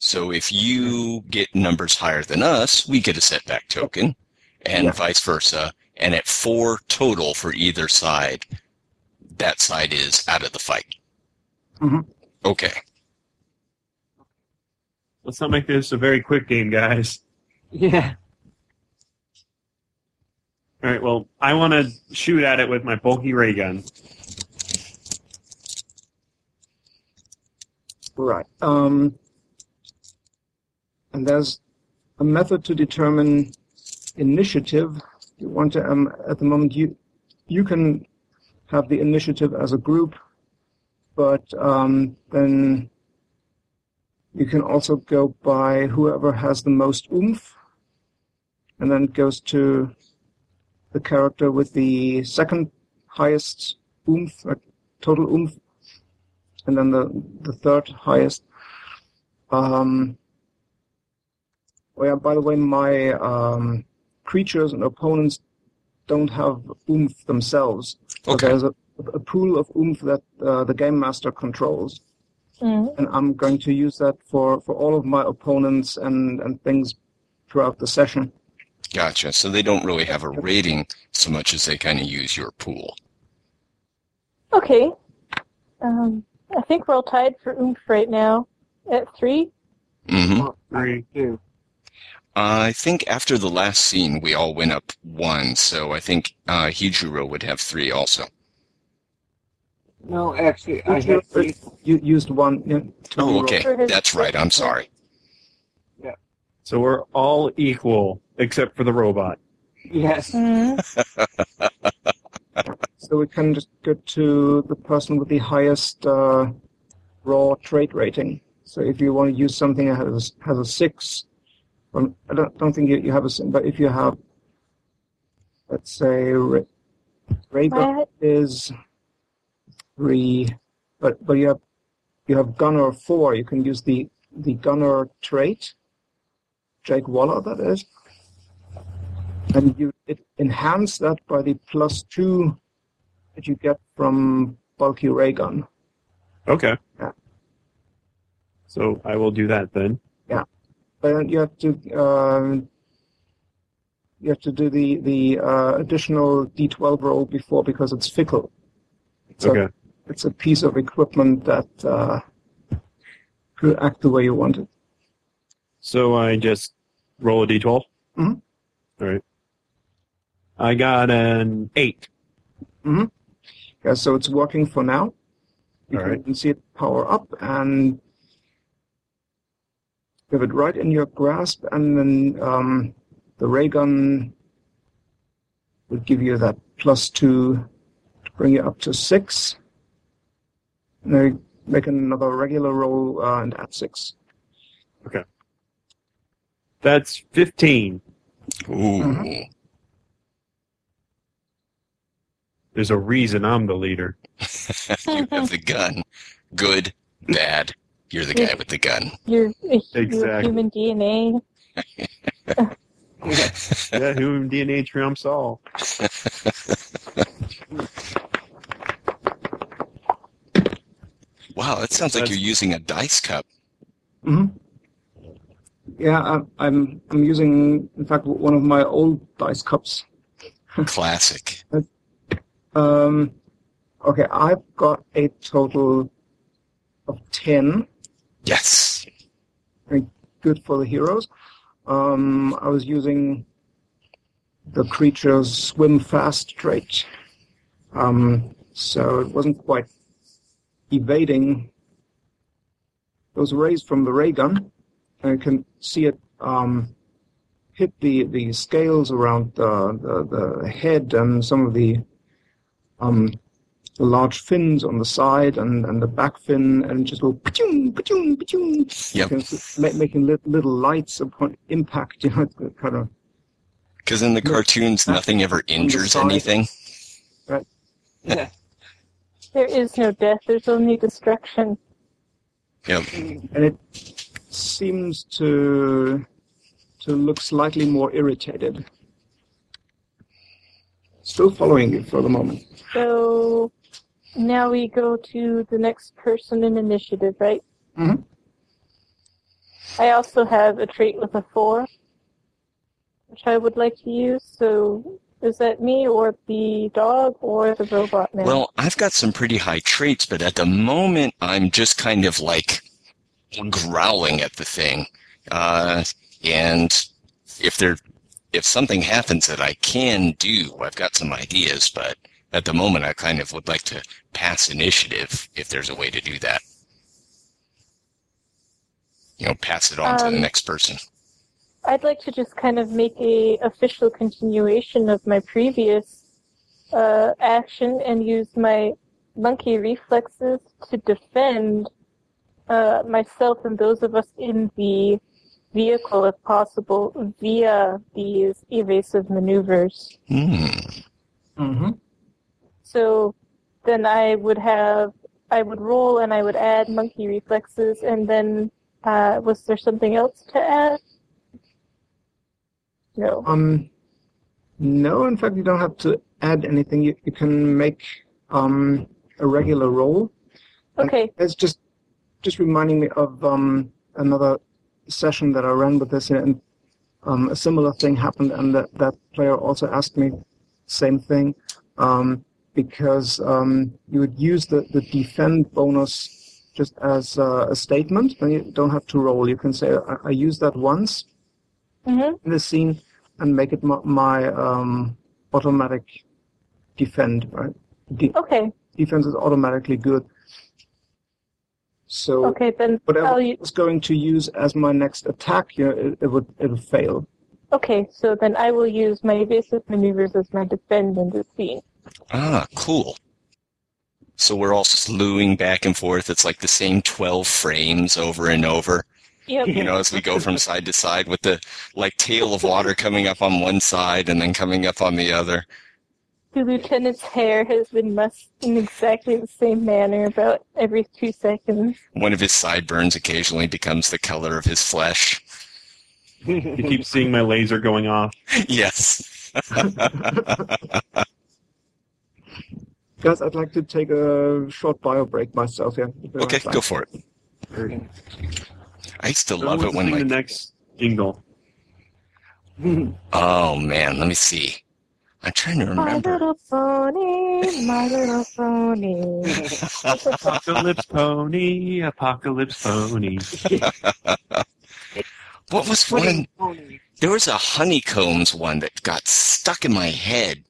So if you get numbers higher than us, we get a setback token, and Yeah. vice versa. And at four total for either side, that side is out of the fight. Mhm. Okay. Let's not make this a very quick game, guys. Yeah. All right. Well, I want to shoot at it with my bulky ray gun. Right. Um, and there's a method to determine initiative. You want to, um, at the moment, you you can have the initiative as a group, but um, then you can also go by whoever has the most oomph, and then it goes to the character with the second highest oomph, total oomph, and then the the third highest. Um, oh yeah, by the way, my um, creatures and opponents don't have oomph themselves. Okay. there's a, a pool of oomph that uh, the game master controls, Mm. and I'm going to use that for, for all of my opponents and, and things throughout the session. Gotcha. So they don't really have a rating so much as they kind of use your pool. Okay. Um, I think we're all tied for oomph right now at three. hmm Well, I do. I think after the last scene, we all went up one, so I think uh, Hijuro would have three also. No, actually, I had three. You used one. Yeah, to Oh, reroll. okay. For That's right. I'm sorry. Yeah. So we're all equal except for the robot. Yes. Mhm. [LAUGHS] So we can just go to the person with the highest uh, raw trait rating. So if you want to use something that has has a six, well, I don't don't think you, you have a, s- but if you have, let's say, Ra- Raygun is three, but but you have you have Gunner four. You can use the the Gunner trait, Jake Waller, that is, and you it enhance that by the plus two that you get from bulky ray gun. Okay. Yeah. So I will do that then. But you have to um, you have to do the the uh, additional d12 roll before because it's fickle. So Okay. it's a piece of equipment that uh, could act the way you want it. So I just roll a d12? Mhm. All right. I got an 8. Yeah, so it's working for now. You All can right. see it power up and you have it right in your grasp, and then um, the ray gun would give you that plus two to bring you up to six. And then you make another regular roll uh, and add six. Okay. That's 15. Ooh. Mhm. There's a reason I'm the leader. [LAUGHS] you have the gun. Good, bad. You're the guy with the gun. Your, your Exactly. human DNA. [LAUGHS] Yeah, human DNA trumps all. Wow, that sounds like you're using a dice cup. hmm Yeah, I'm, I'm I'm using, in fact, one of my old dice cups. [LAUGHS] Classic. Um, okay, I've got a total of ten. Yes. good for the heroes. Um, I was using the creature's swim fast trait. Um, so it wasn't quite evading those rays from the ray gun. And you can see it um, hit the, the scales around the, the, the head and some of the um, the large fins on the side and, and the back fin and just go pa-chung, pa-chung, pa-chung. Yep. You can making li- little lights upon impact, you know, it's kind of Because in the cartoons, nothing ever injures side. anything. Yeah. There is no death, there's only destruction. Yep. and it seems to to look slightly more irritated. Still following you for the moment. So now we go to the next person in initiative, right? Mhm. I also have a trait with a four, which I would like to use. So is that me or the dog or the robot man? Well, I've got some pretty high traits, but at the moment, I'm just kind of like growling at the thing. Uh, and if there, if something happens that I can do, I've got some ideas, but at the moment, I kind of would like to pass initiative if there's a way to do that. You know, pass it on to the Um, next person. I'd like to just kind of make a official continuation of my previous uh, action and use my monkey reflexes to defend uh, myself and those of us in the vehicle, if possible, via these evasive maneuvers. Hmm. Mm-hmm. So then I would have, I would roll and I would add monkey reflexes, and then uh, was there something else to add? No. Um, no, in fact, you don't have to add anything. You, you can make um, a regular roll. And Okay. It's just just reminding me of um, another session that I ran with this, and um, a similar thing happened, and that, that player also asked me same thing, um, because um, you would use the, the defend bonus just as uh, a statement, and you don't have to roll. You can say, I, I used that once Mm-hmm. in the scene, and make it my, my um, automatic defend, right? De- Okay. defense is automatically good. So Okay, then whatever I'll I was going to use as my next attack, you know, it, it would it would fail. okay, so then I will use my evasive maneuvers as my defend in this scene. Ah, cool. So we're all slewing back and forth. It's like the same 12 frames over and over, Yep. you know, as we go from side to side with the like tail of water coming up on one side and then coming up on the other. The lieutenant's hair has been mussed in exactly the same manner about every two seconds. One of his sideburns occasionally becomes the color of his flesh. You keep seeing my laser going off. [LAUGHS] yes. [LAUGHS] Guys, I'd like to take a short bio break myself. Yeah. if you don't Okay, go for it. I used to love Who it wants to when sing the next jingle. [LAUGHS] oh man, let me see. I'm trying to remember. My little pony, my little pony. Apocalypse pony, apocalypse pony. [LAUGHS] What was Pudding one? There was a honeycombs one that got stuck in my head.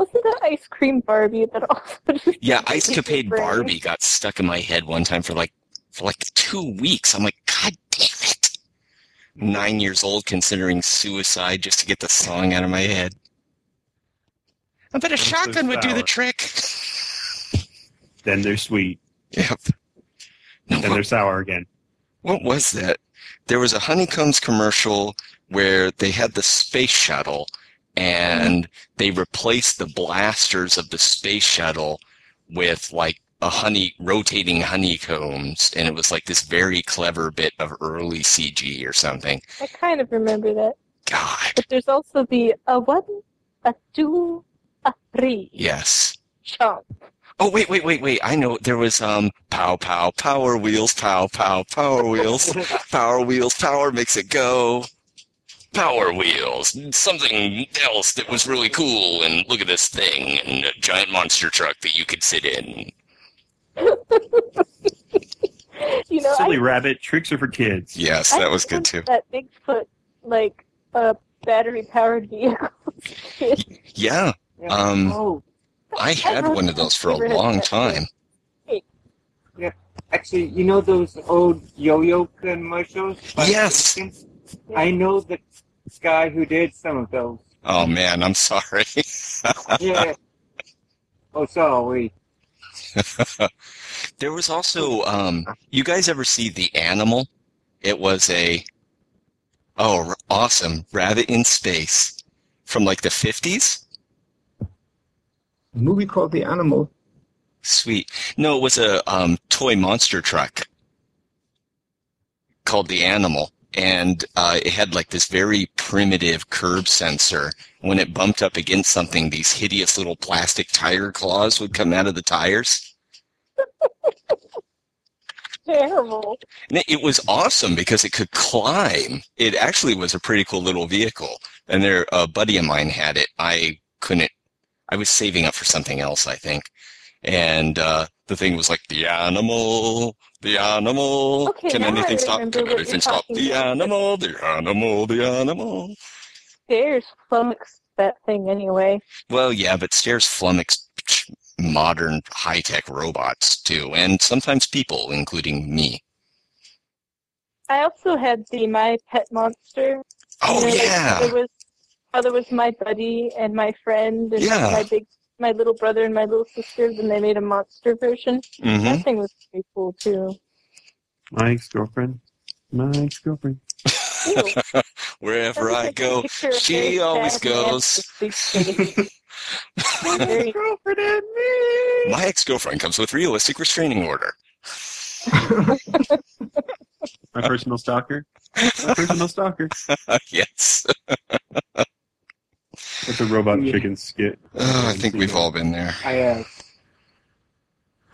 Wasn't that ice cream Barbie that also just [LAUGHS] Yeah, Ice me Capade? Barbie got stuck in my head one time for like for like two weeks. I'm like, God damn it! Nine years old, considering suicide just to get the song out of my head. I bet a so shotgun would do the trick. [LAUGHS] Then they're sweet. Yep. No, Then they're sour again. what was that? There was a Honeycombs commercial where they had the space shuttle and they replaced the blasters of the space shuttle with like a honey rotating honeycombs and it was like this very clever bit of early CG or something. I kind of remember that. God. But there's also the a one, a two, a three Yes. chomp. Oh wait, wait, wait, wait. I know there was um pow pow power wheels, pow pow power wheels. [LAUGHS] Power wheels, power makes it go. Power wheels, something else that was really cool, and look at this thing, and a giant monster truck that you could sit in. [LAUGHS] You know, Silly I, rabbit, Trix are for kids. Yes, I that was good too. remember That Bigfoot, like, uh, battery powered vehicle. [LAUGHS] Yeah, um, Oh, I had one of those for a long time. Yeah. actually, you know those old yo-yo commercials? Yes. Simpsons? I know the guy who did some of those. Oh man, I'm sorry. [LAUGHS] Yeah. oh, sorry. [LAUGHS] there was also, um, you guys ever see The Animal? It was a, oh, awesome, Rabbit in Space from like the 50s. A movie called The Animal. Sweet. No, it was a um, toy monster truck called the Animal, and uh, it had like this very primitive curb sensor. When it bumped up against something, these hideous little plastic tire claws would come out of the tires. [LAUGHS] Terrible. And it, it was awesome because it could climb. It actually was a pretty cool little vehicle. And there, a buddy of mine had it. I couldn't. I was saving up for something else, I think. And uh, the thing was like the animal, the animal. Okay, Can anything stop? Can anything stop? The about. animal, the animal, the animal. Stairs flummoxed that thing anyway. Well, yeah, but stairs flummox modern high-tech robots too, and sometimes people, including me. I also had the My Pet Monster. Oh You know, like, yeah. there was, oh, there was my buddy and my friend and Yeah. my big, my little brother and my little sister. and they made a monster version. hmm That thing was pretty cool too. My ex-girlfriend. My ex-girlfriend. [LAUGHS] Wherever I go, she always sad man goes. with big face. Very- My ex-girlfriend comes with realistic restraining order. [LAUGHS] My personal stalker. My personal stalker. [LAUGHS] yes. That's a robot chicken skit. Oh, I think we've all been there. I have.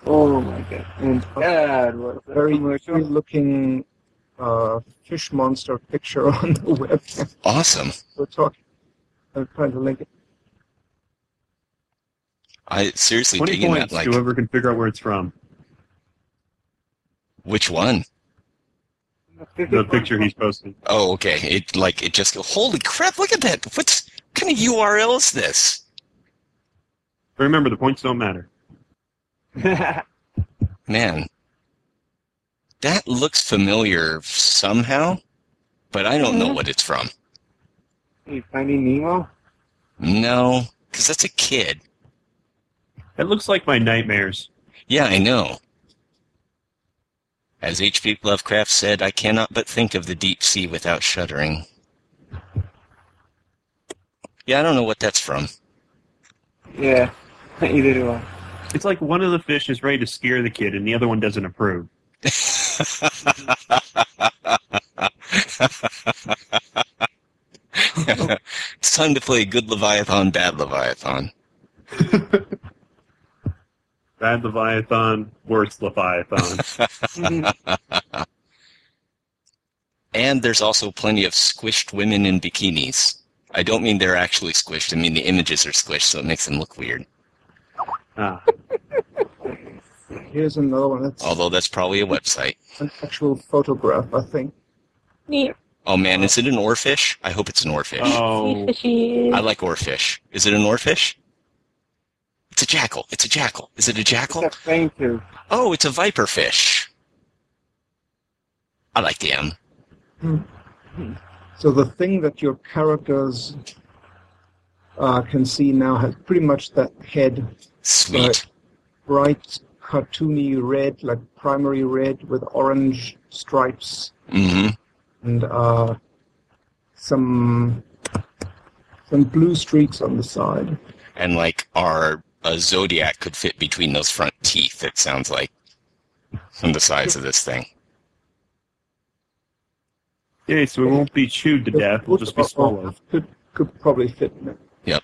Oh my god. And that was a Very commercial. good looking uh, fish monster picture [LAUGHS] on the web. Awesome. We're talking. I'm trying to link it. I seriously 20 digging that. points, Like, whoever can figure out where it's from. which one? The picture he's posted. Oh, okay. It like it just go. Holy crap! Look at that. What's what kind of URL is this? Remember, the points don't matter. [LAUGHS] Man, that looks familiar somehow, but I don't know Mhm. what it's from. Are you finding Nemo? No, because that's a kid. It looks like my nightmares. Yeah, I know. As H.P. Lovecraft said, I cannot but think of the deep sea without shuddering. Yeah, I don't know what that's from. Yeah, either do I. It's like one of the fish is ready to scare the kid, and the other one doesn't approve. [LAUGHS] it's time to play good Leviathan, bad Leviathan. [LAUGHS] Bad Leviathan, worse Leviathan. [LAUGHS] And there's also plenty of squished women in bikinis. I don't mean they're actually squished, I mean the images are squished, so it makes them look weird. ah, Here's another one. That's Although that's probably a website. an actual photograph, I think. Neat. Oh man, is it an oarfish? I hope it's an oarfish. oh, See fishy. I like oarfish. Is it an oarfish? It's a jackal. It's a jackal. Is it a jackal? It's a. Oh, it's a viperfish. I like the M. So the thing that your characters uh, can see now has pretty much that head, Sweet. Right. bright, cartoony red, like primary red with orange stripes hmm and uh, some some blue streaks on the side. And like our a zodiac could fit between those front teeth. It sounds like from the size of this thing. Yay! So we won't be chewed to death. We'll just be swallowed. Could could probably fit in it. Yep.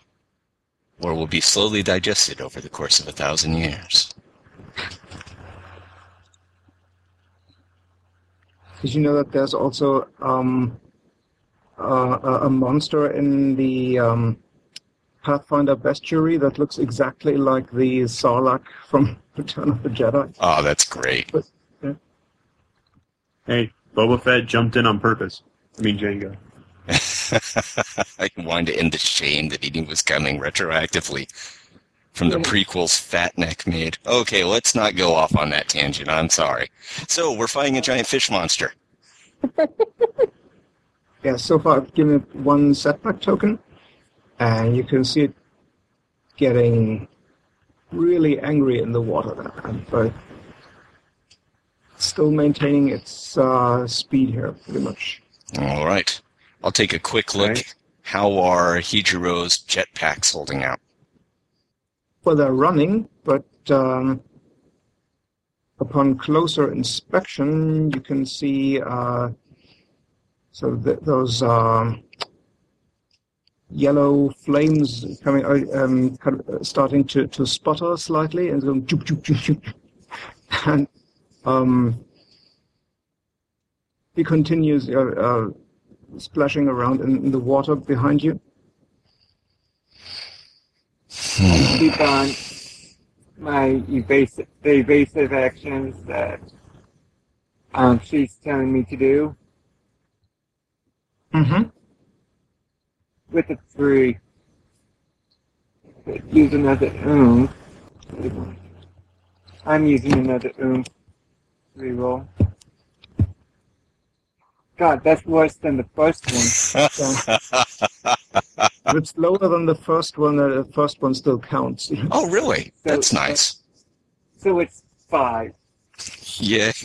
or we'll be slowly digested over the course of a thousand years. Did you know that there's also um, uh, a a monster in the um, Pathfinder bestiary that looks exactly like the Sarlacc from [LAUGHS] Return of the Jedi? Oh, that's great. Hey, Boba Fett jumped in on purpose. I mean Jango. I [LAUGHS] wanted to end the shame that he knew was coming retroactively from the prequels Fat Neck made. Okay, let's not go off on that tangent. I'm sorry. So, we're fighting a giant fish monster. [LAUGHS] Yeah, so far I've given one setback token, and you can see it getting really angry in the water there, and but still maintaining its uh, speed here, pretty much. All right. I'll take a quick look. Right. How are Hijiro's jetpacks holding out? Well, they're running, but um, upon closer inspection, you can see uh, so th- those um, yellow flames coming, out, um, kind of starting to, to sputter slightly, and going [LAUGHS] and um, he continues uh, uh, splashing around in, in the water behind you. Keep on my evasive, the evasive actions that um, she's telling me to do Mm-hmm. with the three. Use another oomph. I'm using another oomph reroll. God, that's worse than the first one. If [LAUGHS] it's lower than the first one, uh, the first one still counts. [LAUGHS] oh, really? So- That's nice. So it's five. Yay. [LAUGHS]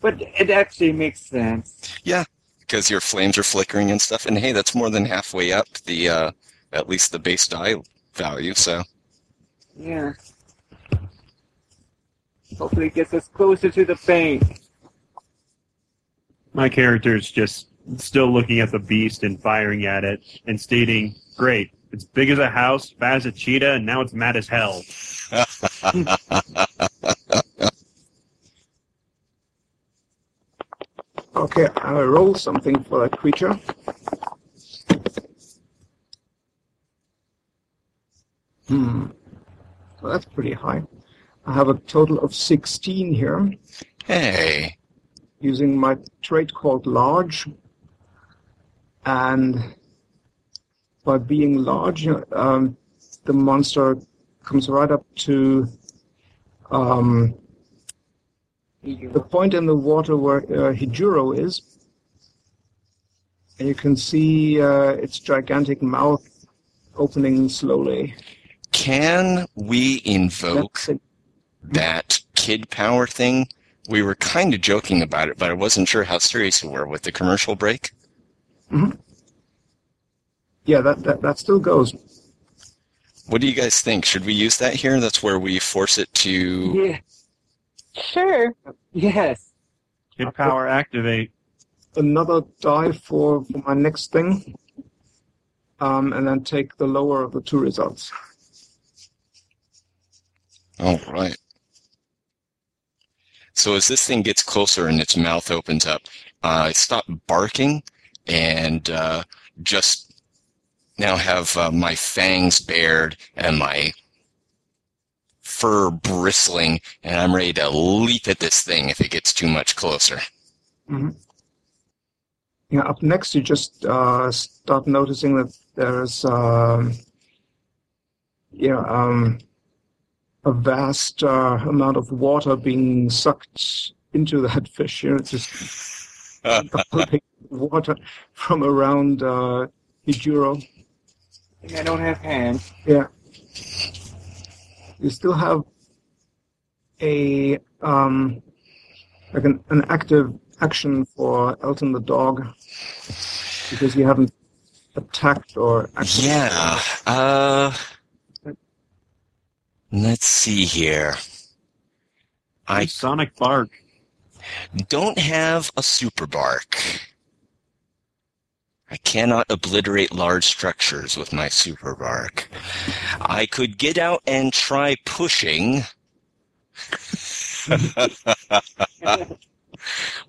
But it actually makes sense. Yeah, because your flames are flickering and stuff. And hey, that's more than halfway up the uh, at least the base die value. So Yeah. Hopefully it gets us closer to the bank. My character is just still looking at the beast and firing at it and stating, "Great, it's big as a house, fat as a cheetah, and now it's mad as hell." [LAUGHS] Okay, I roll something for that creature. Hmm. Well, that's pretty high. I have a total of 16 here, hey, using my trait called large. And by being large, um, the monster comes right up to um, the point in the water where uh, Hijuro is. And you can see uh, its gigantic mouth opening slowly. Can we invoke. That kid power thing? We were kind of joking about it, but I wasn't sure how serious we were with the commercial break. Yeah, that, that, that still goes. What do you guys think? Should we use that here? That's where we force it to. Yeah. Sure. Yes. Kid power activate. Another die for, for my next thing. Um, and then take the lower of the two results. All right. So as this thing gets closer and its mouth opens up, I stop barking and uh, just now have uh, my fangs bared and my fur bristling, and I'm ready to leap at this thing if it gets too much closer. Yeah, up next, you just uh, start noticing that there's um, yeah um, a vast uh, amount of water being sucked into that [LAUGHS] fish. You know, it's just dumping water from around uh, Hijuro. I think I don't have hands. Yeah, you still have a um, like an, an active action for Elton the dog because you haven't attacked or actually Yeah. Uh, let's see here. I Sonic bark. don't have a super bark. I cannot obliterate large structures with my super bark. I could get out and try pushing. [LAUGHS]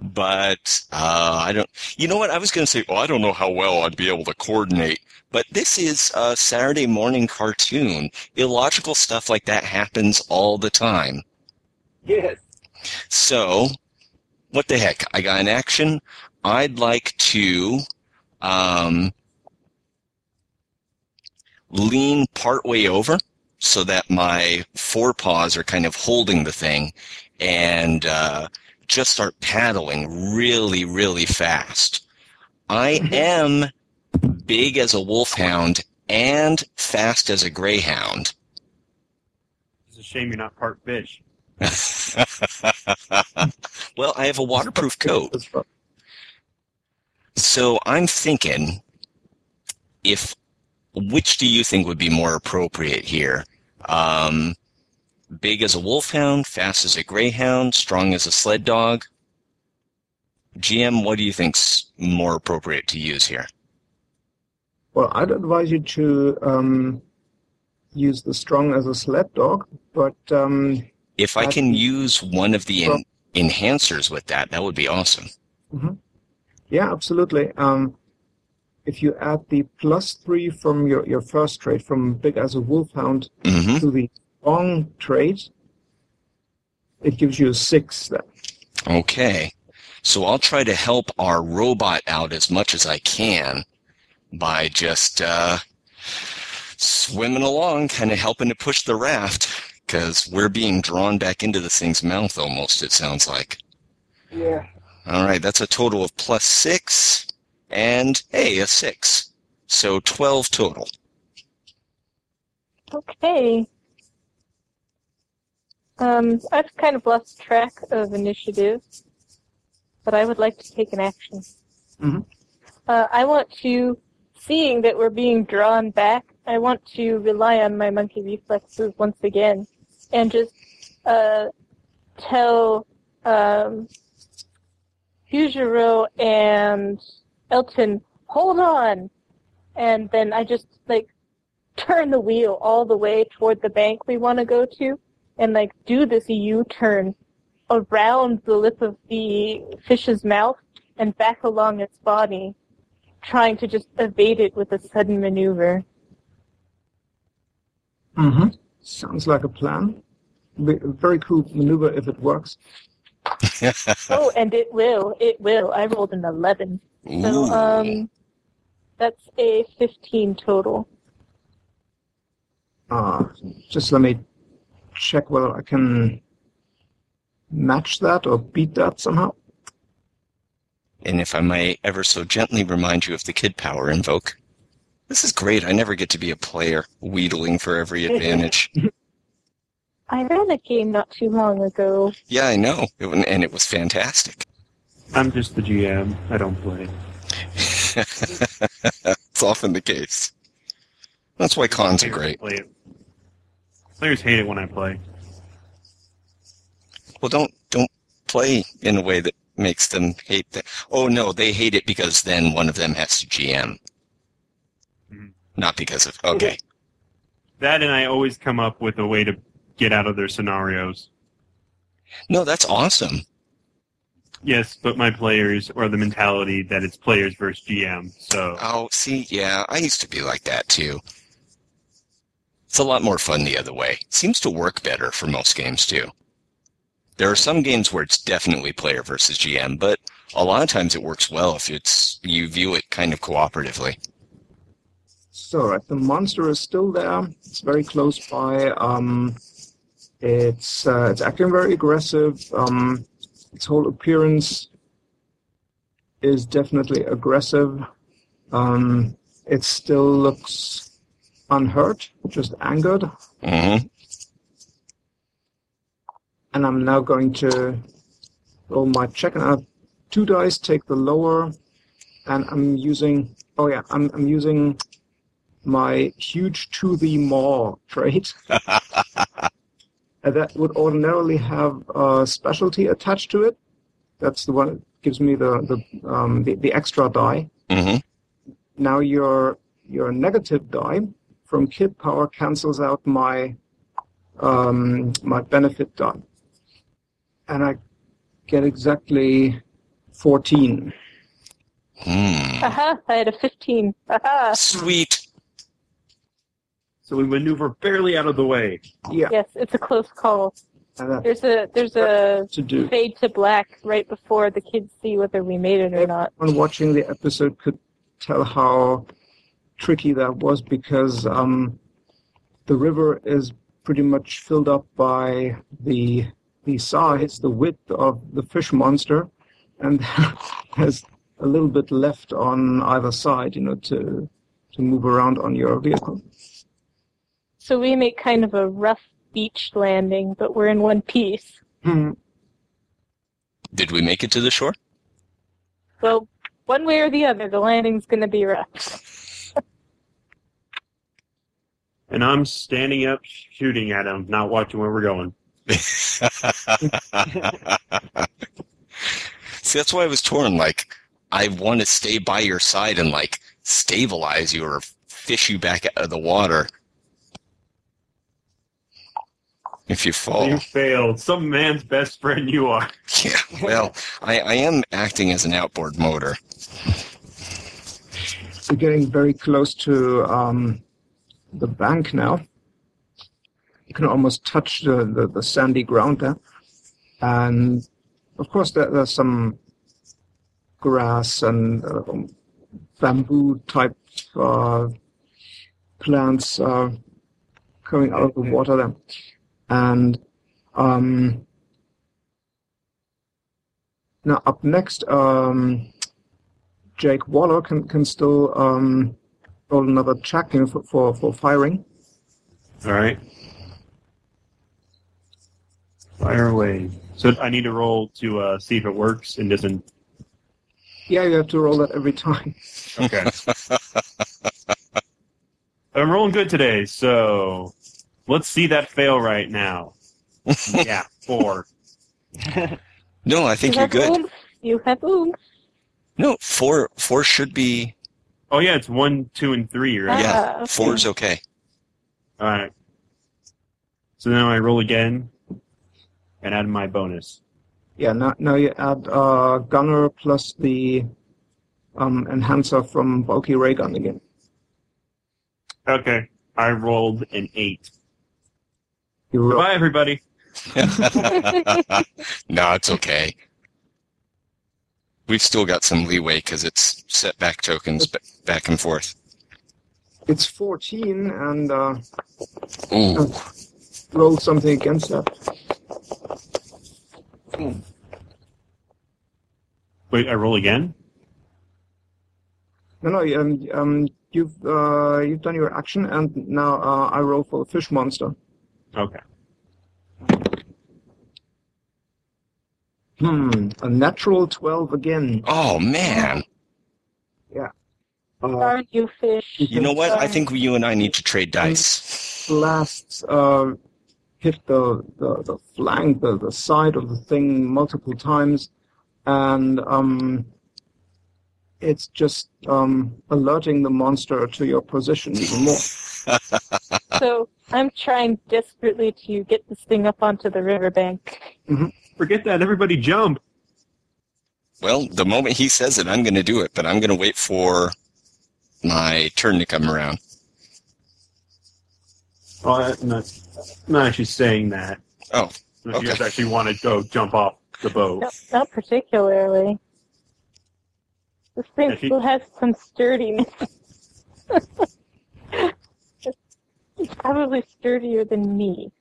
but uh, I don't. You know what? I was going to say, well, I don't know how well I'd be able to coordinate. But this is a Saturday morning cartoon. Illogical stuff like that happens all the time. Yes. So, what the heck? I got an action. I'd like to um, lean partway over so that my forepaws are kind of holding the thing and uh, just start paddling really, really fast. I am big as a wolfhound and fast as a greyhound. It's a shame you're not part fish. [LAUGHS] well, I have a waterproof coat. So I'm thinking if which do you think would be more appropriate here? Um, big as a wolfhound, fast as a greyhound, strong as a sled dog. GM, what do you think's more appropriate to use here? Well, I'd advise you to um, use the strong as a sled dog, but um, If I can use one of the en- enhancers with that, that would be awesome. yeah, absolutely. Um, if you add the plus three from your, your first trait from big as a wolfhound hmm to the strong trait, it gives you a six then. Okay. So I'll try to help our robot out as much as I can by just uh, swimming along, kind of helping to push the raft, because we're being drawn back into this thing's mouth almost, it sounds like. Yeah. All right, that's a total of plus six and, hey, a six. So 12 total. Okay. Um, I've kind of lost track of initiative, but I would like to take an action. Mhm. Uh, I want to, seeing that we're being drawn back, I want to rely on my monkey reflexes once again and just uh, tell um, Fujiro and Elton, hold on! And then I just, like, turn the wheel all the way toward the bank we want to go to and like do this U-turn around the lip of the fish's mouth and back along its body, trying to just evade it with a sudden maneuver. Mm-hmm. Sounds like a plan. Ve- Very cool maneuver if it works. [LAUGHS] Oh, and it will, it will. I rolled an 11. So, um, that's a 15 total. Uh, just let me check whether I can match that or beat that somehow. And if I may ever so gently remind you of the kid power invoke. This is great. I never get to be a player, wheedling for every advantage. [LAUGHS] I ran a game not too long ago. yeah, I know. It, and it was fantastic. I'm just the GM. I don't play. [LAUGHS] it's often the case. That's why cons are great. Play it. Players hate it when I play. Well, don't don't play in a way that makes them hate that. Oh no, they hate it because then one of them has to GM, Mhm. not because of. Okay, That and I always come up with a way to get out of their scenarios. no, that's awesome. Yes, but my players or the mentality that it's players versus GM. So Oh, see, yeah, I used to be like that too. It's a lot more fun the other way. Seems to work better for most games too. There are some games where it's definitely player versus GM, but a lot of times it works well if it's you view it kind of cooperatively. So, right, the monster is still there. It's very close by. Um, it's uh, it's acting very aggressive. Um, its whole appearance is definitely aggressive. Um, it still looks unhurt, just angered. hmm And I'm now going to roll my check. And I have two dice. Take the lower, and I'm using. Oh yeah, I'm I'm using my huge to the maw trait. [LAUGHS] That would ordinarily have a specialty attached to it. That's the one that gives me the the um, the, the extra die. hmm Now your your negative die from kid power cancels out my um, my benefit done, and I get exactly fourteen. Hmm. Aha, I had a 15. Aha. Sweet. so we maneuver barely out of the way. Yeah, Yes, it's a close call. There's a there's a to do. fade to black right before the kids see whether we made it or not. Everyone watching the episode could tell how tricky that was because um, the river is pretty much filled up by the the size, the width of the fish monster, and [LAUGHS] there's a little bit left on either side, you know, to to move around on your vehicle. So we make kind of a rough beach landing, but we're in one piece. Hmm. Did we make it to the shore? Well, one way or the other, the landing's going to be rough. And I'm standing up shooting at him, not watching where we're going. [LAUGHS] See, that's why I was torn. Like, I want to stay by your side and like stabilize you or fish you back out of the water. If you fall, You failed. Some man's best friend you are. [LAUGHS] yeah. Well, I, I am acting as an outboard motor. We're getting very close to um, the bank now. You can almost touch the, the, the sandy ground there. And of course, there, there's some grass and uh, bamboo type uh, plants uh, coming out of the water there. And um, now up next, um, Jake Waller can, can still um, roll another check you know, for, for, for firing. All right. Fire away. So I need to roll to uh, see if it works and doesn't. Yeah, you have to roll that every time. Okay. I'm rolling good today, so let's see that fail right now. [LAUGHS] yeah, four. No, I think you you're good. oomph. You have oomph. No, four four should be Oh yeah, it's one, two, and three, right? yeah. Ah, okay. Four's okay. All right. So now I roll again and add my bonus. Yeah, now, now you add uh, gunner plus the um, enhancer from bulky ray gun again. Okay. I rolled an eight. You roll. Bye, everybody. [LAUGHS] [LAUGHS] no, it's okay. We've still got some leeway because it's setback tokens b- back and forth. It's 14, and uh, Ooh. Roll something against that. Hmm. Wait, I roll again? No, no. Um, um, you've uh, you've done your action, and now uh, I roll for the fish monster. Okay. Hmm. A natural twelve again. Oh man. Yeah. Uh, Are you fish? You know what? I Sorry. think you and I need to trade dice. blasts uh, hit the, the, the flank, the, the side of the thing multiple times, and um, it's just um, alerting the monster to your position even more. [LAUGHS] So I'm trying desperately to get this thing up onto the riverbank. Forget that. Everybody jump. Well, the moment he says it, I'm going to do it, but I'm going to wait for my turn to come around. Oh, I'm not, I'm not actually saying that. Oh, If you guys actually want to go jump off the boat. No, not particularly. This thing Yeah, still has some sturdiness. [LAUGHS] it's probably sturdier than me.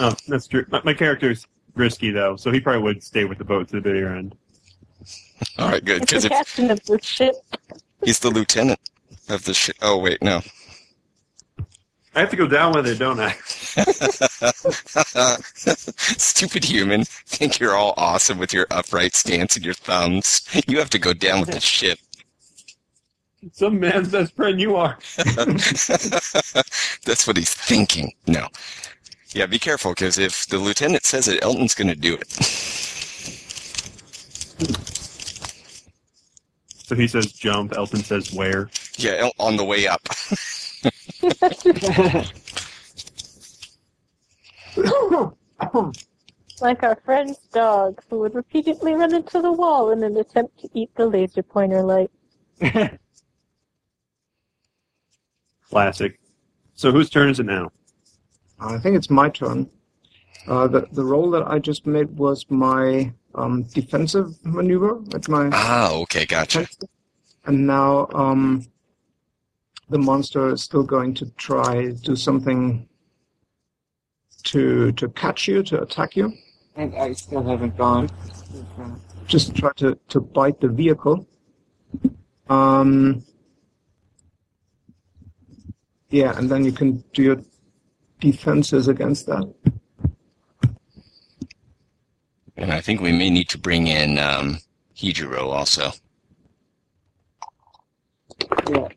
Oh, that's true. My, my character's risky though, so he probably would stay with the boat to the bitter end. all right, good. It's Because the if captain of this ship. he's the lieutenant of the ship. Oh, wait, no. I have to go down with it, don't I? [LAUGHS] Stupid human. Think you're all awesome with your upright stance and your thumbs. You have to go down with the ship. Some man's best friend you are. [LAUGHS] [LAUGHS] That's what he's thinking. No. Yeah, be careful, because if the lieutenant says it, Elton's going to do it. So he says jump. Elton says where. Yeah, El- on the way up. [LAUGHS] like our friend's dog, who would repeatedly run into the wall in an attempt to eat the laser pointer light. [LAUGHS] Classic. So whose turn is it now? I think it's my turn. Uh, the, the roll that I just made was my um, defensive maneuver. That's my Ah, okay, gotcha. And now um, the monster is still going to try do something to to catch you, to attack you. and I still haven't gone. Just try to, to bite the vehicle. Um, yeah, and then you can do your defenses against that. And I think we may need to bring in um, Hijiro also. Yeah.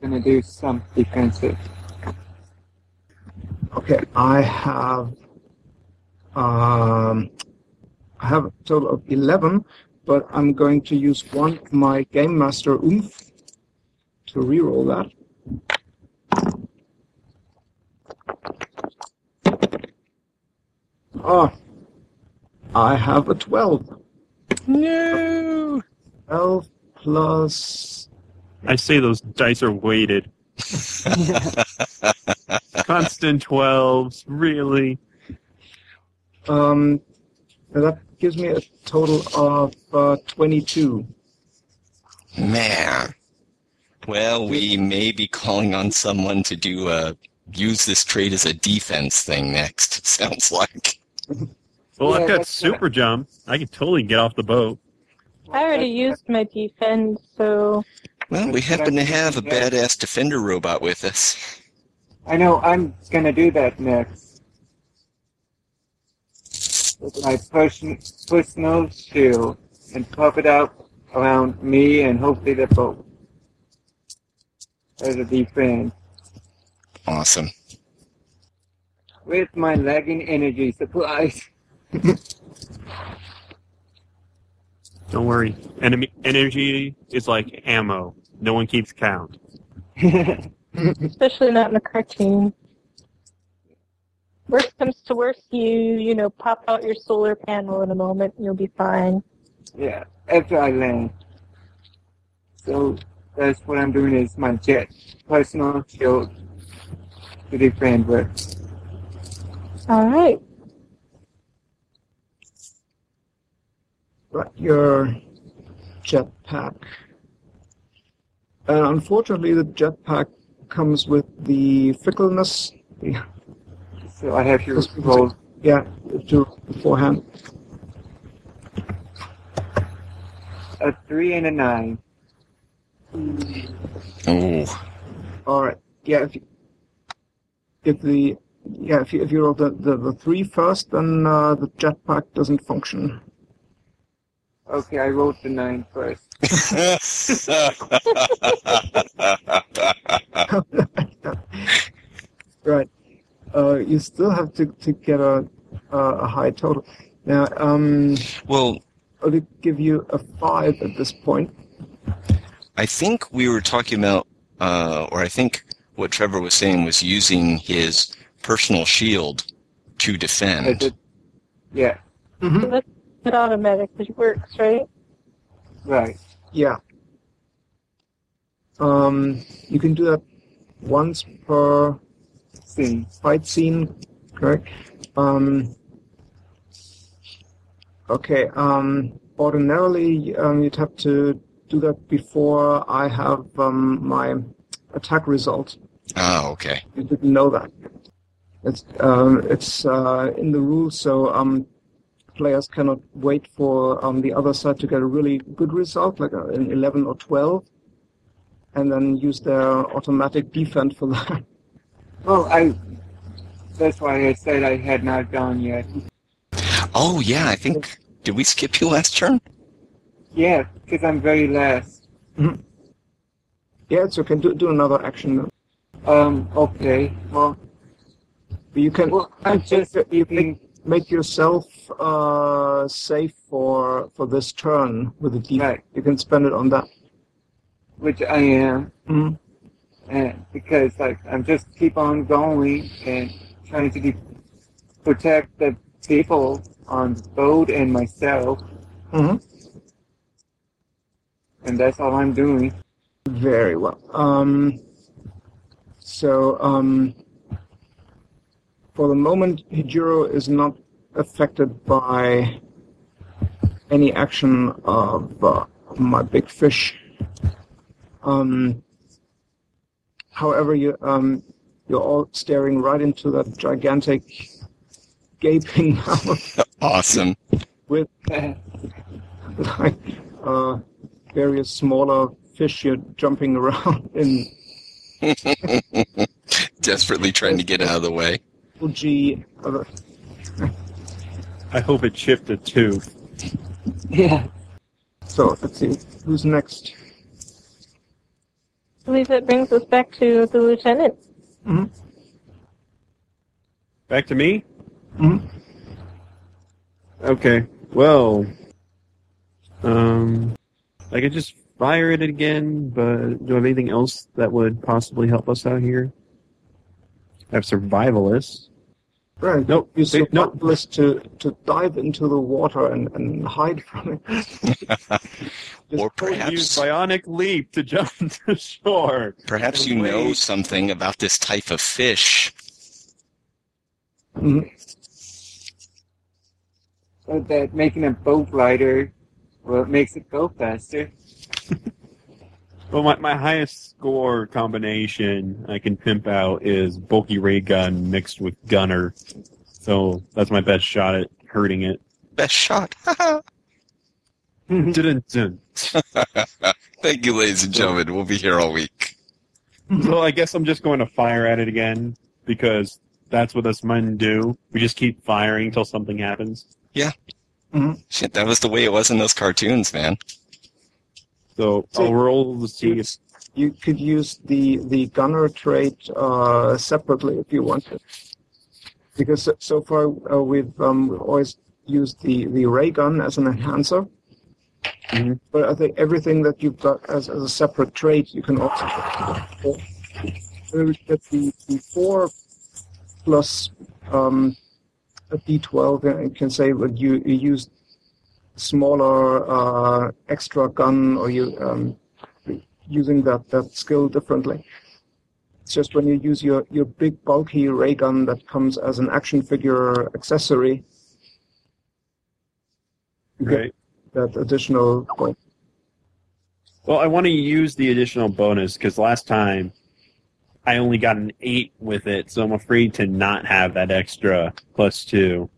Gonna do some defensive. Okay, I have um, I have a total of eleven, but I'm going to use one of my game master oomph to reroll that. Oh, I have a twelve. No! Twelve plus I say those dice are weighted. [LAUGHS] Constant 12s, really? um, that gives me a total of uh, twenty-two. Man. Well, we may be calling on someone to do a use this trait as a defense thing next, [LAUGHS] sounds like. Well, Yeah, I've got that's what super jump. I can totally get off the boat. I already used my defend, so Well, we happen to have a badass defender robot with us. I know I'm gonna do that next. With my person, personal shield and pop it out around me and hopefully the boat. As a defense. Awesome. With my lagging energy supplies. [LAUGHS] Don't worry. Enemy energy is like ammo. No one keeps count. especially not in a cartoon. Worst comes to worst, you you know pop out your solar panel in a moment, and you'll be fine. yeah, after I land. So that's what I'm doing is my jet personal shield to defend with. All Got Right, your jetpack. And unfortunately, the jetpack comes with the fickleness. Yeah, So I have to Just- roll yeah, do beforehand. a three and a nine. Oh, All right. Yeah. If, you, if the yeah if you if you roll the, the, the three first, then uh, the jetpack doesn't function. Okay, I rolled the nine first. [LAUGHS] [LAUGHS] right. Uh, you still have to, to get a a a high total. Now, um, well, I'll give you a five at this point. I think we were talking about, uh, or I think what Trevor was saying was using his personal shield to Is defend. it? Yeah, It automatically works, right? right. Yeah. Um, you can do that once per See, fight scene, correct? Um, okay. Um, ordinarily, um, you'd have to do that before I have um, my attack result. Ah, okay. You didn't know that. It's um, it's uh, in the rules, so um, players cannot wait for um, the other side to get a really good result, like uh, an 11 or 12, and then use their automatic defense for that. [LAUGHS] well, I. That's why I said I had not gone yet. Oh, yeah, I think. Did we skip you last turn? Yeah, because I'm very last. Yeah, it's okay. Do, do another action. Um. Okay. Well, But you can well [LAUGHS] just you make, keeping. make yourself uh, safe for for this turn with the defense. Right. You can spend it on that. which I am, Mhm. and because like I'm just keep on going and trying to de- protect the people on the boat and myself, Mhm. and that's all I'm doing. Very well. Um, so, um, for the moment, Hijiro is not affected by any action of uh, my big fish. Um, however, you um, you're all staring right into that gigantic gaping [LAUGHS] mouth Awesome. with like [LAUGHS] uh, various smaller fish you're jumping around in [LAUGHS] Desperately trying to get out of the way. Fuji. Uh, I hope it shifted too. yeah. so let's see who's next. I believe that brings us back to the lieutenant. hmm Back to me? Mhm. Okay. Well, um, I could just fire it again, but do I have anything else that would possibly help us out here? I have survivalists. Right. No, You They- nope. survivalist to to dive into the water and, and hide from it. [LAUGHS] Just Or perhaps, Use bionic leap to jump [LAUGHS] to shore. perhaps you know something about this type of fish. Mhm. So that making a boat lighter, well, it makes it go faster. [LAUGHS] Well, my, my highest score combination I can pimp out is bulky ray gun mixed with gunner. So that's my best shot at hurting it. Best shot. [LAUGHS] Thank you, ladies and gentlemen. We'll be here all week. So I guess I'm just going to fire at it again because that's what us men do. We just keep firing until something happens. Yeah. Mm-hmm. Shit, that was the way it was in those cartoons, man. So I'll roll to see You could use the the gunner trait uh, separately if you wanted, because so- so far uh, we've um, we've always used the the ray gun as an enhancer. Mhm. But I think everything that you've got as, as a separate trait, you can also get the, the four plus um, a d12. and You can say that you, you use smaller uh, extra gun or you um, using that, that skill differently. It's just when you use your, your big bulky ray gun that comes as an action figure accessory, right. that additional point. Well, I want to use the additional bonus because last time I only got an eight with it, so I'm afraid to not have that extra plus two.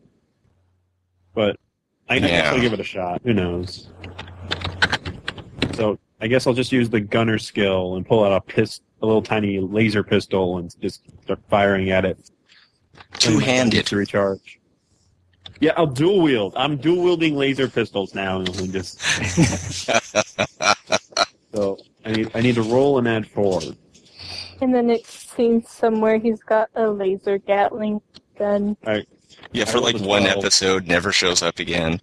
But I, I guess I'll give it a shot. Who knows? So I guess I'll just use the gunner skill and pull out a pist, a little tiny laser pistol, and just start firing at it. Two-handed. to recharge. Yeah, I'll dual wield. I'm dual wielding laser pistols now, and just [LAUGHS] so I need I need to roll and add four. And then it seems somewhere he's got a laser Gatling gun. Yeah, for like one 12. episode, never shows up again.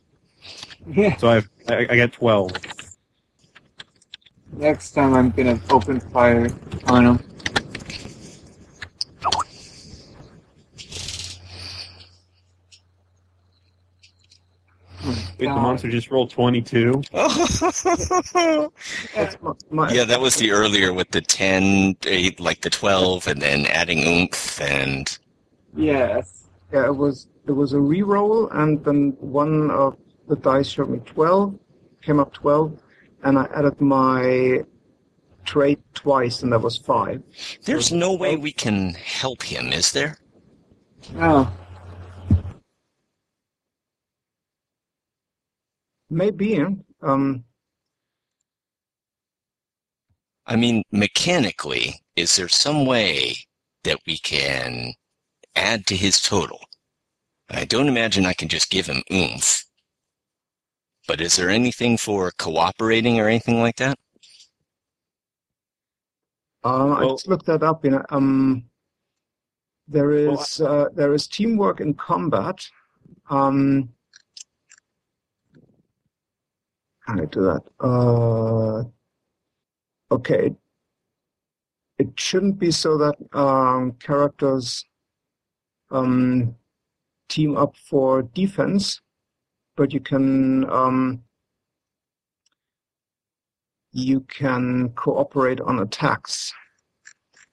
Yeah. So I've I, I got twelve. Next time I'm gonna open fire on him. Wait, the monster just rolled twenty two. [LAUGHS] That's my, my, yeah, that was the earlier with the 10, eight, like the 12, and then adding oomph and. Yes. Yeah, it was it was a reroll, and then one of the dice showed me twelve, came up twelve, and I added my trait twice, and that was five. There's no way we can help him, is there? No. Maybe. Um, I mean, mechanically, is there some way that we can add to his total? I don't imagine I can just give him oomph. But is there anything for cooperating or anything like that? Uh, I Well- just looked that up. You know, um, there Well, is uh, there is teamwork in combat. Um, how do I do that? Uh, okay. It shouldn't be so that um, characters um, team up for defense, but you can um, you can cooperate on attacks.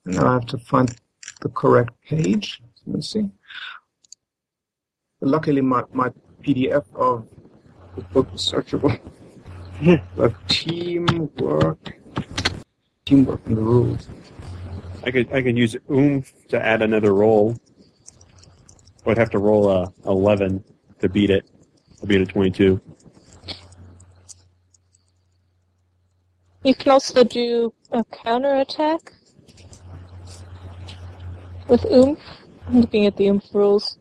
And now I have to find the correct page. Let me see. Luckily, my, my PDF of the book is searchable. [LAUGHS] but teamwork, teamwork and the rules. I could I could use oomph to add another roll. I'd have to roll a eleven to beat it. I'll beat a twenty two. You can also do a counterattack with oomph. I'm looking at the oomph rules.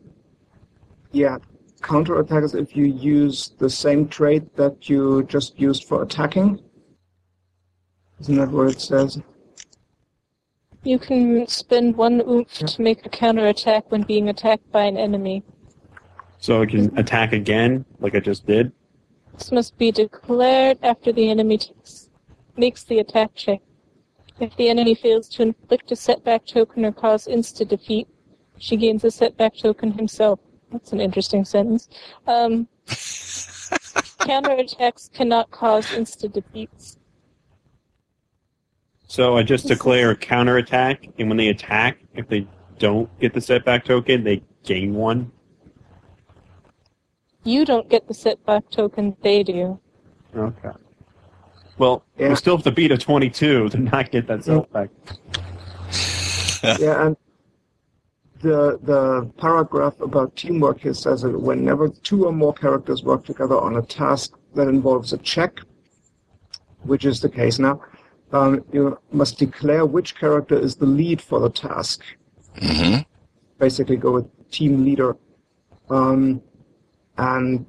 Yeah, counterattack is if you use the same trait that you just used for attacking. Isn't that what it says? You can spend one oomph to make a counterattack when being attacked by an enemy. So I can attack again, like I just did. This must be declared after the enemy takes, makes the attack check. If the enemy fails to inflict a setback token or cause insta defeat, she gains a setback token himself. That's an interesting sentence. Um, [LAUGHS] counterattacks cannot cause insta defeats. So I just declare a counterattack, and when they attack, if they don't get the setback token, they gain one. You don't get the setback token, they do. Okay. Well, Yeah. we still have to beat a 22 to not get that setback. [LAUGHS] yeah, and the the paragraph about teamwork here says that whenever two or more characters work together on a task that involves a check, which is the case now, um, you must declare which character is the lead for the task. hmm Basically, go with team leader. Um, and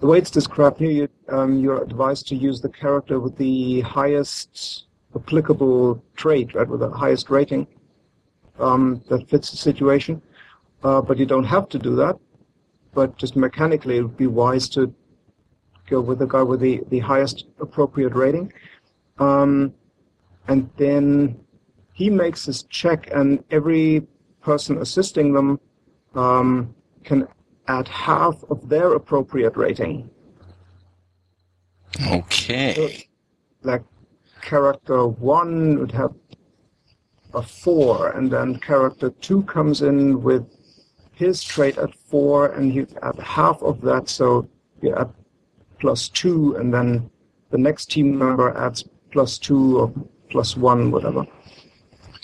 the way it's described here, you, um, you're advised to use the character with the highest applicable trait, right, with the highest rating um, that fits the situation. Uh, but you don't have to do that. But just mechanically, it would be wise to go with the guy with the, the highest appropriate rating. Um, and then he makes his check, and every person assisting them um, can add half of their appropriate rating. Okay. So, Like character one would have a four, and then character two comes in with his trait at four, and you add half of that, so you add plus two, and then the next team member adds plus two or plus one, whatever.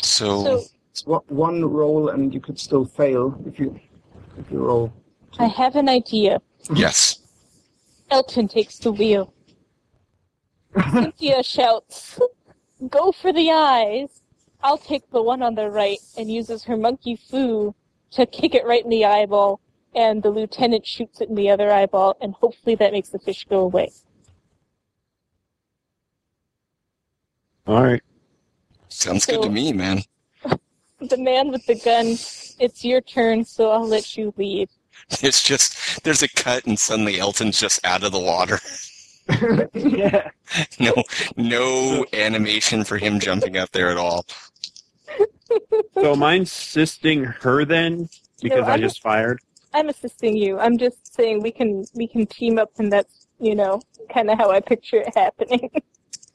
So, So It's one- one roll, and you could still fail if you if you roll. I have an idea. yes. Elton takes the wheel. Cynthia shouts, Go for the eyes! I'll take the one on the right and uses her monkey foo to kick it right in the eyeball, and the lieutenant shoots it in the other eyeball, and hopefully that makes the fish go away. All right. Sounds good to me, man. [LAUGHS] The man with the gun, it's your turn, so I'll let you lead. [LAUGHS] It's just there's a cut and suddenly Elton's just out of the water. [LAUGHS] yeah. No, no animation for him jumping up there at all. So am I insisting her then because I I'm- just fired? I'm assisting you. I'm just saying we can we can team up, and that's you know kind of how I picture it happening.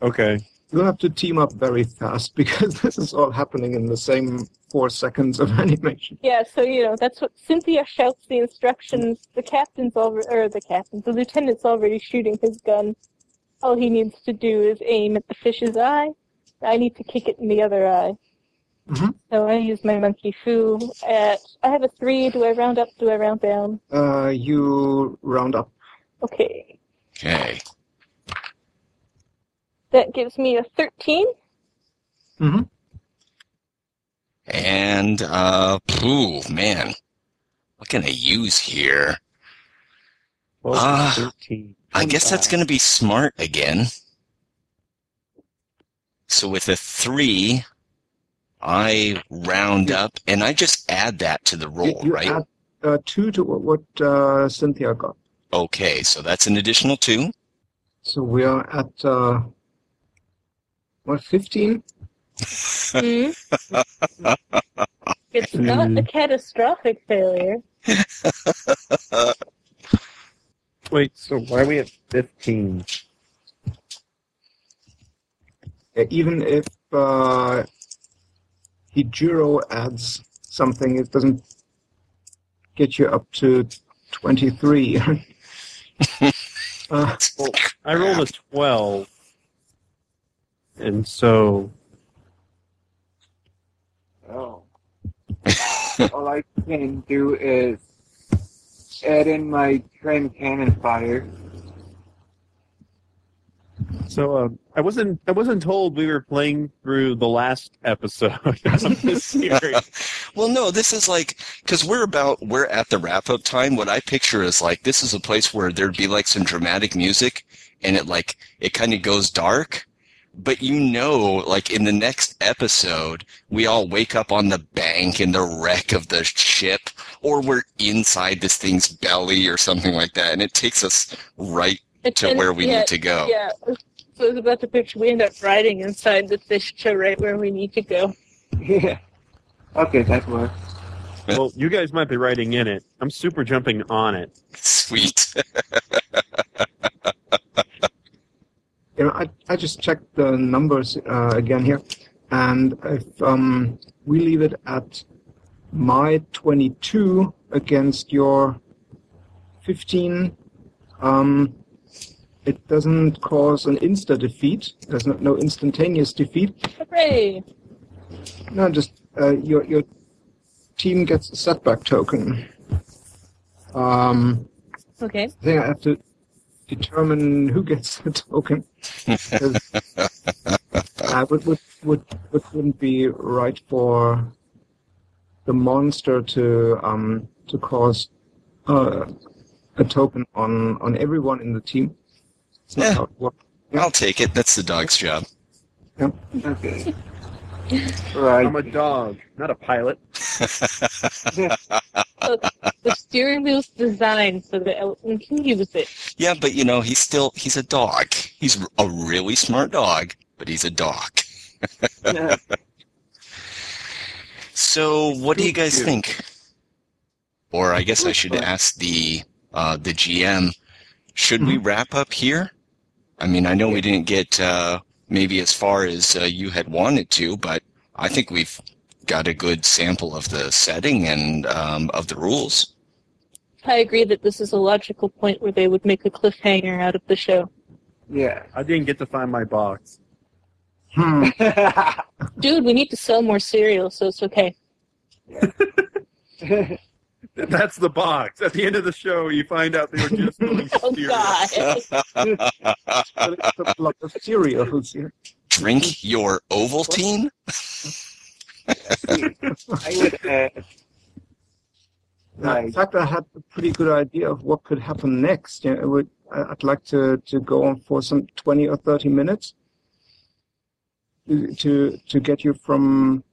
Okay. You'll have to team up very fast [LAUGHS] because this is all happening in the same four seconds of [LAUGHS] animation. Yeah, so you know that's what Cynthia shouts the instructions. The captain's already, or the captain, the lieutenant's already shooting his gun. All he needs to do is aim at the fish's eye. I need to kick it in the other eye. Mhm. So I use my monkey foo at. I have a three. Do I round up? Do I round down? Uh, you round up. Okay, Okay. That gives me a thirteen. Mm-hmm. And uh, phew, man, what can I use here? 12, Ah, 13. I guess that's going to be smart again. So with a three, I round up and I just add that to the roll, you, you right? add uh, two to what, what uh, Cynthia got. Okay, so that's an additional two. So we are at uh, what fifteen? Hmm? it's not a catastrophic failure. Wait, so why are we at 15? Uh, Even if uh, Hijiro adds something, it doesn't get you up to twenty-three. [LAUGHS] uh, I rolled a 12. And so, Oh. All I can do is add in my train cannon fire. so uh, I wasn't I wasn't told we were playing through the last episode [LAUGHS] of this series. [LAUGHS] well, no, this is like because we're about we're at the wrap up time. What I picture is like this is a place where there'd be like some dramatic music, and it like it kind of goes dark. But you know, like in the next episode, we all wake up on the bank in the wreck of the ship, or we're inside this thing's belly or something like that, and it takes us right It to tends- where we yeah, need to go. Yeah. So it's about the picture we end up riding inside the fish to right where we need to go. Yeah. Okay, that works. well, you guys might be writing in it. I'm super jumping on it. Sweet. [LAUGHS] you know, I, I just checked the numbers uh, again here, and if um, we leave it at my 22 against your 15, um, it doesn't cause an insta defeat. There's no, no instantaneous defeat. Hooray! No, just uh, your your team gets a setback token. Um, Okay. I think I have to determine who gets the token. [LAUGHS] uh, would, would, would, would, wouldn't be right for the monster to um, to cause uh, a token on, on everyone in the team. Yeah. works. I'll take it. That's the dog's job. Okay. Right. I'm a dog, not a pilot. [LAUGHS] The steering wheel's designed so that Elton can use it. Yeah, but you know, he's still he's a dog. He's a really smart dog, but he's a dog. Yeah. [LAUGHS] So, what do you guys think? Or I guess I should ask the uh, the GM. Should we wrap up here? I mean, I know we didn't get uh, maybe as far as uh, you had wanted to, but I think we've got a good sample of the setting and um, of the rules. I agree that this is a logical point where they would make a cliffhanger out of the show. Yeah. I didn't get to find my box. Hmm. [LAUGHS] [LAUGHS] Dude, we need to sell more cereal, so it's okay. [LAUGHS] [LAUGHS] That's the box. At the end of the show, you find out they were just [LAUGHS] doing Oh cereal. god. [LAUGHS] Well, it's a block of cereals here. Drink your Ovaltine? I would add, Now, in fact, I had a pretty good idea of what could happen next. You know, it would, I- I'd like to, to go on for some 20 or 30 minutes to, to, to get you from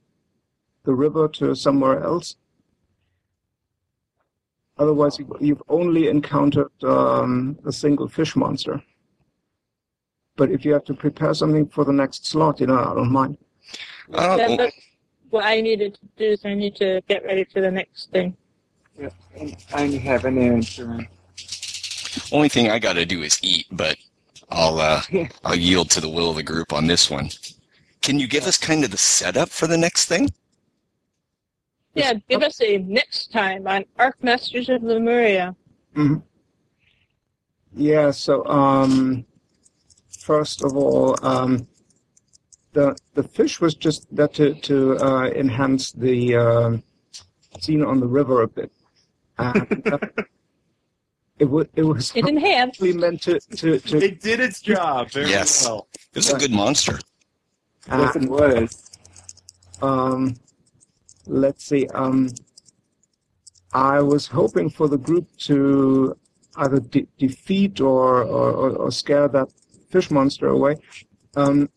the river to somewhere else. Otherwise, you- you've only encountered um, a single fish monster. But if you have to prepare something for the next slot, you know, I don't mind. Uh, Yeah, but what I needed to do is I need to get ready for the next thing. yeah, and I have an answer. only thing I got to do is eat, but I'll uh, [LAUGHS] I'll yield to the will of the group on this one. Can you give us kind of the setup for the next thing? Yeah, give us a next time on Arc Masters of Lemuria. Yeah, so um, first of all, um, the the fish was just there to to uh, enhance the um scene on the river a bit, and [LAUGHS] uh, it was it was It enhanced. probably meant to to, to It did its job very Yes. well. It was a good monster. Yes, it was. um, let's see. Um, I was hoping for the group to either de- defeat or, or, or, scare that fish monster away. Um,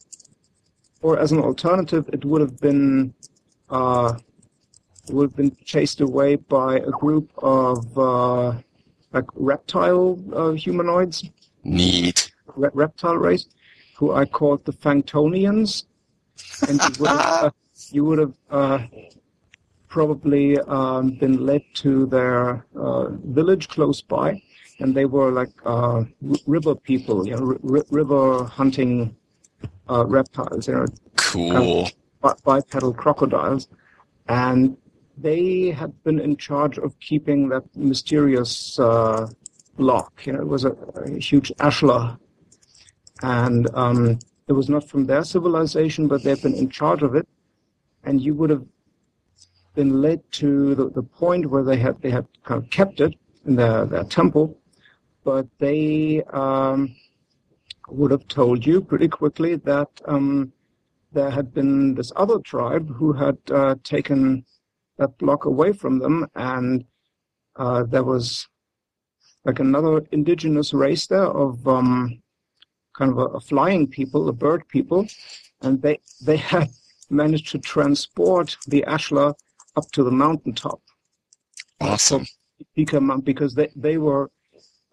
or as an alternative, it would have been uh, would have been chased away by a group of uh, like reptile uh, humanoids, Neat. re- reptile race, who I called the Fangtonians, and you would have, uh, [LAUGHS] you would have uh, probably um, been led to their uh, village close by, and they were like uh, river people, you know, r- river hunting uh, reptiles, you know, Cool. bi- bipedal crocodiles, and they had been in charge of keeping that mysterious uh, lock. You know, it was a, a huge ashlar, and um, it was not from their civilization, but they've been in charge of it. And you would have been led to the, the point where they had they had kind of kept it in their, their temple, but they um, would have told you pretty quickly that um, there had been this other tribe who had uh, taken that block away from them, and uh, there was like another indigenous race there of um, kind of a, a flying people, a bird people, and they they [LAUGHS] had managed to transport the ashlar up to the mountaintop. Awesome. Mount because they, they were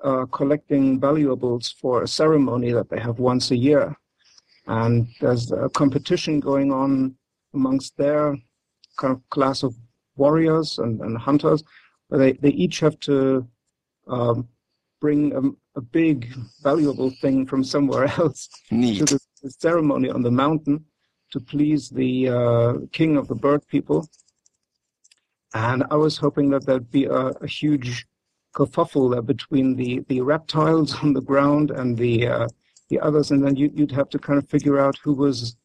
uh, collecting valuables for a ceremony that they have once a year. And there's a competition going on amongst their kind of class of warriors and, and hunters, where they, they each have to um, bring a, a big valuable thing from somewhere [LAUGHS] else to the, the ceremony on the mountain to please the uh, king of the bird people. And I was hoping that there'd be a, a huge kerfuffle there between the, the reptiles [LAUGHS] on the ground and the uh, the others, and then you, you'd have to kind of figure out who was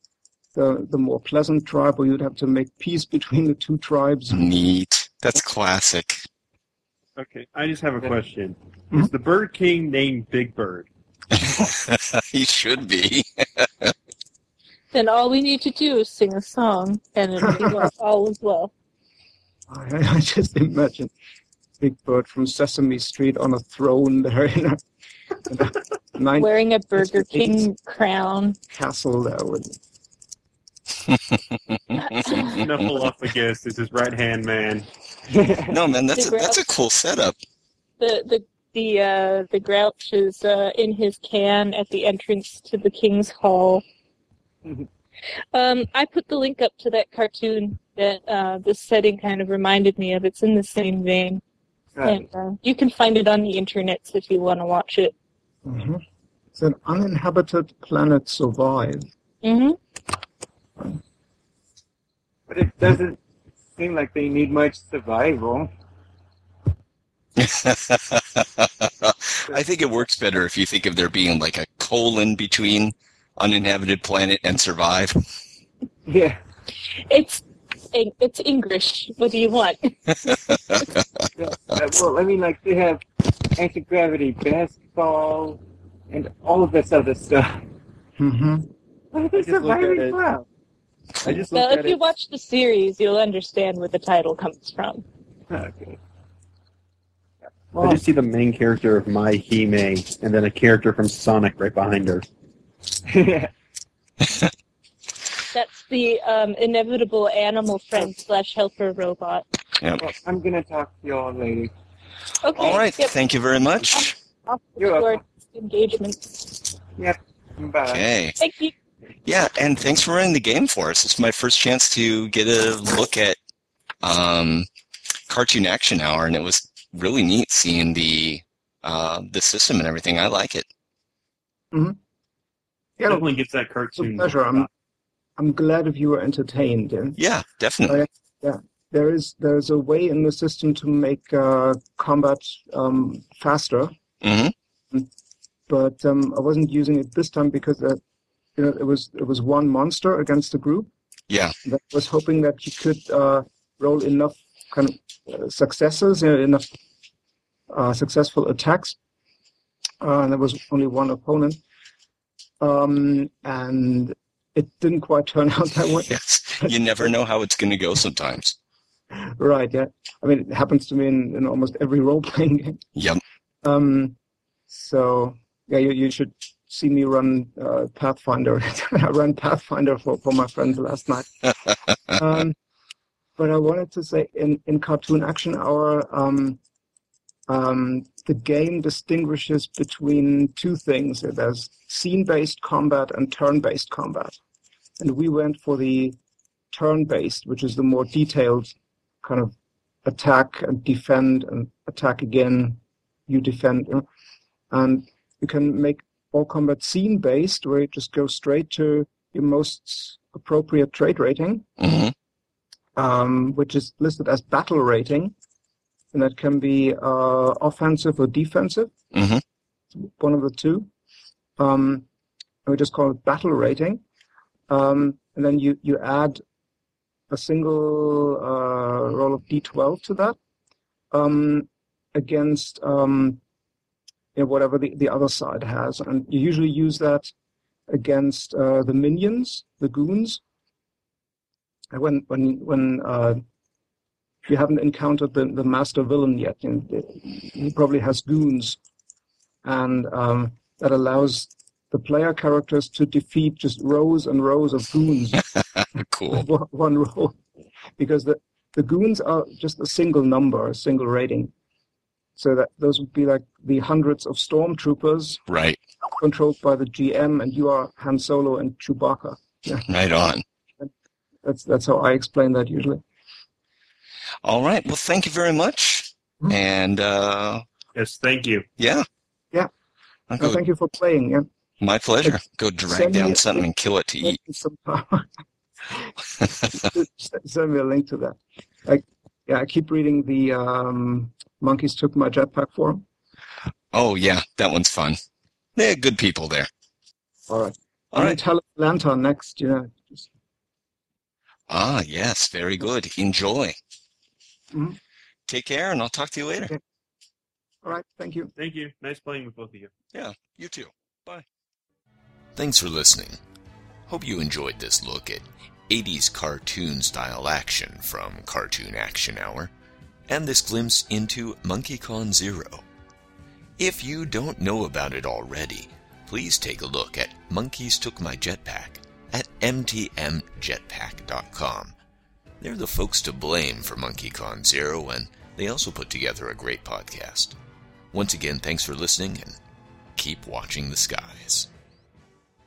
the the more pleasant tribe, or you'd have to make peace [LAUGHS] between the two tribes. Neat. That's classic. Okay, I just have a question. Mhm. Is the Bird King named Big Bird? [LAUGHS] he should be. Then all we need to do is sing a song, and it'll be all is well. I, [LAUGHS] I just imagine Big Bird from Sesame Street on a throne there in a, in a [LAUGHS] nine Wearing a Burger [LAUGHS] King crown. castle there with Snuffleupagus is his right hand man. No, man, that's a, that's a cool setup. The the the uh, the Grouch is uh, in his can at the entrance to the King's Hall. Um, I put the link up to that cartoon that uh, this setting kind of reminded me of. It's in the same vein, Right. and uh, you can find it on the internet if you want to watch it. Mhm. It's an uninhabited planet survive. hmm But it doesn't seem like they need much survival. [LAUGHS] I think it works better if you think of there being like a colon between uninhabited planet and survive. Yeah. It's it's English. What do you want? [LAUGHS] Uh, well, I mean, like they have anti-gravity basketball and all of this other stuff. Mm-hmm. What are they just look at surviving it. from? I just Well, if at you it. watch the series, you'll understand where the title comes from. Okay. I Well, just see the main character of My Hime and then a character from Sonic right behind her. [LAUGHS] [LAUGHS] yeah. That's the um, inevitable animal friend slash helper robot. Yep. Well, I'm gonna talk to y'all later. Okay. All right. Yep. Thank you very much. Off You're your welcome. engagement. Bye. Okay. Thank you. Yeah, and thanks for running the game for us. It's my first chance to get a look at um, Cartoon Action Hour, and it was really neat seeing the uh, the system and everything. I like it. Yeah, Definitely gets that it's a cartoon. pleasure. I'm, I'm glad if you were entertained. And Yeah, definitely. Yeah. There is there's a way in the system to make uh, combat um, faster, hmm but um, I wasn't using it this time because uh, you know it was it was one monster against a group. Yeah. That was hoping that you could uh, roll enough kind of uh, successes, you know, enough uh, successful attacks. Uh, and there was only one opponent, um, and it didn't quite turn out that way. Yes. You never know how it's going to go sometimes. Right? Yeah. I mean, it happens to me in, in almost every role-playing [LAUGHS] game. Yep. Um, so yeah, you, you should see me run uh, Pathfinder. [LAUGHS] I ran Pathfinder for, for my friends last night. [LAUGHS] um, but I wanted to say in, in Cartoon Action Hour, um, um, the game distinguishes between two things. There's scene-based combat and turn-based combat. And we went for the turn-based, which is the more detailed kind of attack and defend and attack again, you defend. And you can make all combat scene based, where you just go straight to your most appropriate trait rating, hmm um, which is listed as battle rating. And that can be uh, offensive or defensive, hmm one of the two. Um, and we just call it battle rating. Um, and then you, you add a single uh, roll of d12 to that um, against um, you know, whatever the, the other side has. And you usually use that against uh, the minions, the goons. And when when when uh, you haven't encountered the, the master villain yet, you know, he probably has goons, and um, that allows the player characters to defeat just rows and rows of goons [LAUGHS] Cool. [LAUGHS] one- one roll, because the the goons are just a single number, a single rating. So that those would be like the hundreds of stormtroopers Right. controlled by the GM, and you are Han Solo and Chewbacca. Yeah. [LAUGHS] Right on. That's that's how I explain that usually. All right. Well, thank you very much. Mhm. And uh, Yes, thank you. yeah. Yeah. I'll No, thank you for playing. Yeah, my pleasure. Go drag down something and kill it to eat. [LAUGHS] Send me a link to that. Like, yeah, I keep reading the um, monkeys took my jetpack forum. Oh yeah, that one's fun. They're good people there. All right. All I'm right. in Tal Atlanta next. You know, Ah, yes, very good. Enjoy. Mhm. Take care, and I'll talk to you later. all right. Thank you. Thank you. Nice playing with both of you. Yeah, you too. Bye. Thanks for listening. Hope you enjoyed this look at 80s cartoon style action from Cartoon Action Hour and this glimpse into MonkeyCon Zero. If you don't know about it already, please take a look at Monkeys Took My Jetpack at mtmjetpack.com. They're the folks to blame for MonkeyCon Zero, and they also put together a great podcast. Once again, thanks for listening and keep watching the skies.